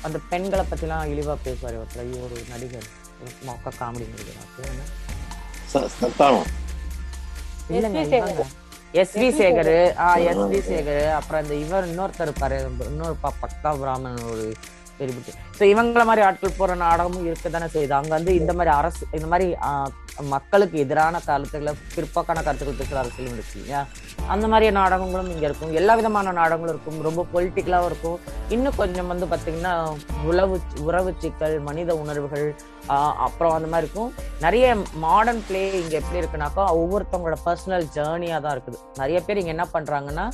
அந்த பெண்களை பத்திலாம் இழிவா பேசுவார் ஒருத்தர். ஒரு நடிகர். ஒரு மொக்க காமெடி நடிகர் பேர் என்ன? ச- சந்தானம் இல்லைங்க. S V Sekhar. ஆ எஸ் வி சேகர். அப்புறம் இந்த இவர் இன்னொருத்தர் இருப்பாரு. இன்னொரு ப- பக்கா பிராமணன் ஒரு பெரிய ஸோ இவங்கள மாதிரி ஆட்கள் போற நாடகமும் இருக்க தானே செய்யுது. அங்க வந்து இந்த மாதிரி அரசு இந்த மாதிரி மக்களுக்கு எதிரான கருத்துக்களை பிற்போக்கான கருத்துக்கள் பேசுகிற அரசியலும் இருக்கு இல்லையா? அந்த மாதிரி நாடகங்களும் இங்க இருக்கும். எல்லா விதமான நாடகங்களும் இருக்கும். ரொம்ப பொலிட்டிக்கலாவும் இருக்கும். இன்னும் கொஞ்சம் வந்து பாத்தீங்கன்னா உழவு உறவு சிக்கல் மனித உணர்வுகள் அப்புறம் அந்த மாதிரி இருக்கும். நிறைய மாடர்ன் பிளே இங்க எப்படி இருக்குனாக்கா ஒவ்வொருத்தவங்களோட பர்சனல் ஜேர்னியா தான் இருக்குது. நிறைய பேர் இங்க என்ன பண்றாங்கன்னா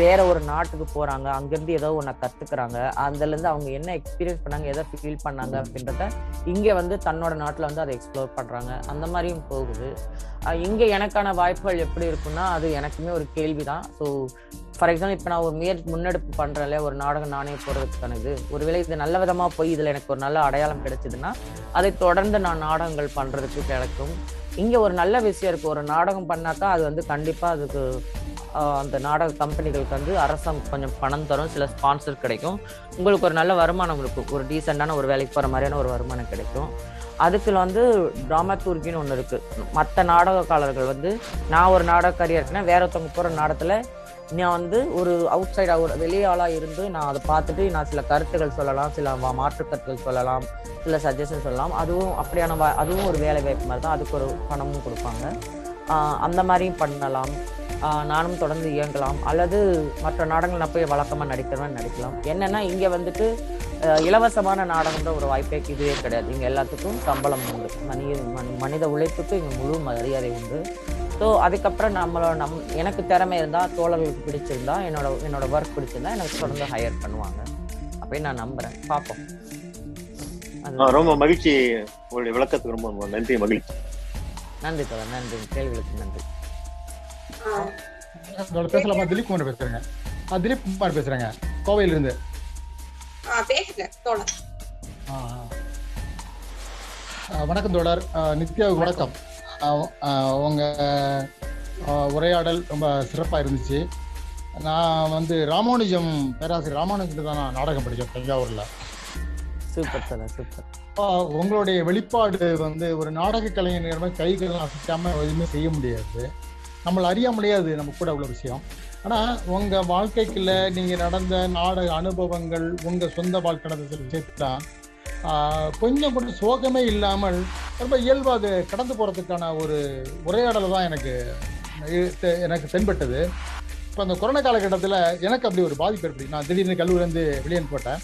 வேற ஒரு நாட்டுக்கு போறாங்க. அங்கிருந்து ஏதோ ஒன்று கத்துக்கிறாங்க. அதுல இருந்து அவங்க என்ன எக்ஸ்பீரியன்ஸ் பண்ணாங்க எதை ஃபீல் பண்ணாங்க அப்படின்றத இங்க வந்து தன்னோட நாட்டுல வந்து அதை எக்ஸ்ப்ளோர் பண்றாங்க. அந்த மாதிரியும் போகுது. இங்கே இங்க எனக்கான வாய்ப்புகள் எப்படி இருக்குன்னா அது எனக்குமே ஒரு கேள்விதான். ஸோ ஃபார் எக்ஸாம்பிள் இப்போ நான் ஒரு முயற்சி முன்னெடுப்பு பண்றேன்ல ஒரு நாடகம் நானே போடுறதுக்கான இது. ஒருவேளை இது நல்ல விதமா போய் இதுல எனக்கு ஒரு நல்ல அடையாளம் கிடைச்சதுன்னா அதை தொடர்ந்து நான் நாடகங்கள் பண்றதுக்கு கிடைக்கும். இங்க ஒரு நல்ல விஷயம் இருக்கு. ஒரு நாடகம் பண்ணாக்கா அது வந்து கண்டிப்பா அதுக்கு அந்த நாடக கம்பெனிகளுக்கு வந்து அரசாங்க கொஞ்சம் பணம் தரும். சில ஸ்பான்சர் கிடைக்கும். உங்களுக்கு ஒரு நல்ல வருமானம் இருக்கும். ஒரு டீசெண்டான ஒரு வேலைக்கு போற மாதிரியான ஒரு வருமானம் கிடைக்கும். அதுக்குள்ள வந்து டிராமாத்தூர்கின்னு ஒன்று இருக்கு. மற்ற நாடகக்காரர்கள் வந்து நான் ஒரு நாடக கரியர் இருக்குன்னா வேற ஒருத்தவங்க போகிற நாடகத்தில் நான் வந்து ஒரு அவுட் சைடாக ஒரு வெளியாளாக இருந்து நான் அதை பார்த்துட்டு நான் சில கருத்துக்கள் சொல்லலாம் சில மாற்று கருத்துக்கள் சொல்லலாம் சில சஜஷன் சொல்லலாம். அதுவும் அப்படியான அதுவும் ஒரு வேலை வாய்ப்பு மாதிரி தான். அதுக்கு ஒரு பணமும் கொடுப்பாங்க. அந்த மாதிரியும் பண்ணலாம். நானும் தொடர்ந்து இயங்கலாம். அல்லது மற்ற நாடகங்கள் நான் போய் வழக்கமாக நடிக்கிறவன் நடிக்கலாம். என்னன்னா இங்கே வந்துட்டு இலவசமான நாடகம்ன்ற ஒரு வாய்ப்பே இதுவே கிடையாது. இங்கே எல்லாத்துக்கும் சம்பளம் உண்டு. மனித மனி- மனித உழைப்புக்கு இங்கே முழு மரியாதை உண்டு. ஸோ அதுக்கப்புறம் நம்மளோட நம் எனக்கு திறமை இருந்தால் தோழர்களுக்கு பிடிச்சிருந்தா என்னோட என்னோட ஒர்க் பிடிச்சிருந்தா எனக்கு தொடர்ந்து ஹையர் பண்ணுவாங்க. அப்படின்னு நான் நம்புறேன். பார்ப்போம் ரொம்ப மகிழ்ச்சி. உங்களுடைய விளக்கத்துக்கு ரொம்ப ரொம்ப நன்றி மகிழ்ச்சி. நன்றி தோழர் நன்றி. கேள்விகளுக்கு நன்றி. பேசலாமா? திலீப் குமார் பேசுறேங்க. ஆ, திலீப் குமார் பேசுறேங்க. கோவையில இருந்து. வணக்கம் தோழர். நித்யாவுக்கு வணக்கம். ஆ, ஆ, உங்க ஆ, உரையாடல் ரொம்ப சிறப்பா இருந்துச்சு. நான் வந்து ராமானுஜம் பேராசிரியர் ராமானுஜம் தான் நான் நாடகம் படித்தேன் தஞ்சாவூர்ல. சூப்பர் தோழர் சூப்பர். உங்களுடைய வெளிப்பாடு வந்து ஒரு நாடக கலைஞர் கைகள் அசைக்காம எதுவுமே செய்ய முடியாது. நம்மள அறியாமலேயே அது நம்ம கூட உள்ள விஷயம். ஆனா உங்க வாழ்க்கைக்குள்ள நீங்க நடந்த நாடக அனுபவங்கள் உங்க சொந்த வாழ்க்கை நடந்த சில விஷயத்தான் கொஞ்சம் கூட சோகமே இல்லாமல் ரொம்ப இயல்பாக அது கடந்து போகிறதுக்கான ஒரு உரையாடலை தான் எனக்கு எனக்கு தென்பட்டது. இப்போ அந்த கொரோனா காலகட்டத்தில் எனக்கு அப்படி ஒரு பாதிப்பு ஏற்படுது நான் திடீர்னு கல்லூரிலேருந்து வெளியே அனுப்பிட்டேன்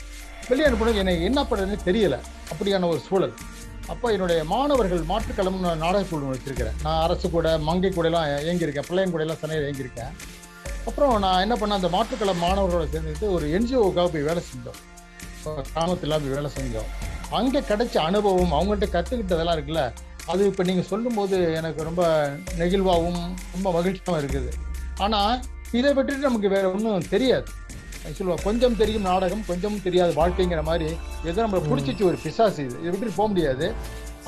வெளியே அனுப்பினது எனக்கு என்ன பண்ணுறதுன்னு தெரியலை. அப்படியான ஒரு சூழல். அப்போ என்னுடைய மாணவர்கள் மாற்றுக்கிழமை நான் நாடக வச்சிருக்கிறேன். நான் அரசு கூட மங்கை கூடலாம் இயங்கியிருக்கேன். பிள்ளையன் கூடலாம் சென்னையில் இயங்கியிருக்கேன். அப்புறம் நான் என்ன பண்ணேன் அந்த மாற்றுக்கிழமை மாணவர்களோட சேர்ந்துட்டு ஒரு என்ஜிஓக்காக போய் வேலை செஞ்சோம். கிராமத்தில் போய் வேலை செஞ்சோம். அங்கே கிடைச்ச அனுபவம் அவங்கள்ட்ட கற்றுக்கிட்டதெல்லாம் இருக்குல்ல அது இப்போ நீங்கள் சொல்லும்போது எனக்கு ரொம்ப நெகிழ்வாகவும் ரொம்ப மகிழ்ச்சியாகவும் இருக்குது. ஆனால் இதை விட்டுட்டு நமக்கு வேற ஒன்றும் தெரியாது. சொல்லுவா கொஞ்சம் தெரியும் நாடகம் கொஞ்சம் தெரியாது வாழ்க்கைங்கிற மாதிரி ஏதோ நம்மளை பிடிச்சிச்சு ஒரு பிசாசு இது. இதை விட்டுட்டு போக முடியாது.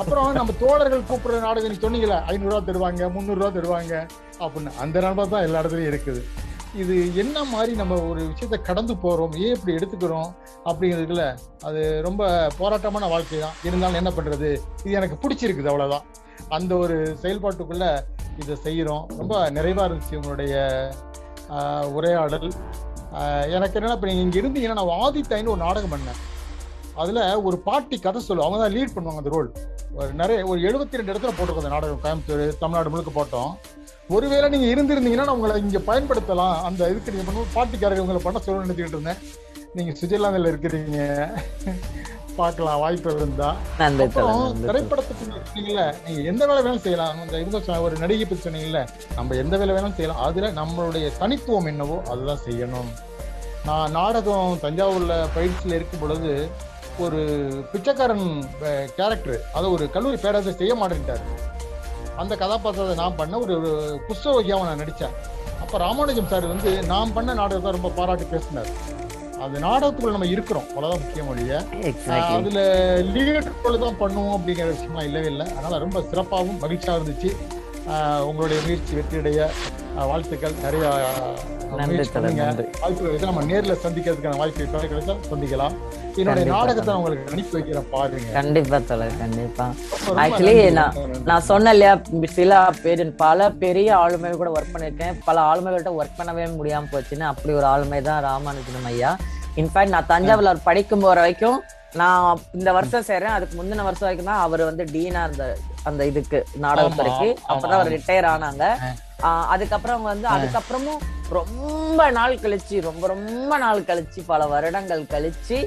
அப்புறம் நம்ம தோழர்கள் கூப்பிடுற நாடகம் நீங்க சொன்னீங்களே ஐநூறுரூவா தருவாங்க முந்நூறுரூவா தருவாங்க அப்படின்னு அந்த நண்பா தான் எல்லா இடத்துலையும் இருக்குது. இது என்ன மாதிரி நம்ம ஒரு விஷயத்த கடந்து போகிறோம் ஏன் இப்படி எடுத்துக்கிறோம்? அப்படிங்கிறதுக்குல அது ரொம்ப போராட்டமான வாழ்க்கை தான். இருந்தாலும் என்ன பண்ணுறது இது எனக்கு பிடிச்சிருக்குது அவ்வளோதான் அந்த ஒரு செயல்பாட்டுக்குள்ள இதை செய்கிறோம் ரொம்ப நிறைவாக இருந்துச்சு உங்களுடைய உரையாடல். எனக்கு என்னென்னா இப்போ நீங்கள் இங்கே இருந்தீங்கன்னா நான் வாதித்தாயின்னு ஒரு நாடகம் பண்ணேன். அதில் ஒரு பாட்டி கதை சொல்லுவோம் அவங்க தான் லீட் பண்ணுவாங்க அந்த ரோல் ஒரு நிறைய ஒரு எழுபத்தி ரெண்டு இடத்துல போட்டிருக்கோம் அந்த நாடகம். கோயம்புத்தூர் தமிழ்நாடு முழுக்க போட்டோம். ஒருவேளை நீங்கள் இருந்திருந்தீங்கன்னா உங்களை இங்கே பயன்படுத்தலாம். அந்த இதுக்கு நீங்கள் பண்ணுவோம் பாட்டிக்காரங்க உங்களை பண்ண சொல்ல நினைச்சிக்கிட்டு இருந்தேன். நீங்கள் சுவிட்சர்லாந்தில் இருக்கிறீங்க. பார்க்கலாம் வாய்ப்பு இருந்தா. நன்றி அப்புறம் தோழர் நன்றி தோழர். திரைப்படத்துக்கு சொன்னீங்கல்ல நீங்க எந்த வேலை வேணாலும் செய்யலாம். இந்த ஒரு நடிகை பத்தி சொன்னீங்கல்ல நம்ம எந்த வேலை வேணாலும் செய்யலாம். அதுல நம்மளுடைய தனித்துவம் என்னவோ அதுதான் செய்யணும். நான் நாடகம் தஞ்சாவூர்ல பயிற்சியில் இருக்கும் பொழுது ஒரு பிச்சைக்காரன் கேரக்டர் அதை ஒரு கல்லூரி பேராசிரியர் செய்ய மாட்டேன்ட்டாரு. அந்த கதாபாத்திரத்தை நான் பண்ண ஒரு குஷ்டரோகியாவை நான் நடித்தேன். அப்போ ராமானுஜம் சார் வந்து நான் பண்ண நாடகத்தை ரொம்ப பாராட்டி பேசினார். அந்த நாடகத்துக்குள்ள நம்ம இருக்கிறோம். அவ்வளோதான் முக்கியம் ஒழிய எக்ஸாக்ட்லி அதுல லீடர் தான் பண்ணுவோம் அப்படிங்கிற விஷயம்லாம் இல்லவே இல்லை. அதனால ரொம்ப சிறப்பாகவும் மகிழ்ச்சியாக இருந்துச்சு. உங்களுடைய முயற்சி வெற்றியடைய வாழ்த்துக்கள். நிறைய ஆஹ், நன்றி முயற்சி தோழர் பண்ணுங்க. நன்றி. வாய்ப்பு கிடைச்சா நம்ம நேர்ல சந்திக்கிறதுக்கான வாய்ப்பு எப்ப கிடைச்சா சந்திக்கலாம். என்னுடைய. நாடகத்தை உங்களுக்கு அனுப்பி வைக்கிறேன் பாருங்க. கண்டிப்பா தோழர் கண்டிப்பா. நன்றி. நான். நான் சொன்னேன் இல்லையா சில பேர் பல பெரிய ஆளுமைகள் கூட ஒர்க் பண்ணியிருக்கேன். பல ஆளுமைகள்ட்ட ஒர்க் பண்ணவே முடியாம போச்சுன்னு அப்படி ஒரு ஆளுமை தான் ராமானுஜனம் ஐயா. இன்ஃபேக்ட் நான் தஞ்சாவூர்ல படிக்கும் போற வரைக்கும் நான் இந்த வருஷம் சேர்றேன் அதுக்கு முந்தின வருஷம் வரைக்கும் தான் அவர் வந்து டீனா இருந்த அந்த இதுக்கு நாடகத்துறைக்கு அப்பதான் அவர். ரிட்டையர் ஆனாங்க. அதுக்கப்புறம் வந்து அதுக்கப்புறமும் ரொம்ப நாள் கழிச்சு ரொம்ப ரொம்ப நாள் கழிச்சு பல வருடங்கள் கழிச்சு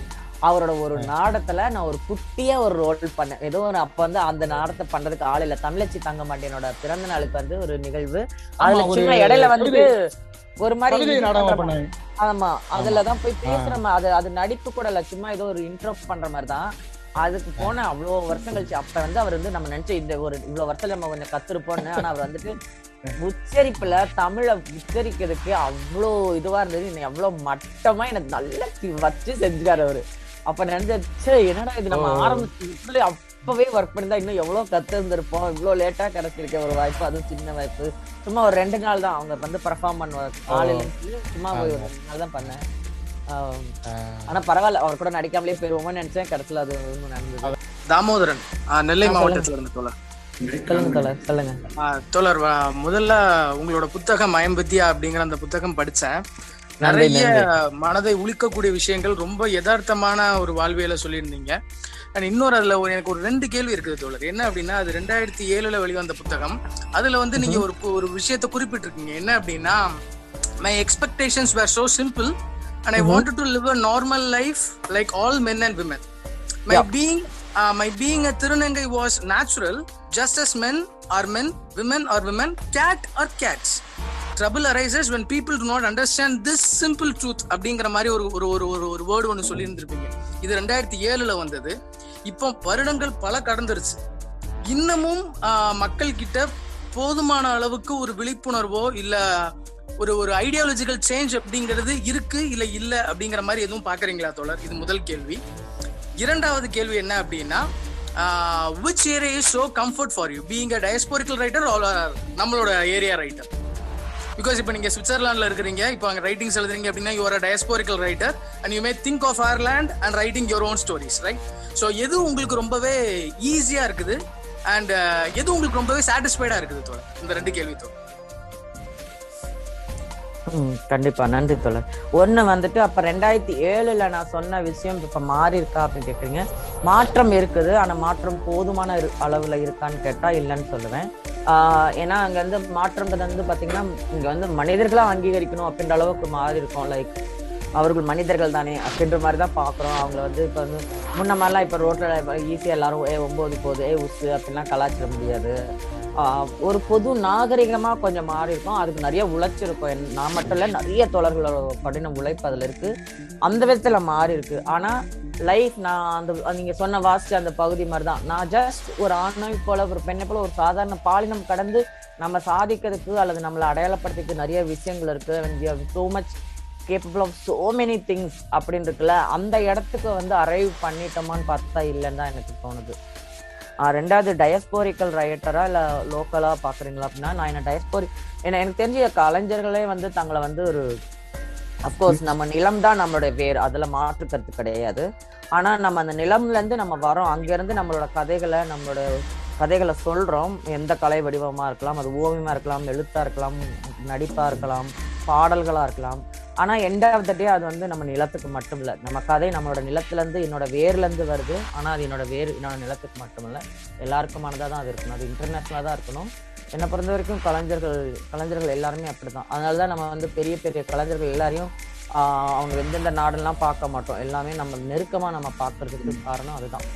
அவரோட ஒரு நாடகத்துல நான் ஒரு குட்டியா ஒரு ரோல் பண்ணேன். ஏதோ ஒரு அப்ப வந்து அந்த நாடகத்தை பண்றதுக்கு ஆள் இல்ல. தமிழச்சி தங்க மாட்டேனோட பிறந்த நாளுக்கு வந்து ஒரு நிகழ்வு. அதுல சும்மா இடையில வந்துட்டு ஒரு மாதிரி ஆமா. அதுலதான் போய் பேசுற மாதிரி அது அது நடிப்பு கூட இல்ல. சும்மா ஏதோ ஒரு இன்ட்ரோ பண்ற மாதிரி தான். அதுக்கு போன அவ்வளவு வருஷம் கழிச்சு அப்ப வந்து அவர் வந்து நம்ம நினைச்ச இந்த ஒரு இவ்வளவு வருஷத்துல நம்ம கொஞ்சம் கத்துருப்போம்னு. ஆனா அவர் வந்துட்டு உச்சரிப்புல தமிழ உச்சரிக்கிறதுக்கு அவ்வளோ இதுவா இருந்தது. இன்னும் எவ்வளவு மட்டமா எனக்கு நல்லா வச்சு செஞ்சுக்காரு அவரு. அப்ப நினைச்சேன் "ச்சே, என்னடா இது? நம்ம ஆரம்பிச்சு அப்பவே ஒர்க் பண்ணிருந்தா இன்னும் எவ்வளவு கத்து இருந்திருப்போம் இவ்வளவு லேட்டா கிடைச்சிருக்க ஒரு வாய்ப்பு அதுவும் சின்ன வாய்ப்பு. சும்மா ஒரு ரெண்டு நாள் தான். அவங்க வந்து பெர்ஃபார்ம் பண்ணுவாங்க காலையில சும்மா போய் ஒரு ரெண்டு நாள் தான் பண்ணேன். ஆனா பரவாயில்ல. அவர் கூட நடிக்காமலே போயிருவோம்னு நினைச்சேன். கடைசியில அது ஒண்ணும் நடந்தது. தாமோதரன் நெல்லை மாவட்டத்துல இருந்து தோழர். தோழர். முதல்ல உங்களோட புத்தகம் மயம்பத்தியா அப்படிங்கிற அந்த புத்தகம் படிச்சேன். நிறைய மனதை உளிக்கக்கூடிய விஷயங்கள் ரொம்ப யதார்த்தமான ஒரு வாழ்வியல சொல்லியிருந்தீங்க. அண்ட் இன்னொரு அதுல ஒரு- எனக்கு ஒரு ரெண்டு கேள்வி இருக்குது தோழர். என்ன அப்படின்னா அது ரெண்டாயிரத்தி ஏழுல வெளிவந்த புத்தகம். அதுல வந்து நீங்க ஒரு ஒரு விஷயத்தை குறிப்பிட்டிருக்கீங்க. என்ன அப்படின்னா my expectations were so simple and I wanted to live a normal life like all men and women. My being my being a திருநங்கை was natural just as men are men women are women cat are cats. Trouble arises when people do not understand this simple truth அப்படிங்கிற மாதிரி ஒரு ஒரு ஒரு ஒரு ஒரு word ஒன்று சொல்லியிருந்திருப்பீங்க. இது ரெண்டாயிரத்தி ஏழுல வந்தது. இப்போ வருடங்கள் பல கடந்துருச்சு. இன்னமும் மக்கள் கிட்ட போதுமான அளவுக்கு ஒரு விழிப்புணர்வோ இல்ல ஒரு ஒரு ஐடியாலஜிக்கல் சேஞ்ச் அப்படிங்கிறது இருக்கு இல்ல இல்ல அப்படிங்கிற மாதிரி எதுவும் பாக்குறீங்களா தோழர்? இது முதல் கேள்வி. இரண்டாவது கேள்வி என்ன அப்படின்னா which area is so comfort for you being a diasporical writer நம்மளோட ஏரியா ரைட்டர் பிகாஸ் இப்போ நீங்கள் சுவிட்சர்லாண்டில் இருக்கிறீங்க இப்போ அங்கே ரைட்டிங்ஸ் எழுதுறீங்க அப்படின்னா your diasporical writer and you may think of Ireland and writing your own stories right so எது உங்களுக்கு ரொம்பவே ஈஸியாக இருக்குது? அண்ட் uh, எது உங்களுக்கு ரொம்பவே சாட்டிஸ்ஃபைடாக இருக்குது தோழர்? இந்த ரெண்டு கேள்வி தோழர். கண்டிப்பா. நன்றி தோழர். ஒன்று வந்துட்டு அப்ப ரெண்டாயிரத்தி ஏழுல நான் சொன்ன விஷயம் இப்ப மாறி இருக்கா அப்படின்னு கேக்குறீங்க. மாற்றம் இருக்குது. ஆனா மாற்றம் போதுமான அளவில் அளவுல இருக்கான்னு கேட்டா இல்லைன்னு சொல்லுவேன். ஆஹ் ஏன்னா அங்க வந்து மாற்றம்ன்றது வந்து பாத்தீங்கன்னா இங்க வந்து மனிதர்களா அங்கீகரிக்கணும் அப்படின்ற அளவுக்கு மாறி இருக்கும். லைக் அவர்கள் மனிதர்கள் தானே அப்படின்ற மாதிரி தான் பார்க்குறோம். அவங்கள வந்து இப்போ வந்து முன்ன மாதிரிலாம் இப்போ ரோட்டில் ஈஸியாக எல்லாரும் ஏ ஒம்பது போகுது ஏ உசு அப்படிலாம் கலாச்சிட முடியாது. ஒரு பொது நாகரிகமாக கொஞ்சம் மாறி இருக்கும். அதுக்கு நிறைய உழைச்சிருக்கும் நான் மட்டும் இல்லை நிறைய தோழர்களோட கடின உழைப்பு அதில் இருக்குது அந்த விதத்தில் மாறி இருக்கு. ஆனால் லைஃப் நான் அந்த நீங்கள் சொன்ன வாசிச்ச அந்த பகுதி மாதிரி தான். நான் ஜஸ்ட் ஒரு ஆணை போல ஒரு பெண்ணை போல ஒரு சாதாரண பாலினம் கடந்து நம்ம சாதிக்கிறதுக்கு அல்லது நம்மளை அடையாளப்படுத்திக்க நிறைய விஷயங்கள் இருக்குது so much capable of so many things அப்படின்னு இருக்குல்ல அந்த இடத்துக்கு வந்து அரைவ் பண்ணிட்டோமான்னு பார்த்தா இல்லைன்னு தான் எனக்கு தோணுது. ரெண்டாவது டயஸ்போரிக்கல் ரைட்டரா இல்லை லோக்கலாக பார்க்குறீங்களா அப்படின்னா நான் என்ன டயஸ்போரி என்ன எனக்கு தெரிஞ்ச கலைஞர்களே வந்து தங்களை வந்து ஒரு அஃப்கோர்ஸ் நம்ம நிலம் தான் நம்மளுடைய வேர் அதில் மாற்றுக்கிறது கிடையாது. ஆனால் நம்ம அந்த நிலம்லேருந்து நம்ம வரோம் அங்கேருந்து நம்மளோட கதைகளை நம்மளோட கதைகளை சொல்கிறோம் எந்த கலை வடிவமாக இருக்கலாம் அது ஓவியமாக இருக்கலாம் எழுத்தாக இருக்கலாம் நடிப்பாக இருக்கலாம் பாடல்களாக இருக்கலாம். ஆனால் எண்ட் ஆஃப் த டே அது வந்து நம்ம நிலத்துக்கு மட்டும் இல்லை நம்ம கதை நம்மளோட நிலத்துலேருந்து என்னோட வேர்லேருந்து வருது. ஆனால் அது என்னோட வேர் என்னோட நிலத்துக்கு மட்டும் இல்லை எல்லாருக்குமானதாக தான் அது இருக்கணும். அது இன்டர்நேஷ்னலாக தான் இருக்கணும். என்னை பொறுத்த வரைக்கும் கலைஞர்கள் கலைஞர்கள் எல்லாருமே அப்படிதான். அதனால தான் நம்ம வந்து பெரிய பெரிய கலைஞர்கள் எல்லாரையும் அவங்க எந்தெந்த நாடெல்லாம் பார்க்க மாட்டோம். எல்லாமே நம்ம நெருக்கமாக நம்ம பார்க்கறதுக்கு காரணம் அதுதான்.